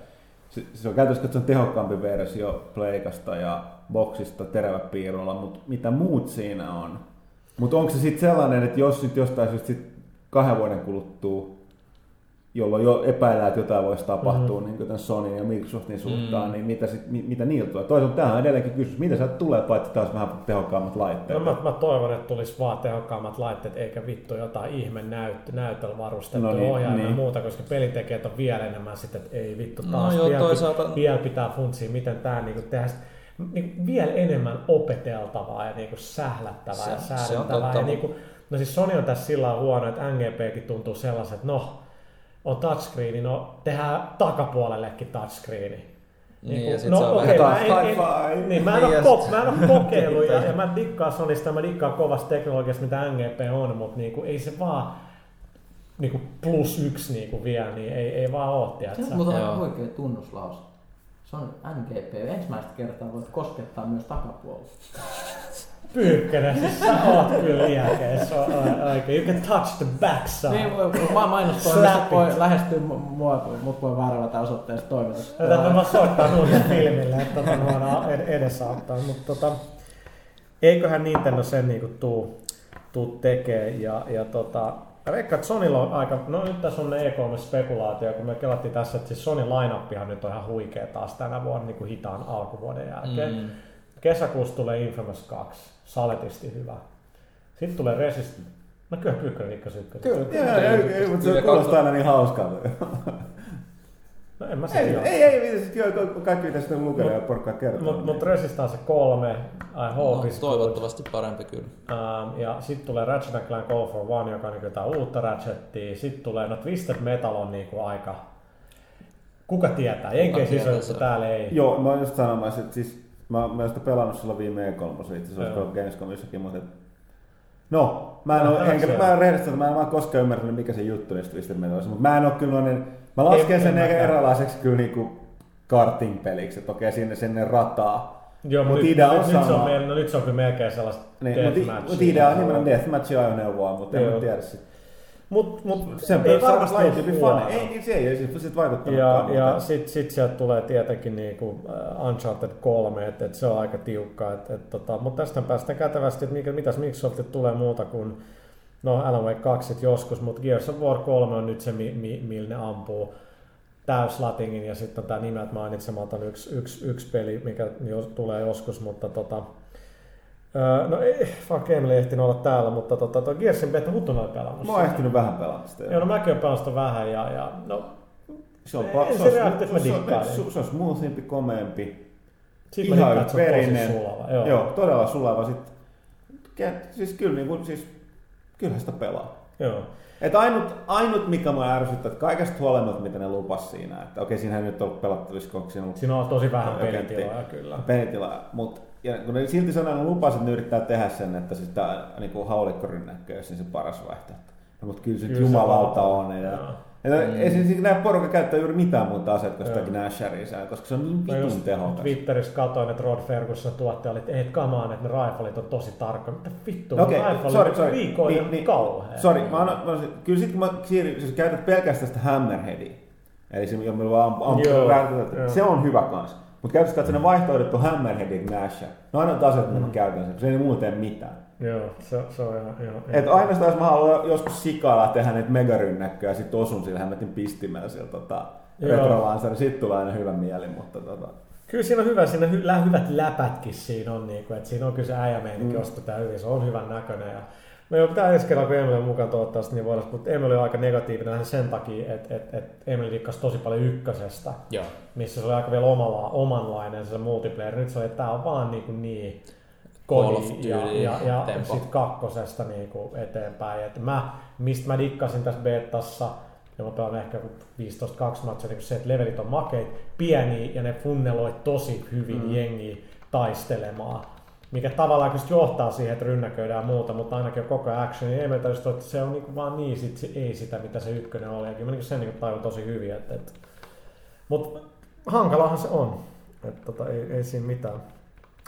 se, se on käytössä katsoen tehokkaampi versio Pleikasta ja Boxista teräväpiirulla, mutta mitä muut siinä on? Mutta onko se sitten sellainen, että jos nyt jostain syystä sit kahden vuoden kuluttua jolloin jo epäillään, että jotain voisi tapahtua mm. niin kuin tämän Sony ja Microsoftin suhtaan, mm. niin mitä, sit, mitä niiltä tulee? Toisaalta tähän on edelleenkin kysymys, mitä sieltä tulee, paitsi taas vähän tehokkaammat laitteet? No mä, mä toivon, että tulisi vaan tehokkaammat laitteet, eikä vittu jotain ihme näyt, näytöllä varustettu no niin, ohjaimia niin. ja muuta, koska pelintekijät on vielä enemmän sitten, että ei vittu No taas, joo, vielä, toisaalta- vielä pitää funtsia, miten tämä niinku tehdään niin vielä enemmän opeteltavaa ja niinku sählättävää Se- ja se on säädettävää. totta. Ja niinku, no siis Sony on tässä sillä huono, että NGPkin tuntuu sellaiset, että no, on touchscreeni, no tehdään takapuolellekin touchscreeni. Niin, ja sit no se on okei, vähän- mä en, en, Hi-fi. niin, mä en, Niin, ole, ja ko- mä en ole kokeillut ja, ja mä dikkaan Sonysta, mä dikkaan kovasta teknologiasta, mitä NGP on, mutta niinku, ei se vaan niinku plus yksi niinku vielä, niin ei, ei vaan oo, Se tiedätkö? on muuten oikea tunnuslause. Se on NGP. Ensimmäistä kertaa voit koskettaa myös takapuolta. Pyykkönen, siis sä oot kyllä iäkeä, se on o- oikein. You can touch the backside. Niin, mä mainostoimista voi lähestyä mu- mua, mut voi väärällä osoitteesta toimituksesta. Tätä mä soittaa uudelle filmille, että tota, me voidaan ed- edesauttaa. Mutta tota, eiköhän Nintendo sen niinku tuu, tuu tekee. Ja, ja tota, mä veikkaan, että Sonylla on aika, no nyt tässä on ne E3-spekulaatio, kun me kelattiin tässä, että siis Sony lineuppihan nyt on ihan huikea taas tänä vuonna niin kuin hitaan alkuvuoden jälkeen. Mm. Kesäkuussa tulee Infamous 2, saletisti hyvä. Sitten tulee Resist, no kyllä Pyykkönen Nikkas ykkönen. Kyllä, Joo, ei, ei, mutta se Kyllä, kuulostaa aina niin hauskalta. No en mä Ei, sitten ei, ei, ei, sit joo, kaikki mitä sitten lukee ja porukkaa kertoo. Mutta mut Resistance 3, I hope No, is good. toivottavasti parempi kyllä. Ähm, ja sitten tulee Ratchet Clank Call for One, joka on niin jotain uutta Ratchettia. Sitten tulee, no Twisted Metal on niinku aika... Kuka tietää? Jenkeissä tietää iso juttu, se? täällä ei. Joo, mä oon just sanomassa, että siis mä, mä oon sitä pelannut silloin viime E3, itse asiassa Gamescomissakin, mutta et, No, mä en, ole, enkä, mä en rehellisesti, sanoa, mä en vaan koskaan ymmärtänyt, mikä se juttu niistä Twisted Metalista, mutta mä en ole kyllä noinen, mä lasken En- sen en ehkä mäkään. erilaiseksi kyllä niinku karting-peliksi, että okei, sinne, sinne rataa. Joo, Mut mutta nyt, idea on nyt, nyt, se on, sama. mel- no, nyt se on kyllä melkein sellaista Niin, mutta deathmatchia. mut idea on nimenomaan deathmatch ajoneuvoa, mutta en mä tiedä sit. Mut, mut Sen ei varmasti huono. fani. Ei, se ei, ei sit, vaikuttanut. Ja, ja sitten sit sieltä tulee tietenkin niinku uh, Uncharted 3, että et se on aika tiukka. Et, et, tota, mutta tästä päästään kätevästi, että mikä, mitäs Microsoftit tulee muuta kuin no Alan Wake 2 sit joskus, mutta Gears of War 3 on nyt se, mi, mi, millä ne ampuu täyslatingin ja sitten on tämä nimeltä mainitsematon yksi, yksi, yksi peli, mikä jo, tulee joskus, mutta tota, öö, no ei, fuck Emily ei ehtinyt olla täällä, mutta tota, tuo Gearsin Beta Huttunen oli pelannut. Mä oon ehtinyt vähän pelata sitä. Joo, no mäkin olen pelannut sitä vähän ja, ja no, Se on, Ei, se se, on, se, mä se, on, se, se on smoothimpi, komeampi. Sitten mä Ihan dikkaan, on verinen. sulava. Joo. Joo. todella sulava. Sit, ke- siis kyllä, niin kuin, siis, kyllähän sitä pelaa. Joo. Et ainut, ainut, mikä mua ärsyttää, että kaikesta huolimatta, mitä ne lupas siinä, että okei, siinähän ei nyt ollut pelattavissa, koska siinä on Siinä on tosi vähän Joo, pelitiloja kyllä. pelitila, mutta ja kun ne silti sanoo, ne lupas, että ne yrittää tehdä sen, että siis tää niin haulikkorynnäkkö olisi niin se paras vaihtoehto. No, mutta kyllä se Kyllä se jumalauta on. on. Ja, ja mm. Ei siis nämä porukka käyttää juuri mitään muuta aseita kuin sitäkin Nasharia, siellä, koska se on niin vitun tehokas. Twitterissä katoin, että Rod Ferguson tuottaja oli, että ei, on, että ne riflet on tosi tarkka. Mitä vittu, okay, rifle sorry, on sorry. viikoin Niin, niin, niin, kauhea. Sori, mä annan, mä annan, kyllä sit kun mä siirryn, jos käytät pelkästään sitä hammerheadia, eli se, jolla vaan am, am, Joo, räätytät, joo. se on hyvä kans. Mutta käytätkö katsoa ne vaihtoehdot on hammerhead ja Nash. No aina taas, että mä käytän sen, se ei muuten tee mitään. Joo, se, se on ihan... ihan Et ainoastaan jos mä haluan joskus sikailla tehdä niitä megarynnäkköjä ja sit osun sillä hämmetin pistimellä sillä tota, Joo. retrolansari, sit tulee aina hyvä mieli, mutta tota, Kyllä siinä on hyvä, siinä hy, hyvät läpätkin siinä on, niin kuin, että siinä on kyllä se äijämeininki, mm. ostetään hyvin, se on hyvän näköinen. Ja me jo pitää ensi kerralla, kun Emily on mukaan toivottavasti, niin voidaan, mutta Emily on aika negatiivinen sen takia, että, että, että Emily dikkasi tosi paljon ykkösestä, Joo. missä se oli aika vielä omalla, omanlainen se multiplayer. Nyt se oli, että tämä on vaan niin, kuin niin kodi ja, ja, ja sitten kakkosesta niin kuin eteenpäin. Et mä, mistä mä dikkasin tässä betassa, ja mä pelaan ehkä 15-2 matsia, niin se, että levelit on makeit, pieniä, ja ne funneloi tosi hyvin mm. jengiä taistelemaan. Mikä tavallaan kyllä johtaa siihen, että rynnäköidään ja muuta, mutta ainakin on koko ajan action, niin ei meitä just, että se on niinku vaan niin, sit se, ei sitä, mitä se ykkönen oli. Ja kyllä mä niinku sen niinku tajun tosi hyvin, että, että mutta hankalahan se on. Että tota, ei, ei siinä mitään.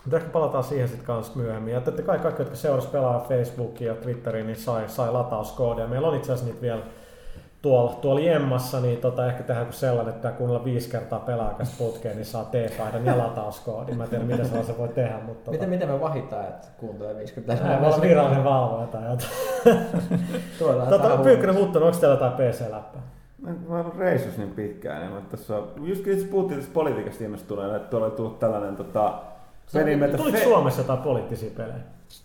Mutta ehkä palataan siihen sitten kanssa myöhemmin. Ja kai kaikki, jotka seurasivat pelaa Facebookia ja Twitteriin, niin sai, sai latauskoodia. Meillä on itse asiassa niitä vielä tuolla, tuolla jemmassa, niin tota, ehkä tehdään kuin sellainen, että kuunnella viisi kertaa pelaakas putkeen, niin saa T-paidan ja latauskoodin. Mä en tiedä, mitä sellaisen voi tehdä, mutta tota, Miten, miten me vahitaan, että kuuntelee 50 Näin, voi olla virallinen valvoja tai jotain. Tota, Pyykkönen Huttunen, onko teillä jotain PC-läppää? mä oon ollut reissus niin pitkään, niin mä tässä on, just itse puhuttiin tästä politiikasta innostuneena, että tuolla on tullut tällainen tota, peli nimeltä Tuliko Fe- Suomessa jotain poliittisia pelejä?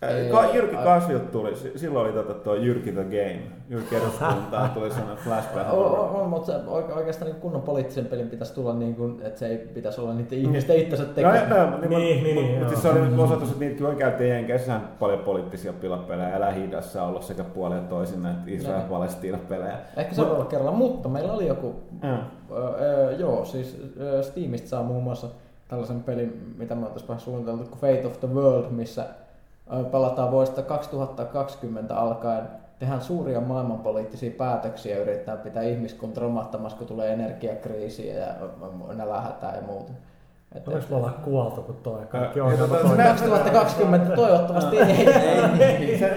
Äh, Ka- Jyrki Kasvilta tuli, si- silloin oli tota tuo Jyrki the Game, Jyrki eduskuntaan tuli sellainen flashback. On, on, on, mutta se oike- oikeastaan niin kunnon poliittisen pelin pitäisi tulla niin kuin, että se ei pitäisi olla niiden ihmisten itsensä Joo, tekemä. joo, Niin, niin, niin, niin, niin, mutta siis se oli osoitus, että niitä kyllä käytiin Jenkeissä paljon poliittisia pilapelejä ja lähi on ollut sekä puolin ja toisin näitä Israel-Palestiina-pelejä. Ehkä seuraavalla kerralla, mutta meillä oli joku, Joo. öö, joo, siis öö, Steamista saa muun muassa tällaisen pelin, mitä me oltaisiin vähän suunniteltu, kuin Fate of the World, missä pelataan vuodesta 2020 alkaen, tehdään suuria maailmanpoliittisia päätöksiä yritetään pitää ihmiskunta romahtamassa, kun tulee energiakriisiä ja nälähätää ja muuta. Et, me olla kuoltu, kun toi kaikki Ää, on ja tota, toi- se nä- 2020 toivottavasti ei. se,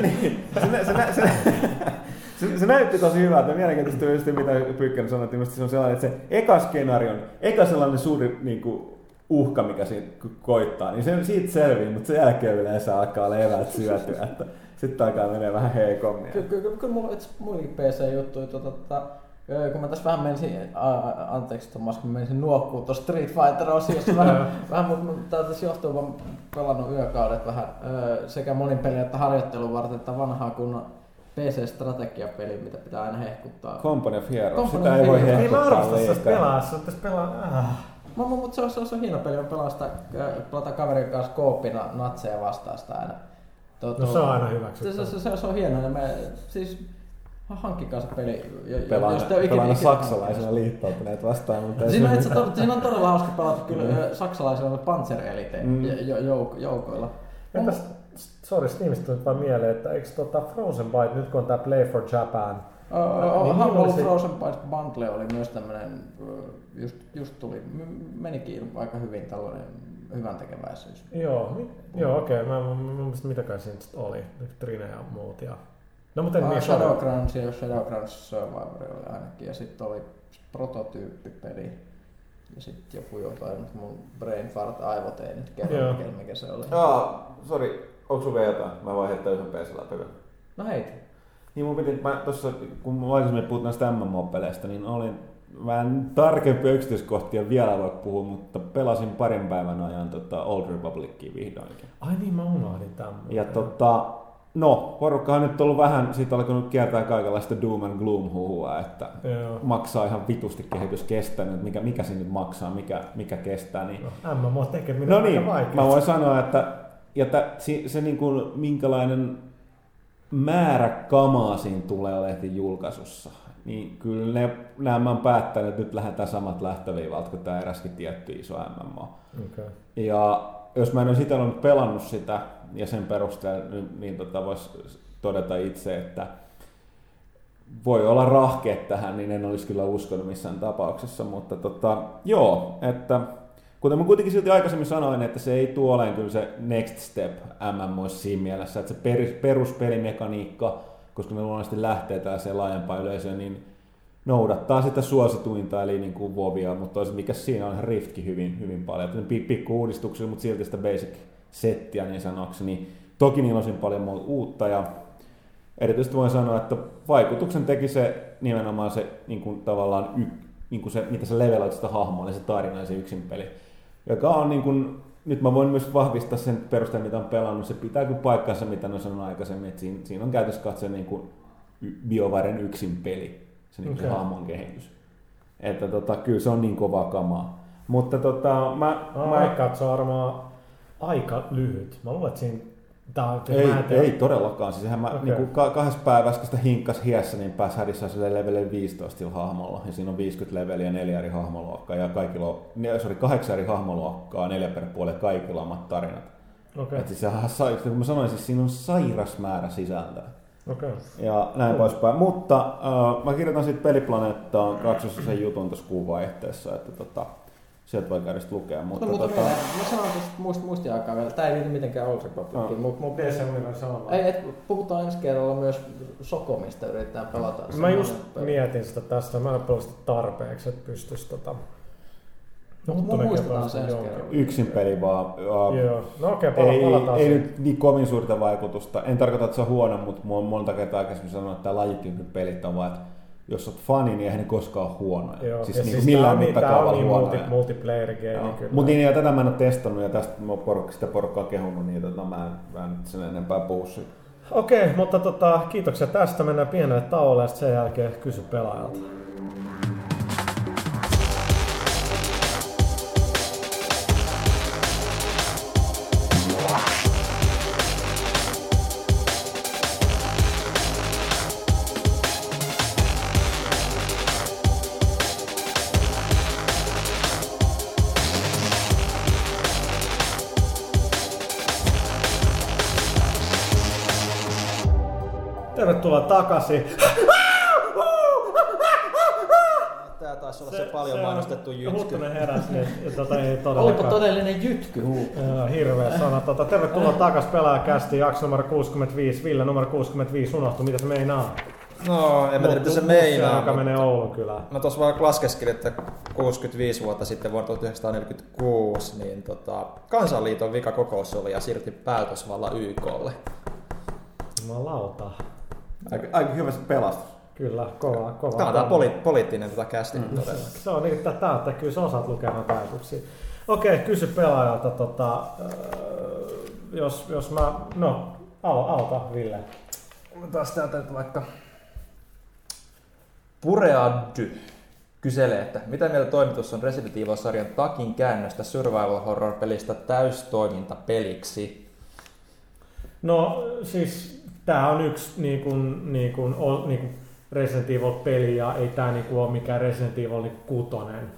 se, nä- se, nä- se, se, se, näytti tosi hyvältä. Mielenkiintoista just mitä Pyykkänen sanoi, että se on sellainen, että se eka skenaarion, eka sellainen suuri niin kuin, uhka, mikä siitä koittaa, niin se, siitä selvii, mutta sen jälkeen yleensä alkaa olla eväät syötyä, että sitten alkaa menee vähän heikommin. Kyllä, kyllä, kyllä mulla on itse muillakin PC-juttuja. Tota, öö, kun mä tässä vähän menisin, a, a, anteeksi Tomas, kun menisin nuokkuu tuossa Street Fighter-osiossa vähän, vähän mutta tää tässä johtuu, vaan pelannut yökaudet vähän öö, sekä monin peliä että harjoittelun varten, että vanhaa kunnon PC-strategiapeli, mitä pitää aina hehkuttaa. Company of Heroes, Company sitä ei voi Heroes. Ei mä hehkuttaa arvostan sitä liikaa. pelaa, se on tässä pelaa... Ah. Mutta mut se, on, se, on, se on hieno peli, sitä, äh, pelataan kaverin kanssa kooppina natseja vastaan sitä aina. To, No se on aina se, hyväksyttävä. se, se, se, on hieno, ja me, siis hankkikaa se peli. Pelaan, jos ikinä- pelaan ikinä saksalaisena liittoutuneet vastaan, mutta Siinä on, se- itse, todella, siinä on todella hauska pelata kyllä mm. saksalaisilla Panzer-elite Mm. mm. jouk- joukoilla. Entäs, sorry, Steamista tuli vaan mieleen, että eikö tota Frozen Byte, nyt kun on tää Play for Japan, Oh, Niin, Humble niin oli se- Frozen Bytes Bundle oli myös tämmönen, ö, just, just tuli, menikin aika hyvin tällainen hyvän tekeväisyys. Joo, mi- joo okei, okay. mä, mä, mä muistin mitäkään siinä oli, Trine ja muut. Ja... No mutta en Ah, niin Shadowgrounds ja Shadowgrounds Survivor oli ainakin, ja sitten oli prototyyppipeli. Ja sitten joku jotain, mutta mun brain fart aivot ei nyt kerro, mikä, se oli. Aa, sori, onko sulla vielä jotain? Mä voin heittää yhden PC läpi. vielä. No hei, Niin mun piti, mä tossa, kun mä aikaisemmin puhut näistä MMO-peleistä, niin olin vähän tarkempia yksityiskohtia vielä voi puhua, mutta pelasin parin päivän ajan tota Old Republicia vihdoinkin. Ai niin, mä unohdin tämän. Ja tota, no, porukka on nyt ollut vähän, siitä alkanut kiertää kaikenlaista doom and gloom huhua, että Joo. maksaa ihan vitusti kehitys kestää, että mikä, mikä siinä nyt maksaa, mikä, mikä kestää, niin No, MMO tekeminen No on niin, aika vaikeaa. mä voin sanoa, että ja tä, se, se niin kuin, minkälainen määrä kamaa siinä tulee lehti julkaisussa, niin kyllä ne, nämä on päättänyt, että nyt lähdetään samat lähtöviivalta kuin tämä eräskin tietty iso MMO. Okay. Ja jos mä en olisi itse ollut pelannut sitä ja sen perusteella, niin, niin tota voisi todeta itse, että voi olla rahkeet tähän, niin en olisi kyllä uskonut missään tapauksessa, mutta tota, joo, että kuten mä kuitenkin silti aikaisemmin sanoin, että se ei tuo olemaan kyllä se next step MMO siinä mielessä, että se per, peruspelimekaniikka, koska ne luonnollisesti lähtee tällaiseen laajempaan yleisöön, niin noudattaa sitä suosituinta, eli niin kuin Vovia, mutta toisaalta mikä siinä on Riftkin hyvin, hyvin paljon. Pikku uudistuksia, mutta silti sitä basic settiä niin sanokseni. Toki niillä on paljon muuta uutta ja erityisesti voin sanoa, että vaikutuksen teki se nimenomaan se niin kuin tavallaan y, niin kuin se, mitä sä leveloit sitä hahmoa, eli se tarina ja se yksin peli, joka on niin kuin, nyt mä voin myös vahvistaa sen perusteen, mitä on pelannut, se pitää kyllä paikkansa, mitä ne sanonut aikaisemmin, että siinä, siinä on käytössä katsoen niin kuin BioVaren yksin peli, se, niin okay. hahmon kehitys. Että tota, kyllä se on niin kovaa kamaa. Mutta tota, mä, Mä mä, on varmaan aika lyhyt. Mä luulen, että siinä... On, ei, mä en tiedä. ei todellakaan. Siis mä okay. niin ka- kahdessa päivässä, kun sitä hinkkas hiessä, niin pääsi hädissä sille levelille 15 sillä hahmolla. Ja siinä on 50 leveliä, neljä eri hahmoluokkaa ja kaikilla on, ne, sorry, kahdeksan eri hahmoluokkaa, neljä per puoli, kaikilla omat tarinat. Okay. Et siis sehän, kun mä sanoin, siis siinä on sairas määrä sisältöä. okei. Ja näin Cool. poispäin. Mutta äh, mä kirjoitan siitä peliplaneettaan kaksossa sen jutun tuossa kuun vaihteessa, että tota, sieltä voi käydä lukea. Mutta, Mutta, mutta tota, mä sanon tästä muist, muistiaikaa vielä, tää ei liity mitenkään Old Republiciin, No. mutta mut, DC Universe on ei, et, puhutaan ensi kerralla myös Sokomista, yritetään pelata. Mä semmoinen just peli. mietin sitä tästä, mä en ole tarpeeksi, että pystyisi tota... Mut Huttunen muistetaan se ensi kerralla. yksin peli vaan. Äh, Joo, no okei, pala, ei, palataan ei siihen. nyt niin kovin suurta vaikutusta. En tarkoita, että se on huono, mutta mä oon monta kertaa aikaisemmin sanonut, että tämä lajityypin pelit on vaan, että jos olet fani, niin eihän ne koskaan ole huonoja. Joo, siis, ja niin siis millään niin- mittakaavalla niin huonoja. multi, multiplayer game kyllä. Mutta niin, ja tätä mä en ole testannut ja tästä mä oon porukka, sitä porukkaa kehunut, niin tota, mä, en, mä en nyt sen enempää puhu siitä. Okei, mutta tota, kiitoksia tästä. Mennään pienelle tauolle ja sen jälkeen kysy pelaajalta. Takaisin. Tää taisi olla se, se paljon mainostettu jytsky. Huttunen heräsi, niin ja tota ei Olipa todellakaan. todellinen jytky. Joo, hirveä sana. Tota, tervetuloa takas pelaajakästi, jakso numero 65. Ville numero 65 unohtui, mitä se meinaa? No, en mä tiedä, mitä se meinaa. joka mutta- menee Oulun kylään. Mä tuossa vaan laskeskelin, että 65 vuotta sitten vuonna 1946, niin tota, Kansanliiton vikakokous oli ja siirti päätösvalla YKlle. Jumalauta. Aika, aika hyvä se pelastus. Kyllä, kova, kova. Tämä on tää poli- poliittinen tota kästi mm. todella. Se on niin, että tää, että kyllä sä osaat lukea noita ajatuksia. Okei, kysy pelaajalta, tota, öö, jos, jos mä, no, alo, aloita Ville. Taas täältä nyt vaikka Pureaddy kyselee, että mitä mieltä toimitus on Resident Evil-sarjan takin käännöstä survival horror-pelistä täystoimintapeliksi? No siis tää on yksi niin kuin, niin kuin, niin kuin Resident Evil-peli ja ei tää niin kuin ole mikään Resident Evil niin kutonen.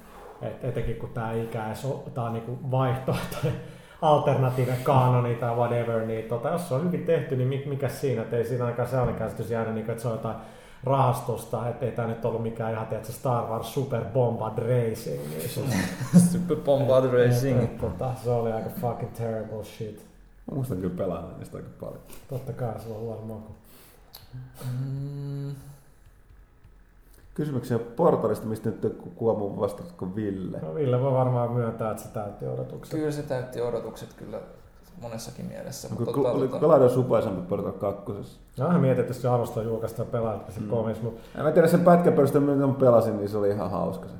Et etenkin kun tää ei ikään tää on niin kuin vaihtoehtoinen alternative kanoni tai whatever, niin tota, jos se on hyvin tehty, niin mik- mikä siinä, että ei siinä ainakaan sellainen käsitys jäänyt, niin kuin, että se on jotain rahastusta, että ei tämä nyt ollut mikään ihan tiedätkö, Star Wars Super Bombard Racing. Niin se, Super Bombard Racing. tota, se oli aika fucking terrible shit. Mä muistan kyllä pelannut niistä aika paljon. Totta kai se on huono maku. Mm, Kysymyksiä portalista, mistä nyt kuka muu vastasi kuin Ville. No Ville voi varmaan myöntää, että se täytti odotukset. kyllä se täytti odotukset kyllä monessakin mielessä. Onko, Mutta oli tota, Gladio supaisempi Portal 2? No ihan mietin, että jos se arvostaa julkaistaan pelaajat, se Mm. komis, mutta En mä tiedä sen pätkän perusteella, mitä mä pelasin, niin se oli ihan hauska se.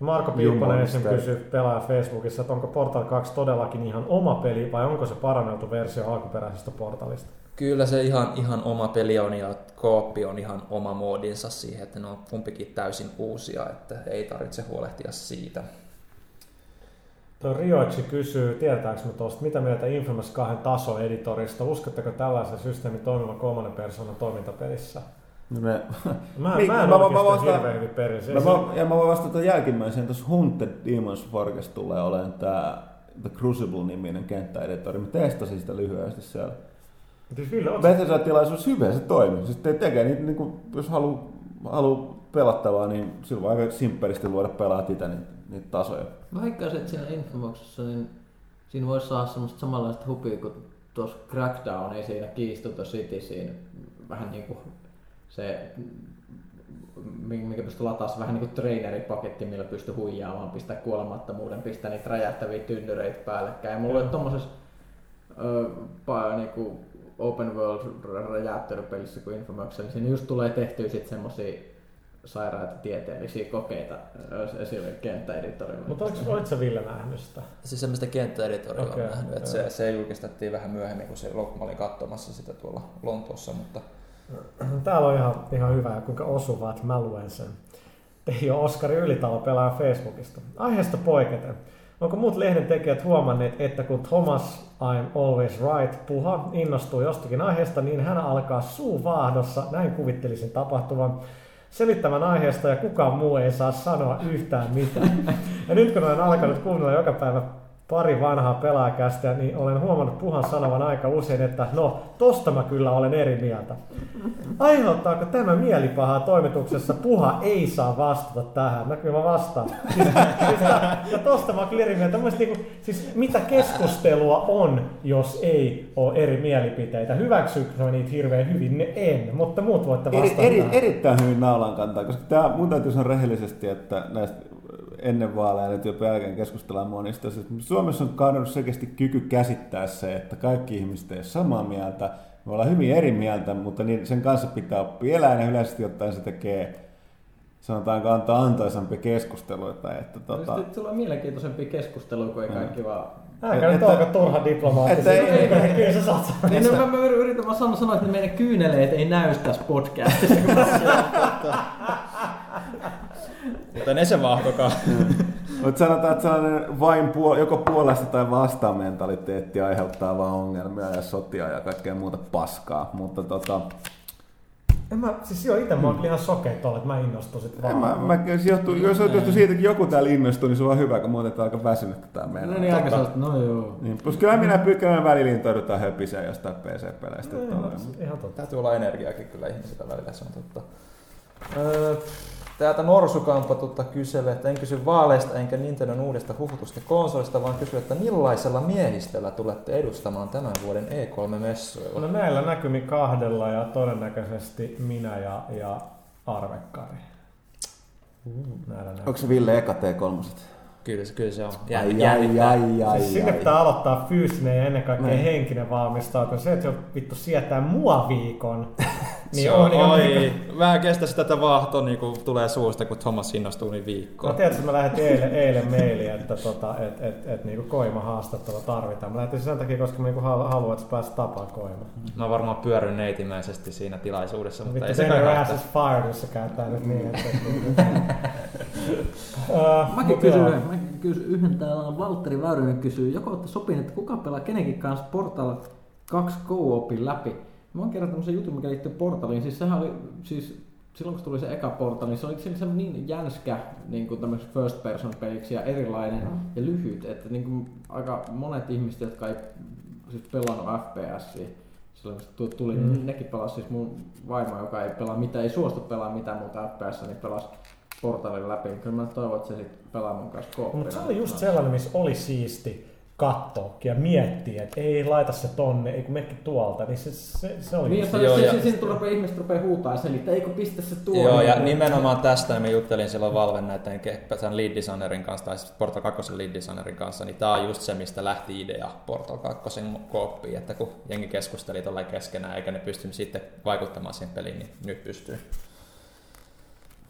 Marko Piipponen mistä- kysyi pelaaja Facebookissa, että onko Portal 2 todellakin ihan oma peli vai onko se paranneltu versio alkuperäisestä Portalista? Kyllä se ihan, ihan oma peli on ja kooppi on ihan oma moodinsa siihen, että ne on kumpikin täysin uusia, että ei tarvitse huolehtia siitä. Tuo Rioichi kysyy, tietääkö me tuosta, mitä mieltä Infamous 2 tasoeditorista? Uskotteko tällaisen systeemin toimivan kolmannen persoonan toimintapelissä? No ne, Mä, Niin, mä en mä- mä, vastaan- hirveän hyvin perin. Se, mä, se, mä, ja mä voin vastata jälkimmäiseen, tuossa Hunted Demons Forest tulee olemaan tää The Crucible-niminen kenttäeditori. Mä testasin sitä lyhyesti siellä. siis Bethesda-tilaisuus hyvä, se toimii. Siis te tekee niitä, niin kuin, jos haluaa halu pelattavaa, niin silloin aika simppelisti luoda pelaat itse niitä, niitä tasoja. Mä veikkaisin, että siinä Infoboxissa niin siinä voisi saada semmoista samanlaista hupia kuin tuossa Crackdown, ei siinä Kiistuta City, siinä vähän niin kuin se, mikä pystyy lataamaan vähän niin kuin traineripaketti, millä pystyy huijaamaan, pistää kuolemattomuuden, pistää niitä räjähtäviä tynnyreitä päällekkäin. Ja mulla oli tommosessa ö, pa, niin kuin open world räjäyttelypelissä kuin Infoboxissa, niin siinä just tulee tehtyä sitten semmosia sairaita tieteellisiä kokeita esille kenttäeditorilla. Mutta oletko, oletko sä Ville nähnyt sitä? Siis semmoista kenttäeditoriaa Okei, okay, on nähnyt, että se, se julkistettiin vähän myöhemmin, kun se, mä olin katsomassa sitä tuolla Lontoossa, mutta Täällä on ihan, ihan hyvä, kuinka osuva, että mä luen sen. Teijo Oskari Ylitalo pelaa Facebookista. Aiheesta poiketen. Onko muut lehden tekijät huomanneet, että kun Thomas I'm always right puha innostuu jostakin aiheesta, niin hän alkaa suuvaahdossa, näin kuvittelisin tapahtuvan, selittämään aiheesta ja kukaan muu ei saa sanoa yhtään mitään. Ja nyt kun olen alkanut kuunnella joka päivä pari vanhaa pelaajakästä, niin olen huomannut Puhan sanovan aika usein, että no, tosta mä kyllä olen eri mieltä. Aiheuttaako tämä mielipahaa toimituksessa? Puha ei saa vastata tähän. Mä kyllä mä vastaan. Siis, siis ja tosta mä kyllä eri mieltä. Mun mielestä niinku, siis mitä keskustelua on, jos ei ole eri mielipiteitä? Hyväksyykö mä niitä hirveän hyvin? Ne en, mutta muut voitte Eri, vastata. eri, tähän. erittäin hyvin naulan kantaa, koska tämä, mun täytyy sanoa rehellisesti, että näistä ennen vaaleja nyt jo jälkeen keskustellaan monista. asioista. Suomessa on kadonnut selkeästi kyky käsittää se, että kaikki ihmiset ei ole samaa mieltä. Me ollaan hyvin eri mieltä, mutta niin, sen kanssa pitää oppia elää ja yleisesti ottaen se tekee sanotaanko antaa antoisampi keskustelu. Että, että Tota... Sitten tulee mielenkiintoisempia keskusteluja, kun ei kaikki vaan... Älkää nyt olko turha diplomaattisia. Että ei- Kyllä- se saat Niin, no, mä, mä yritän vaan sanoa, että ne meidän kyyneleet ei näy tässä podcastissa. Joten ei se vahtokaa. Mutta sanotaan, että sellainen vain puol- joko puolesta tai vastaan mentaliteetti aiheuttaa vaan ongelmia ja sotia ja kaikkea muuta paskaa. Mutta tota, En mä, siis joo, itse mä oon ihan sokea tuolla, että mä innostuisin en vaan. mä, mä, se johtuu, jos se johtuu siitä, että joku täällä innostuu, niin se on vaan hyvä, kun muuten aika väsynyttä tää meidän. No niin, aika sellaista, no joo. Niin, plus kyllä minä pyykkämään välillä intoudutaan höpiseen jostain PC-peleistä. No, Ihan totta. Täytyy olla energiaakin kyllä ihmisillä välillä, se on totta. Öö, Täältä Norsukampa tota kyselee, että en kysy vaaleista enkä Nintendon uudesta huhutusta konsolista, vaan kysy, että millaisella miehistöllä tulette edustamaan tämän vuoden E3-messuilla? No näillä näkymin kahdella ja todennäköisesti minä ja, ja Arvekkari. Näkymin. Onko se Ville eka T3? Kyllä se, kyllä se on. Ai, ai, ai, ai, Siis sinne ai. pitää aloittaa fyysinen ja ennen kaikkea Niin. henkinen valmistautuminen. Se, että se vittu sietää mua viikon, niin se on, on, on oi, niin vähän kestäisi tätä vahtoa, niin kun tulee suusta, kun Thomas innostuu niin No viikkoon. tiedätkö, mä lähetin eilen, eilen maili, että tota, et, et, et, niinku koima haastattelu tarvitaan. Mä lähetin sen takia, koska mä niinku halu- haluan, että sä pääset tapaan koima. Mä varmaan pyörryn neitimäisesti siinä tilaisuudessa, mutta Vittu, ei se sen kai haittaa. ass is fired, jos se kääntää nyt niin, että... uh, Mäkin kysyn, mä kysyn yhden täällä Valtteri Väyrynen kysyy, joko olette sopineet, että kuka pelaa kenenkin kanssa Portal 2 co-opin läpi. Mä oon kerran tämmöisen jutun, mikä liittyy Portaliin. Siis sehän oli, siis silloin kun tuli se eka Portal, niin se oli se niin jänskä niin kuin first person peliksi ja erilainen ja lyhyt, että niin kuin aika monet ihmiset, jotka ei siis pelannut FPS, silloin kun tuli, mm. niin nekin pelasi siis mun vaimo, joka ei pelaa mitään, ei suostu pelaa mitään muuta FPS, niin pelasi portalin läpi. Kyllä mä toivon, että se sit pelaa mun kanssa kooppina. Mutta se oli just sellainen, missä oli siisti katsoakin ja miettiä, että ei laita se tonne, ei kun mekin tuolta, niin se, se, se oli Niin, jos Joo, se, ja- se, siinä rupeaa, ihmiset rupeaa huutaa ja selittää, eikö pistä se tuohon. Joo, ja Niin- nimenomaan tästä me juttelin silloin Valven näiden tämän lead designerin kanssa, tai siis Portal 2 lead designerin kanssa, niin tämä on just se, mistä lähti idea Portal 2 kooppiin, että kun jengi keskusteli tuolla keskenään, eikä ne pystynyt sitten vaikuttamaan siihen peliin, niin nyt pystyy.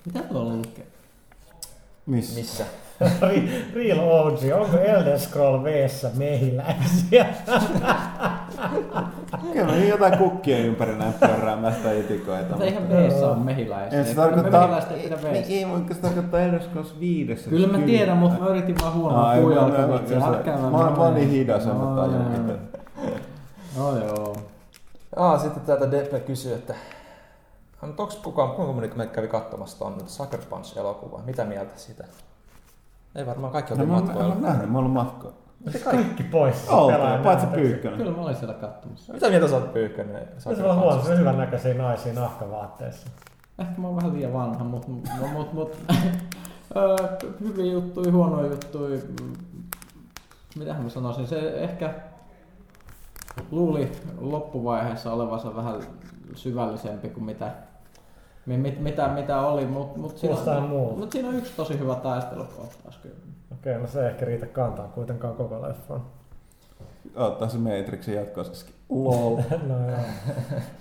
Mitä tuolla lukee? Missä? Missä? Re- Real OG, onko Elder Scroll V mehiläisiä? Kyllä mä jotain kukkien ympäri näin pyöräämästä itikoita. Mutta eihän Veessa ole mehiläisiä. En se tarkoittaa... ei Ei, mutta se tarkoittaa Elder Scrolls 5. Kyllä mä tiedän, mutta mä yritin vaan huonoa Ai, puujalka mä- oon niin hidas, en mä joo. mitään. No joo. Aa, sitten täältä Deppe kysyy, että mutta onko kukaan, kuinka moni me kävi katsomassa tuon Sucker Punch-elokuvaa? Mitä mieltä siitä? Ei varmaan kaikki No, oltiin mä oon mä matkoilla. nähnyt, mä oon matkoilla. Kaikki pois. Oltiin, paitsi Pyykkönen. Kyllä mä olin siellä katsomassa. Mitä mieltä sä oot Pyykkönen? Se on vaan huono, se on hyvän näköisiä naisia nahkavaatteissa. Ehkä mä oon vähän liian vanha, mutta mut, mut, mut, öö, hyviä juttuja, huonoja juttuja. Mitähän mä sanoisin, se ehkä luuli loppuvaiheessa olevansa vähän syvällisempi kuin mitä, mi- mit, mitä, mitä oli, mutta mut siinä, on- muuta. mut siinä on yksi tosi hyvä taistelukohtaus kyllä. Okei, no se ei ehkä riitä kantaa kuitenkaan koko leffaan. Ottaa se Matrixin jatkossakin. Lol. no joo.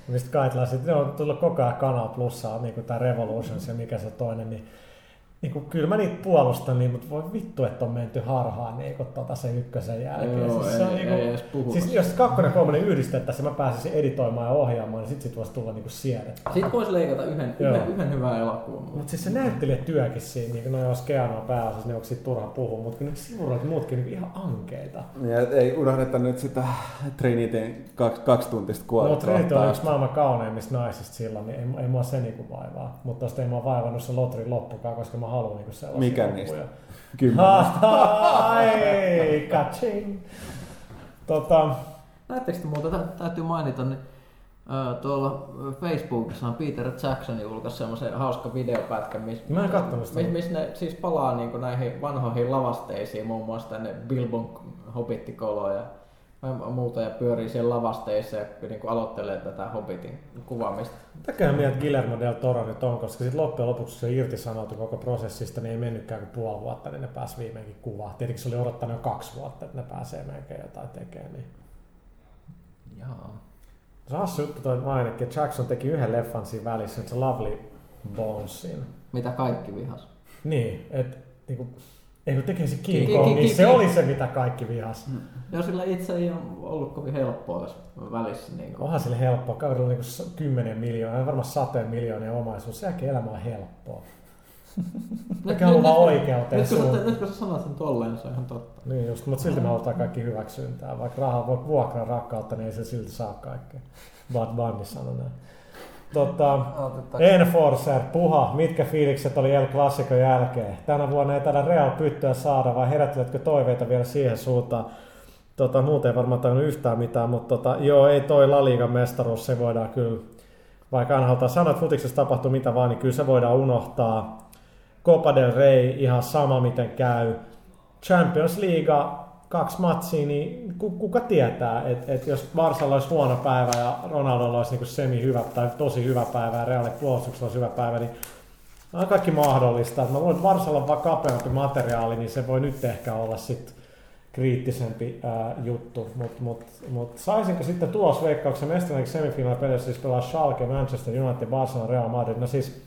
Mistä Kaitla sitten, ne on tullut koko ajan Kanal Plussaa, niin kuin tämä Revolutions ja mikä se toinen, niin niin kuin, kyllä mä niitä puolustan, niin, mutta voi vittu, että on menty harhaan niin kuin, tota, sen ykkösen jälkeen. Joo, siis, ei, se on, ei, niin kuin, ei edes siis jos kakkonen ja kolmonen yhdistettäisiin ja mä pääsisin editoimaan ja ohjaamaan, niin sit sit voisi tulla niin siedettä. Siitä voisi leikata yhden, Joo. yhden, yhden hyvän elokuvan. Mutta siis se näyttelijätyökin siinä, niin kuin no jos Keanu on pääosassa, niin onko siitä turha puhua, mutta ne sivuroit muutkin niin ihan ankeita. Ja ei unohdeta nyt sitä Trinityn kaksi, kaksi tuntista No, kuollutta. Trinity on yksi maailman kauneimmista naisista silloin, niin ei, ei mua se niinku vaivaa. Mutta tosta ei mua vaivannut se Lotrin loppukaan, koska mä haluan niinku sellaisia Mikä loppuja. niistä? Kymmenen. Ai, kaching. Tota, Näettekö te muuta, tä- täytyy mainita, niin tuolla Facebookissa on Peter Jackson julkaisi semmoisen hauska videopätkän, missä Mä en kattonut sitä. miss, miss ne siis palaa niin näihin vanhoihin lavasteisiin, muun muassa tänne Bilbon hobittikoloon ja muuta ja pyörii siellä lavasteissa ja niin aloittelee tätä Hobbitin kuvaamista. mitäköhän mieltä Guillermo del Toro nyt on, koska sitten loppujen lopuksi kun se irtisanoutui koko prosessista, niin ei mennytkään kuin puoli vuotta, niin ne pääsi viimeinkin kuvaan. Tietenkin se oli odottanut jo kaksi vuotta, että ne pääsee melkein jotain tekemään. Niin. Jaa. Se on hassu juttu toi mainitkin, että Jackson teki yhden leffan siinä välissä, nyt se Lovely Bonesin. Mitä kaikki vihas. Niin, että niinku, ei kun tekee se Ki- King ki- Kong, niin se oli se, mitä kaikki vihas. Joo, sillä itse ei ole ollut kovin helppoa tässä välissä. Niin kuin. Onhan sille helppoa. Kaverilla on niinku 10 miljoonaa, varmaan sateen miljoonia omaisuus. Jälkeen elämä on helppoa. Mikä on vaan oikeuteen nyt, kun sä, suuntaan. nyt kun sä sanot sen tolleen, niin se on ihan totta. Niin just, mutta silti me halutaan kaikki hyväksyntää. Vaikka rahaa voi vuokraa rakkautta, niin ei se silti saa kaikkea. Bad Bunny sanoi näin. Tota, Enforcer, puha, mitkä fiilikset oli El Clasico jälkeen? Tänä vuonna ei tällä Real pyttyä saada, vai herätteletkö toiveita vielä siihen suuntaan? Tota, muuten ei varmaan tajunnut yhtään mitään, mutta tota, joo, ei toi La Ligan mestaruus, se voidaan kyllä, vaikka aina halutaan sanoa, että futiksessa tapahtuu mitä vaan, niin kyllä se voidaan unohtaa. Copa del Rey, ihan sama miten käy. Champions League, kaksi matsia, niin ku- kuka tietää, että et jos Barsalla olisi huono päivä ja Ronaldolla olisi niinku semi hyvä tai tosi hyvä päivä ja Realin puolustuksella olisi hyvä päivä, niin on kaikki mahdollista. Et mä luulen, että Barsalla on vaan kapeampi materiaali, niin se voi nyt ehkä olla sitten kriittisempi ää, juttu, mutta mut, mut saisinko sitten tulosveikkauksen mestarinakin semifinaalipelissä siis pelaa Schalke, Manchester United, Barcelona, Real Madrid, no siis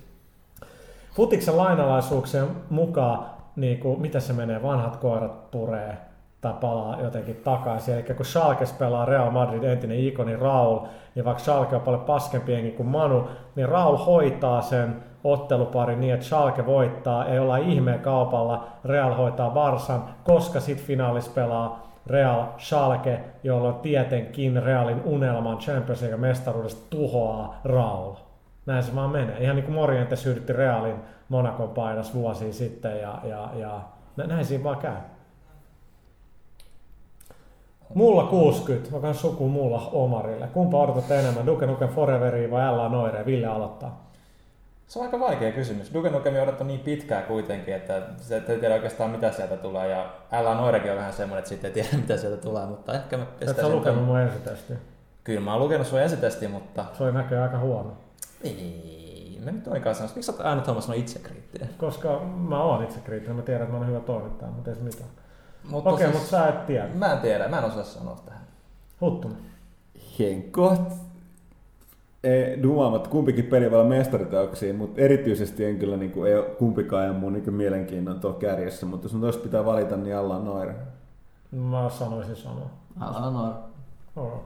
futiksen lainalaisuuksien mukaan, niin kuin, mitä se menee, vanhat koirat puree tai palaa jotenkin takaisin. Eli kun Schalkes pelaa Real Madrid entinen ikoni Raul, niin vaikka Schalke on paljon paskempi jengi kuin Manu, niin Raul hoitaa sen otteluparin niin, että Schalke voittaa, ei olla ihmeen kaupalla, Real hoitaa Barsan, koska sitten finaalis pelaa Real Schalke, jolloin tietenkin Realin unelman Champions League mestaruudesta tuhoaa Raul. Näin se vaan menee. Ihan niin kuin Morientes Realin Monakon paidas vuosia sitten ja, ja, ja nä- näin siinä vaan käy. Mulla 60, mä kanssa suku mulla Omarille. Kumpa odotat enemmän, Duke Nukem Foreveria vai L.A. Noire? Ville aloittaa. Se on aika vaikea kysymys. Duke Nukem on odottu niin pitkään kuitenkin, että se et tiedä oikeastaan mitä sieltä tulee. Ja Älä Noirekin on vähän semmoinen, että sitten ei tiedä mitä sieltä tulee, mutta ehkä mä sä pistäisin lukenut tämän- mun ensitestiä. Kyllä mä oon lukenut sun ensitesti, mutta Se oli näköjään aika huono. ei, mä nyt oikein sanoa. Miksi sä oot aina Thomas itsekriittinen? Koska mä oon itse kriittinen, mä tiedän, että mä oon hyvä toimittaja, mutta ei se mitään. Mutta Okei, okay, mutta sä et tiedä. Mä en tiedä, mä en osaa sanoa tähän. Huttunen. Henkot. Ei, dumaamatta kumpikin peli voi olla mestariteoksia, mutta erityisesti en kyllä niin kuin, ei ole kumpikaan ja mun niin mielenkiinnon tuolla kärjessä, mutta jos on toista pitää valita, niin alla on noire. Mä sanoisin sanoa. Älä noin. Oh.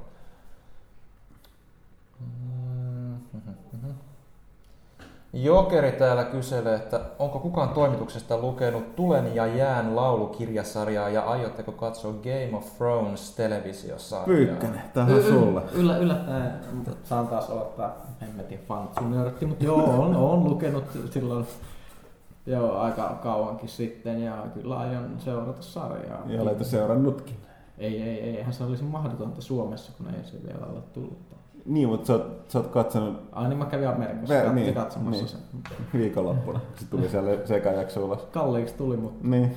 Jokeri täällä kyselee, että onko kukaan toimituksesta lukenut Tulen ja jään laulukirjasarjaa ja aiotteko katsoa Game of Thrones televisiosarjaa? Pyykkänen, tähän on sulla. Yllä, yllättäen saan taas aloittaa hemmetin fantsunörtti, mutta joo, on, on lukenut silloin jo aika kauankin sitten ja kyllä aion seurata sarjaa. Ja olet seurannutkin. Ei, ei, ei, eihän se olisi mahdotonta Suomessa, kun ei se vielä ole tullut. Niin, mutta sä oot, sä oot katsonut Ai niin mä kävin Amerikassa Vä- niin, katsomassa niin. sen. viikonloppuna, kun se tuli siellä sekajakso ulos. Kalliiksi tuli, mutta Niin.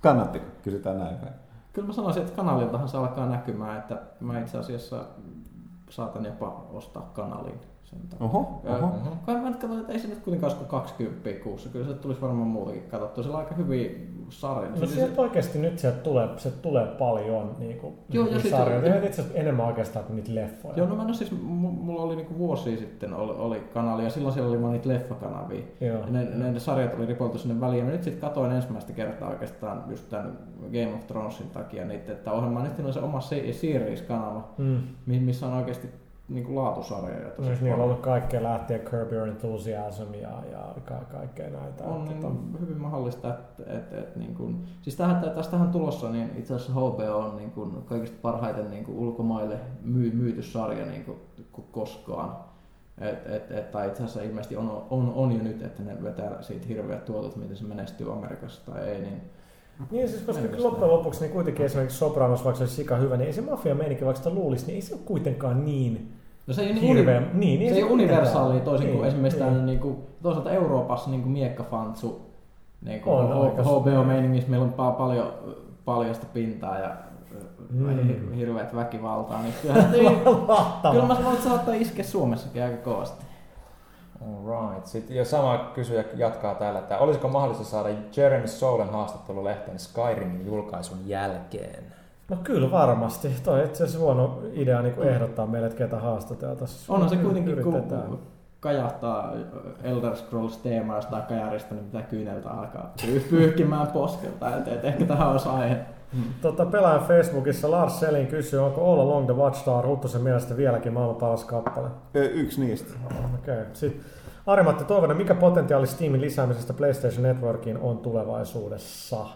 Kannattiko? Kysytään näin päin. kyllä mä sanoisin, että kanaliltahan se alkaa näkymään, että mä itse asiassa saatan jopa ostaa kanalin sen takia. Oho, oho. Kai mä nyt katsoin, että ei se nyt kuitenkaan olisi kuin 20 kuussa. Kyllä se tulisi varmaan muutakin katsottua. Siellä on aika hyviä sarjoja. No sieltä oikeasti nyt sieltä tulee, sieltä tulee paljon niin kuin, Joo, ja niin sit- sarjoja. Ne itse asiassa enemmän oikeastaan kuin niitä leffoja. Joo, no mä ole siis, mulla oli niinku vuosia sitten oli, oli kanali ja silloin siellä oli vaan niitä leffakanavia. Joo. Ja ne, ne, ne, sarjat oli ripoltu sinne väliin. Ja nyt sitten katoin ensimmäistä kertaa oikeastaan just tämän Game of Thronesin takia niitä, että ohjelma nyt on se oma se- series-kanava, Mm. mi- missä on oikeasti niinku laatusarjoja tosi Siis niillä on ollut kaikkea lähtien Curb Your Enthusiasm ja, ja ka- kaikkea näitä. On Että, niin tota, hyvin mahdollista, että et, et, niin kun, siis tähän, tästähän tulossa, niin itse asiassa HBO on niin kun, kaikista parhaiten niin kun, ulkomaille myy, myyty sarja niin kun koskaan. Et, et, et, tai itse asiassa ilmeisesti on, on, on jo nyt, että ne vetää siitä hirveät tuotot, miten se menestyy Amerikassa tai ei. Niin, Niin siis, koska Mennäs loppujen lopuksi niin kuitenkin esimerkiksi Sopranos, vaikka se olisi sika hyvä, niin ei se mafia meininki, vaikka sitä luulisi, niin ei se ole kuitenkaan niin no se ei, uni- Niin, niin se ei ole kuitenkaan. universaali toisin kuin Niin, esimerkiksi niin. niin. niin kuin, toisaalta Euroopassa niin kuin miekkafantsu niin kuin On HBO-meiningissä meillä on pa- paljon paljasta pintaa ja Mm. hirveät väkivaltaa, niin kyllähän, kyllä Mahtavaa. mä sanoin, että saattaa iskeä Suomessakin aika kovasti. Alright. Sitten ja sama kysyjä jatkaa täällä, että olisiko mahdollista saada Jeremy Solen haastattelu lehteen Skyrimin julkaisun jälkeen? No kyllä varmasti. Toi itse asiassa huono idea niin kuin ehdottaa meille, että ketä haastateltaisiin. Onhan se kuitenkin, kun Yritetään. kajahtaa Elder Scrolls teemaa jostain kajarista, niin mitä kyyneltä alkaa pyyhkimään poskelta. Et, et ehkä tähän olisi aihe. Tota, pelaajan Facebookissa Lars Selin kysyy, onko All Along the Watchtower Huttusen mielestä vieläkin maailman paras kappale? Yksi niistä. Okei. Okay. Sitten Ari-Matti Toivonen, mikä potentiaali Steamin lisäämisestä PlayStation Networkiin on tulevaisuudessa?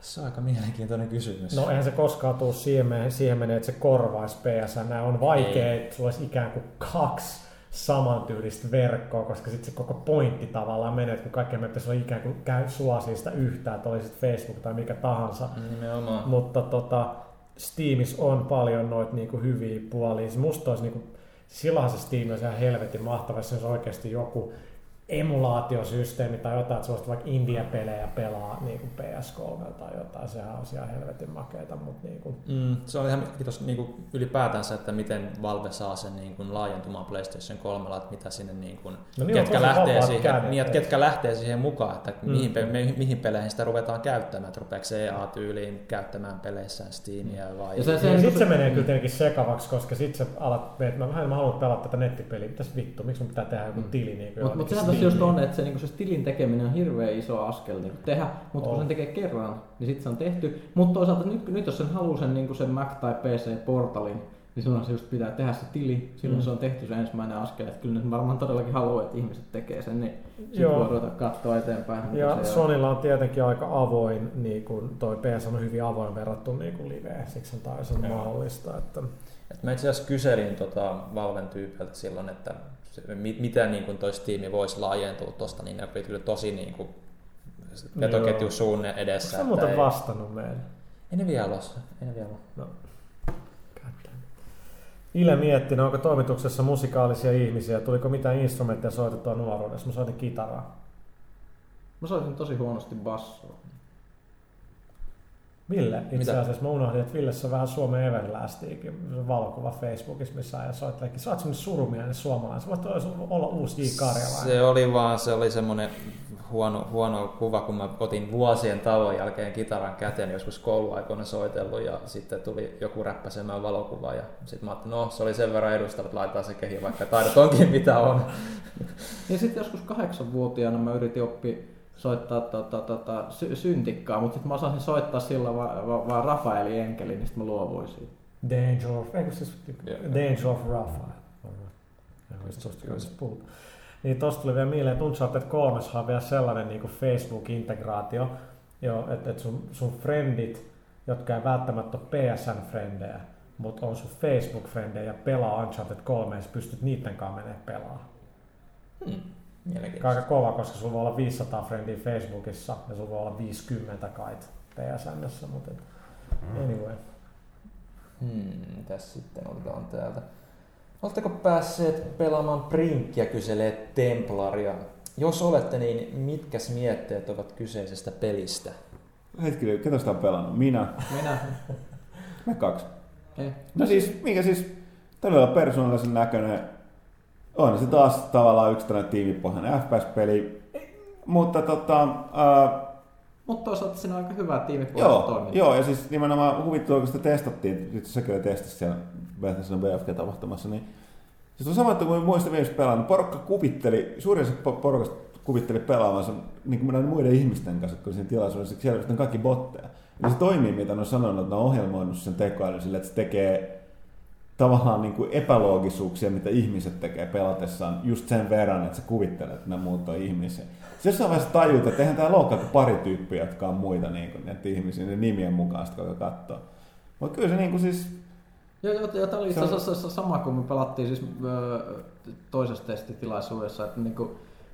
Se on aika mielenkiintoinen kysymys. No eihän se koskaan tule siihen, siihen menee, että se korvaisi PSN. On vaikea, että sulla olisi ikään kuin kaksi samantyylistä verkkoa, koska sitten se koko pointti tavallaan menee, että kun kaikki me pitäisi olla ikään kuin käy suosia sitä yhtään, että Facebook tai mikä tahansa. Nimenomaan. Mutta tota, Steamissa on paljon noita niinku hyviä puolia. Musta olisi niinku, silloinhan se Steam olisi ihan helvetin mahtava, jos se olisi oikeasti joku emulaatiosysteemi tai jotain, että suosta vaikka India-pelejä pelaa niin kuin PS3 tai jotain, sehän on ihan helvetin makeita, mutta niin kuin... mm, se on ihan kiitos niin kuin ylipäätänsä, että miten Valve saa sen niin kuin laajentumaan PlayStation 3, että mitä sinne niin kuin, no niin ketkä, lähtee siihen, niin, että ketkä lähtee siihen mukaan, että mm. mihin, pe- mihin peleihin sitä ruvetaan käyttämään, että rupeeko EA-tyyliin käyttämään peleissään Steamia vai... Ja se, se, se, sitten se menee kyllä tietenkin sekavaksi, koska sitten sä alat, mä, mä, mä haluan pelata tätä nettipeliä, mitäs vittu, miksi mun pitää tehdä joku mm. tili niin Mutta mut sehän tosi just on, että se, niin se tilin tekeminen on hirveän iso askel niin tehdä, mutta kun sen tekee kerran, niin sitten se on tehty. Mutta toisaalta nyt, nyt jos sen haluaa sen, niin sen Mac tai PC-portalin, niin silloin se just pitää tehdä se tili, silloin mm. se on tehty se ensimmäinen askel. Että kyllä ne varmaan todellakin haluaa, että ihmiset tekee sen, niin sitten voi ruveta katsoa eteenpäin. Ja Sonylla on tietenkin aika avoin, niin kuin toi PS on hyvin avoin verrattuna niin kuin liveen, siksi on taisi mahdollista. Että... Et mä itse asiassa kyselin tota Valven tyypiltä silloin, että mitä niin kuin toi tiimi voisi laajentua tuosta, niin ne oli kyllä tosi niin kuin vetoketju suunne edessä. Onko muuten ei... vastannut meille? Ei ne vielä ole. Ei ne vielä ole. No. Ile mietti, no onko toimituksessa musikaalisia ihmisiä, tuliko mitään instrumentteja soitettua nuoruudessa? Mä soitin kitaraa. Mä soitin tosi huonosti bassoa. Ville, itse Mitä? asiassa mä unohdin, että Villessä on vähän Suomen Everlastiikin valokuva Facebookissa, missä ajan soitteleekin. Sä oot semmonen surumielinen suomalainen, sä voit olla uusi J. Karjalainen. Se oli vaan, se oli semmoinen huono, huono kuva, kun mä otin vuosien tauon jälkeen kitaran käteen, joskus kouluaikoina soitellut ja sitten tuli joku räppäsemään valokuva ja sitten mä ajattelin, no se oli sen verran edustava, että laitetaan se kehi, vaikka taidot onkin mitä on. Ja sitten joskus kahdeksanvuotiaana mä yritin oppia soittaa tota, tota, sy- syntikkaa, mutta sitten mä osasin soittaa sillä vaan va, va Rafaeli Enkeli, niin sitten mä luovuin siitä. Danger of, eikö siis, yeah. Danger of Rafael. Niin tosta tuli vielä mieleen, että Uncharted 3 on vielä sellainen niin kuin Facebook-integraatio, että et sun, sun friendit, jotka ei välttämättä ole PSN-frendejä, mutta on sun Facebook-frendejä ja pelaa Uncharted 3, ja pystyt niiden kanssa menemään pelaa. Hmm. Aika kova, koska sulla voi olla 500 friendiä Facebookissa ja sulla voi olla 50 kait PSNssä, mutta mm. anyway. Hmm, tässä sitten otetaan täältä. Oletteko päässeet pelaamaan Prinkkiä, kyselee Templaria. Jos olette, niin mitkä mietteet ovat kyseisestä pelistä? Hetkinen, ketä sitä on pelannut? Minä. Minä. Me kaksi. Ei. No siis, mikä siis todella persoonallisen näköinen on se taas tavallaan yksi tällainen tiimipohjainen FPS-peli, mutta tota... Ää, mutta toisaalta siinä on aika hyvä tiimipohjainen toiminta. Joo, ja siis nimenomaan huvittua, kun sitä testattiin, nyt sekin oli testissa siellä Bethesda BFG-tapahtumassa, niin siis on sama, että kun muista viimeksi pelannut, porukka kuvitteli, suurin osa porukasta kuvitteli pelaavansa niin kuin muiden ihmisten kanssa, kun siinä tilaisuudessa siellä on kaikki botteja. Ja se toimii, mitä ne on sanonut, että ne on ohjelmoinut sen tekoäly sille, että se tekee tavallaan niin kuin epäloogisuuksia, mitä ihmiset tekee pelatessaan, just sen verran, että sä kuvittelet, että nämä muut on ihmisiä. Se jossain vaiheessa tajuut, että eihän tämä loukkaa kuin pari tyyppiä, jotka on muita niin kuin, näitä ihmisiä, ne nimien mukaan sitä koko katsoo. Mutta kyllä se niin kuin siis... Joo, joo, joo tämä oli itse asiassa sama, kun me pelattiin siis toisessa testitilaisuudessa, että niin kuin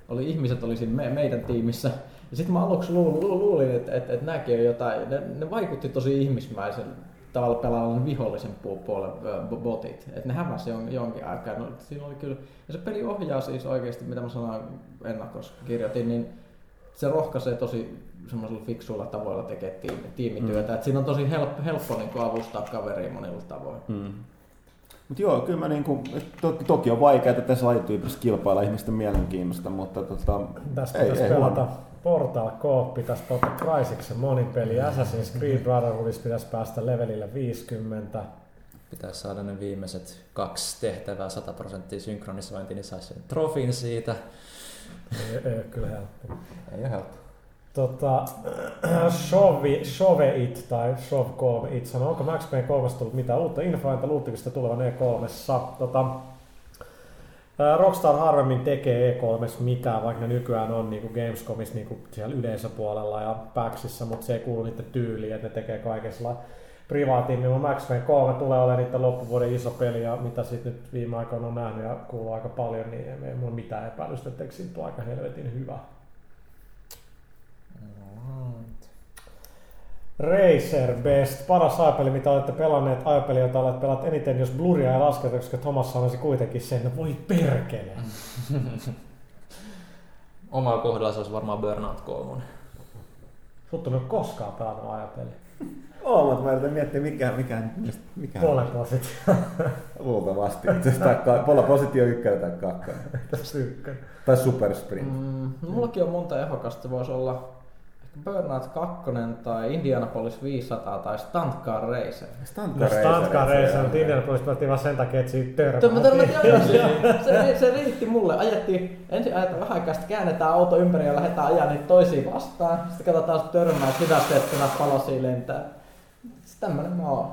oli ihmiset oli siinä me, meidän tiimissä. Ja sitten mä aluksi luulin, luulin että, että, että nämäkin on jotain, ne, ne vaikutti tosi ihmismäisen tavalla pelaavan vihollisen puolen botit. Että ne hämäsi jonkin aikaa. No, siinä oli kyllä, ja se peli ohjaa siis oikeasti, mitä mä sanoin ennakossa kirjoitin, niin se rohkaisee tosi semmoisilla fiksuilla tavoilla tekee tiimi, tiimityötä. Mm. Et siinä on tosi helppo, helppo niin avustaa kaveria monilla tavoilla. Mm. Mutta joo, kyllä mä niinku, to, toki on vaikeaa tässä lajityypissä kilpailla ihmisten mielenkiinnosta, mutta tota, Tästä ei, ei pelata huono. Portal Coop, pitäisi pelata Crysiksen monin peli, Assassin's Creed Brotherhoodissa pitäisi päästä levelille 50. pitäisi saada ne viimeiset kaksi tehtävää 100 prosenttia synkronisointi, niin saisi sen trofin siitä. Ei, ei ole kyllä helppo. Ei ole helppo. Tota, Shovi, Shove It tai Shove It sanoo, onko Max Payne 3 tullut mitään uutta infoa, entä luuttiko sitä tulevan E3? Tota, Rockstar harvemmin tekee E3 mitään, vaikka ne nykyään on niin Gamescomissa niin siellä yleisöpuolella ja PAXissa, mutta se ei kuulu niiden tyyliin, että ne tekee kaikessa privaatimmin. Mun Max Payne 3 tulee olemaan niiden loppuvuoden iso peli ja mitä sitten nyt viime aikoina on nähnyt ja kuuluu aika paljon, niin ei mulla mitään epäilystä, että siitä aika helvetin hyvä. Racer Best, paras ajapeli, mitä olette pelanneet, ajapeli, jota olet pelat eniten, jos Bluria ei lasketa, koska Thomas sanoisi kuitenkin sen, että voi perkele. Omalla kohdalla se olisi varmaan Burnout 3. Sut on koskaan pelannut ajapeli. Oo, mutta mä yritän miettiä, mikä, mikä, mikä Pole posit. Luultavasti. Pola positio ykkönen tai kakkonen. Tässä ykkönen. Tai Super Sprint. Mm, no mullakin on monta ehokasta. Se voisi olla Burnout 2 tai Indianapolis 500 tai Stunt Car Racer. Stunt No Car Stunt Car Racer, Racer, mutta Indianapolis pelattiin vaan sen takia, että siitä törmättiin. se, se riitti mulle. Ajettiin, ensin ajetaan vähän aikaa, sitten käännetään auto ympäri ja lähdetään ajaa niitä toisiin vastaan. Sitten katsotaan se törmää, hidastettuna palosia lentää. Sitten tämmönen mä oon.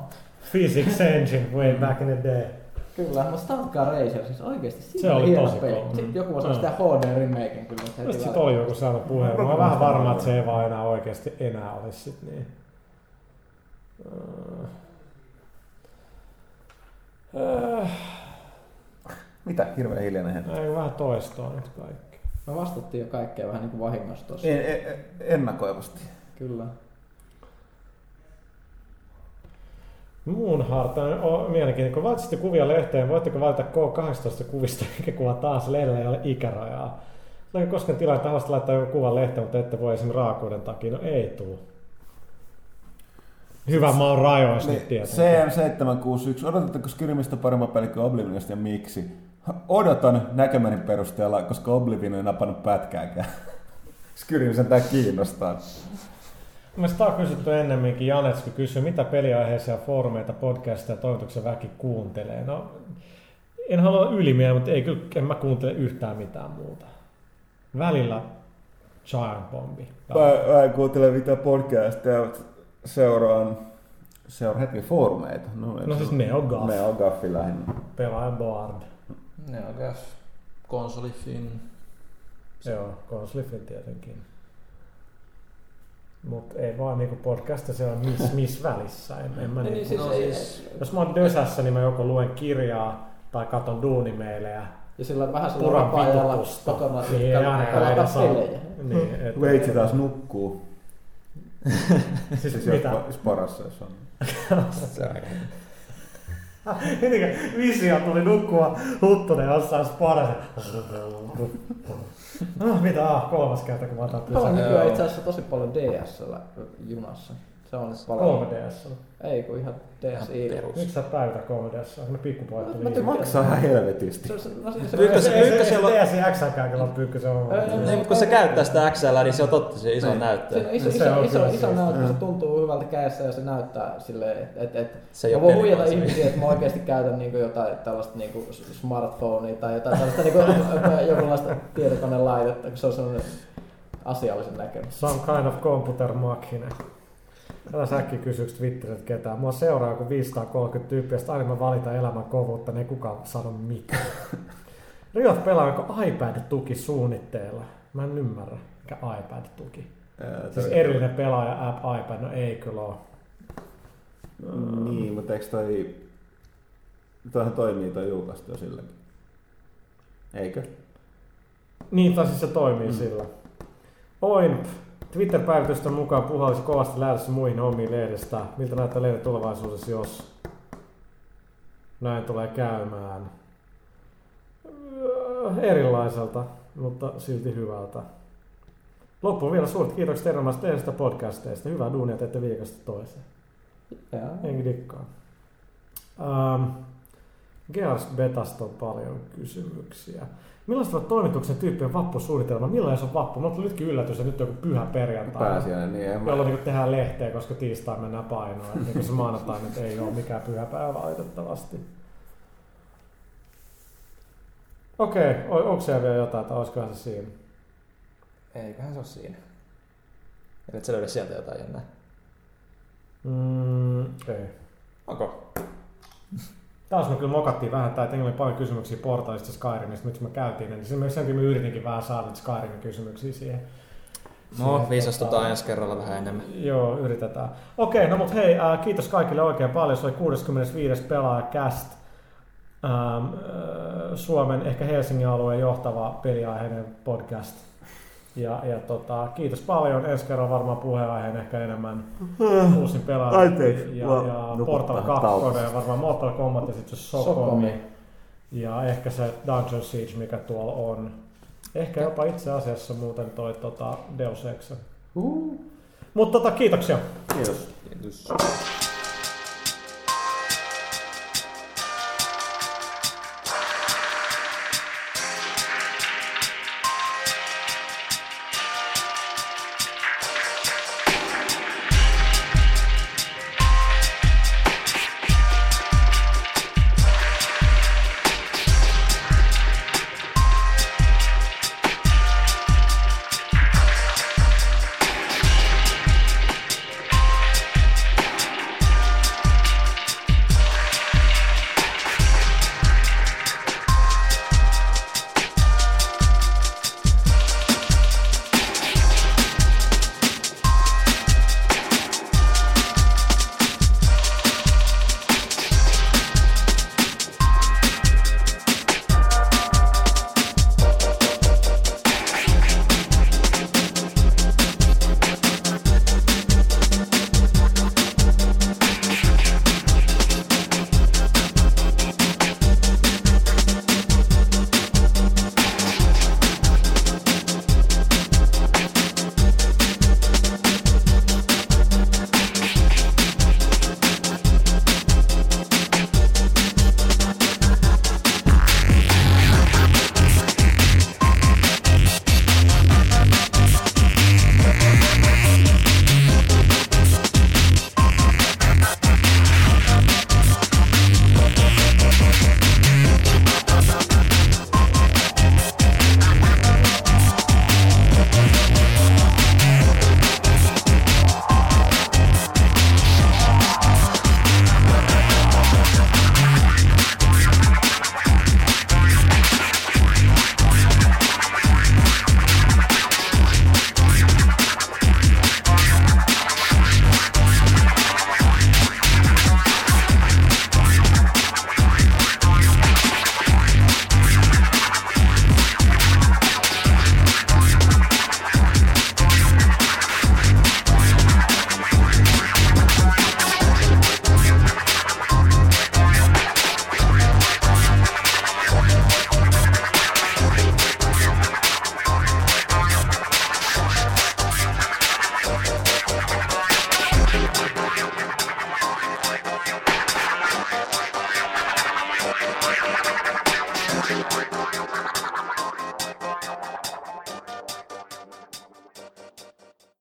Physics Engine, way back in the day. Kyllä, mutta Stunt Car Racer, siis oikeesti Se siinä oli hieno tosi peli. kova. Sitten joku osaa Mm. sitä HD-remaken kyllä. heti Sitten sit oli joku saanut puheen. Mä oon vähän varma, että se ei vaan enää oikeasti enää olisi sit niin. Äh, Mitä? Hirveän hiljainen hetki. ei vähän toistoa nyt kaikki. Me vastattiin jo kaikkea vähän niin kuin vahingossa tossa. En, en, ennakoivasti. Kyllä. Muun harta on mielenkiintoinen. Kun valitsitte kuvia lehteen, voitteko valita K18 kuvista, mikä kuva taas lehdellä ei ole ikärajaa? Tuleeko koskaan tilanne, että haluaisit laittaa joku kuvan lehteen, mutta ette voi esimerkiksi raakuuden takia? No ei tuu. Hyvä mä oon rajoissa nyt tietenkin. CM761. Odotatteko Skyrimistä paremman peli kuin Oblivionista ja miksi? Odotan näkemäni perusteella, koska Oblivion ei napannut pätkääkään. Skyrim sen tää kiinnostaa. Mielestäni tämä on kysytty ennemminkin. Janetski kysyy, mitä peliaiheisia foorumeita, podcasteja ja toimituksen väki kuuntelee. No, en halua ylimielinen, mutta ei kyllä, en mä kuuntele yhtään mitään muuta. Välillä Giant Bombi. Mä, mä en kuuntele mitään podcasteja, mutta seuraan, seuraan hetki foorumeita. No, No siis NeoGAF. NeoGAFfi lähinnä. Pelaaja Board. Ne on gas. Konsolifin. Joo, konsolifin tietenkin. Mutta ei vaan niinku podcasta se on miss, miss välissä. En, en mä Niin, niinku, siis No siis- jos mä oon dösässä, niin mä joko luen kirjaa tai katon duunimeilejä. Ja sillä vähän sillä vapaa-ajalla kotona Niin, ei pelata ainakaan edes saa. pelejä. Niin, et, Veitsi taas nukkuu. Siis Siis mitä? jos sporassa, jos on. Se on aika Mitenkä visio tuli nukkua Huttunen jossain sparassa. No, mitä? Ah, kolmas kerta, kun mä otan Mä oon nykyään itse asiassa tosi paljon DSllä junassa. Se on nyt paljon. 3DS. Ei kun ihan DSi. Miksi sä päivitä 3DS? Onko ne pikkupojat Mä tykkään. Maksaa ihan helvetisti. Se, no, Ykkösellä- DSi XLkään, kun on pyykkä, se on... Ei, ei, Niin, mutta kun se käyttää sitä XL, niin se on totta, se iso Niin. näyttö. On iso, Se iso, on iso, kyllä iso näyttö, se Mm. tuntuu hyvältä kädessä ja se näyttää silleen, että et, Se ei mä voin huijata ihmisiä, että mä oikeasti käytän niinku jotain tällaista niinku smartphonea tai jotain tällaista niinku, jonkunlaista tietokonelaitetta, kun se on sellainen asiallisen näköinen. Some kind of computer machine. Älä säkki kysyks Twitteriltä ketään. Mua seuraa joku 530 tyyppiä, sitten aina mä valitan elämän kovuutta, niin ei kukaan sano mitään. Riot pelaa, onko iPad-tuki suunnitteilla? Mä en ymmärrä, mikä iPad-tuki. Siis erillinen pelaaja app iPad, no ei kyllä oo. Niin, mutta eikö toi... Toihan toimii toi julkaistu jo silläkin. Eikö? Niin, tai siis se toimii Mm. mm. sillä. Oin Twitter-päivitysten mukaan puha olisi kovasti lähdössä muihin omiin lehdestä. Miltä näyttää lehden tulevaisuudessa, jos näin tulee käymään? Öö, Erilaiselta, mutta silti hyvältä. Loppuun vielä suuret kiitokset erinomaisista tehdyistä podcasteista. Hyvää duunia teette viikosta toiseen. Ja. Enkin dikkaa. Ähm, Gears Betasta on paljon kysymyksiä. Millaista on toimituksen tyyppien vappusuunnitelma? Milloin se on vappu? Mulla tuli nytkin yllätys, että nyt on joku pyhä perjantai. Pääsiäinen, niin en mä... Jolloin niin tehdään lehteä, koska tiistai mennään painoon. Et niin se maanantai nyt ei ole mikään pyhä päivä valitettavasti. Okei, okay, onko siellä vielä jotain, tai olisikohan se siinä? Eiköhän se ole siinä. Eli et sä löydä sieltä jotain jännää. Mm, ei. Onko? Taas me kyllä mokattiin vähän, tai että oli paljon kysymyksiä portaalista Skyrimista, miksi me käytiin, niin sen, me yritinkin vähän saada Skyrimin kysymyksiä siihen. No, viisastutaan ensi kerralla vähän enemmän. Joo, yritetään. Okei, no mut hei, äh, kiitos kaikille oikein paljon. Se oli 65. pelaaja Cast. Ähm, äh, Suomen, ehkä Helsingin alueen johtava peliaiheinen podcast. Ja, ja tota, kiitos paljon. Ensi kerralla varmaan puheenaiheen ehkä enemmän uusin pelaaja. Anteeksi, Ja, ja Portal 2 taukossa. ja varmaan Mortal Kombat ja sitten se. Sokomi. Ja ehkä se Dungeon Siege, mikä tuolla on. Ehkä jopa itse asiassa muuten toi tota, Deus Ex. Uh. Mutta tota, kiitoksia. Kiitos. Kiitos.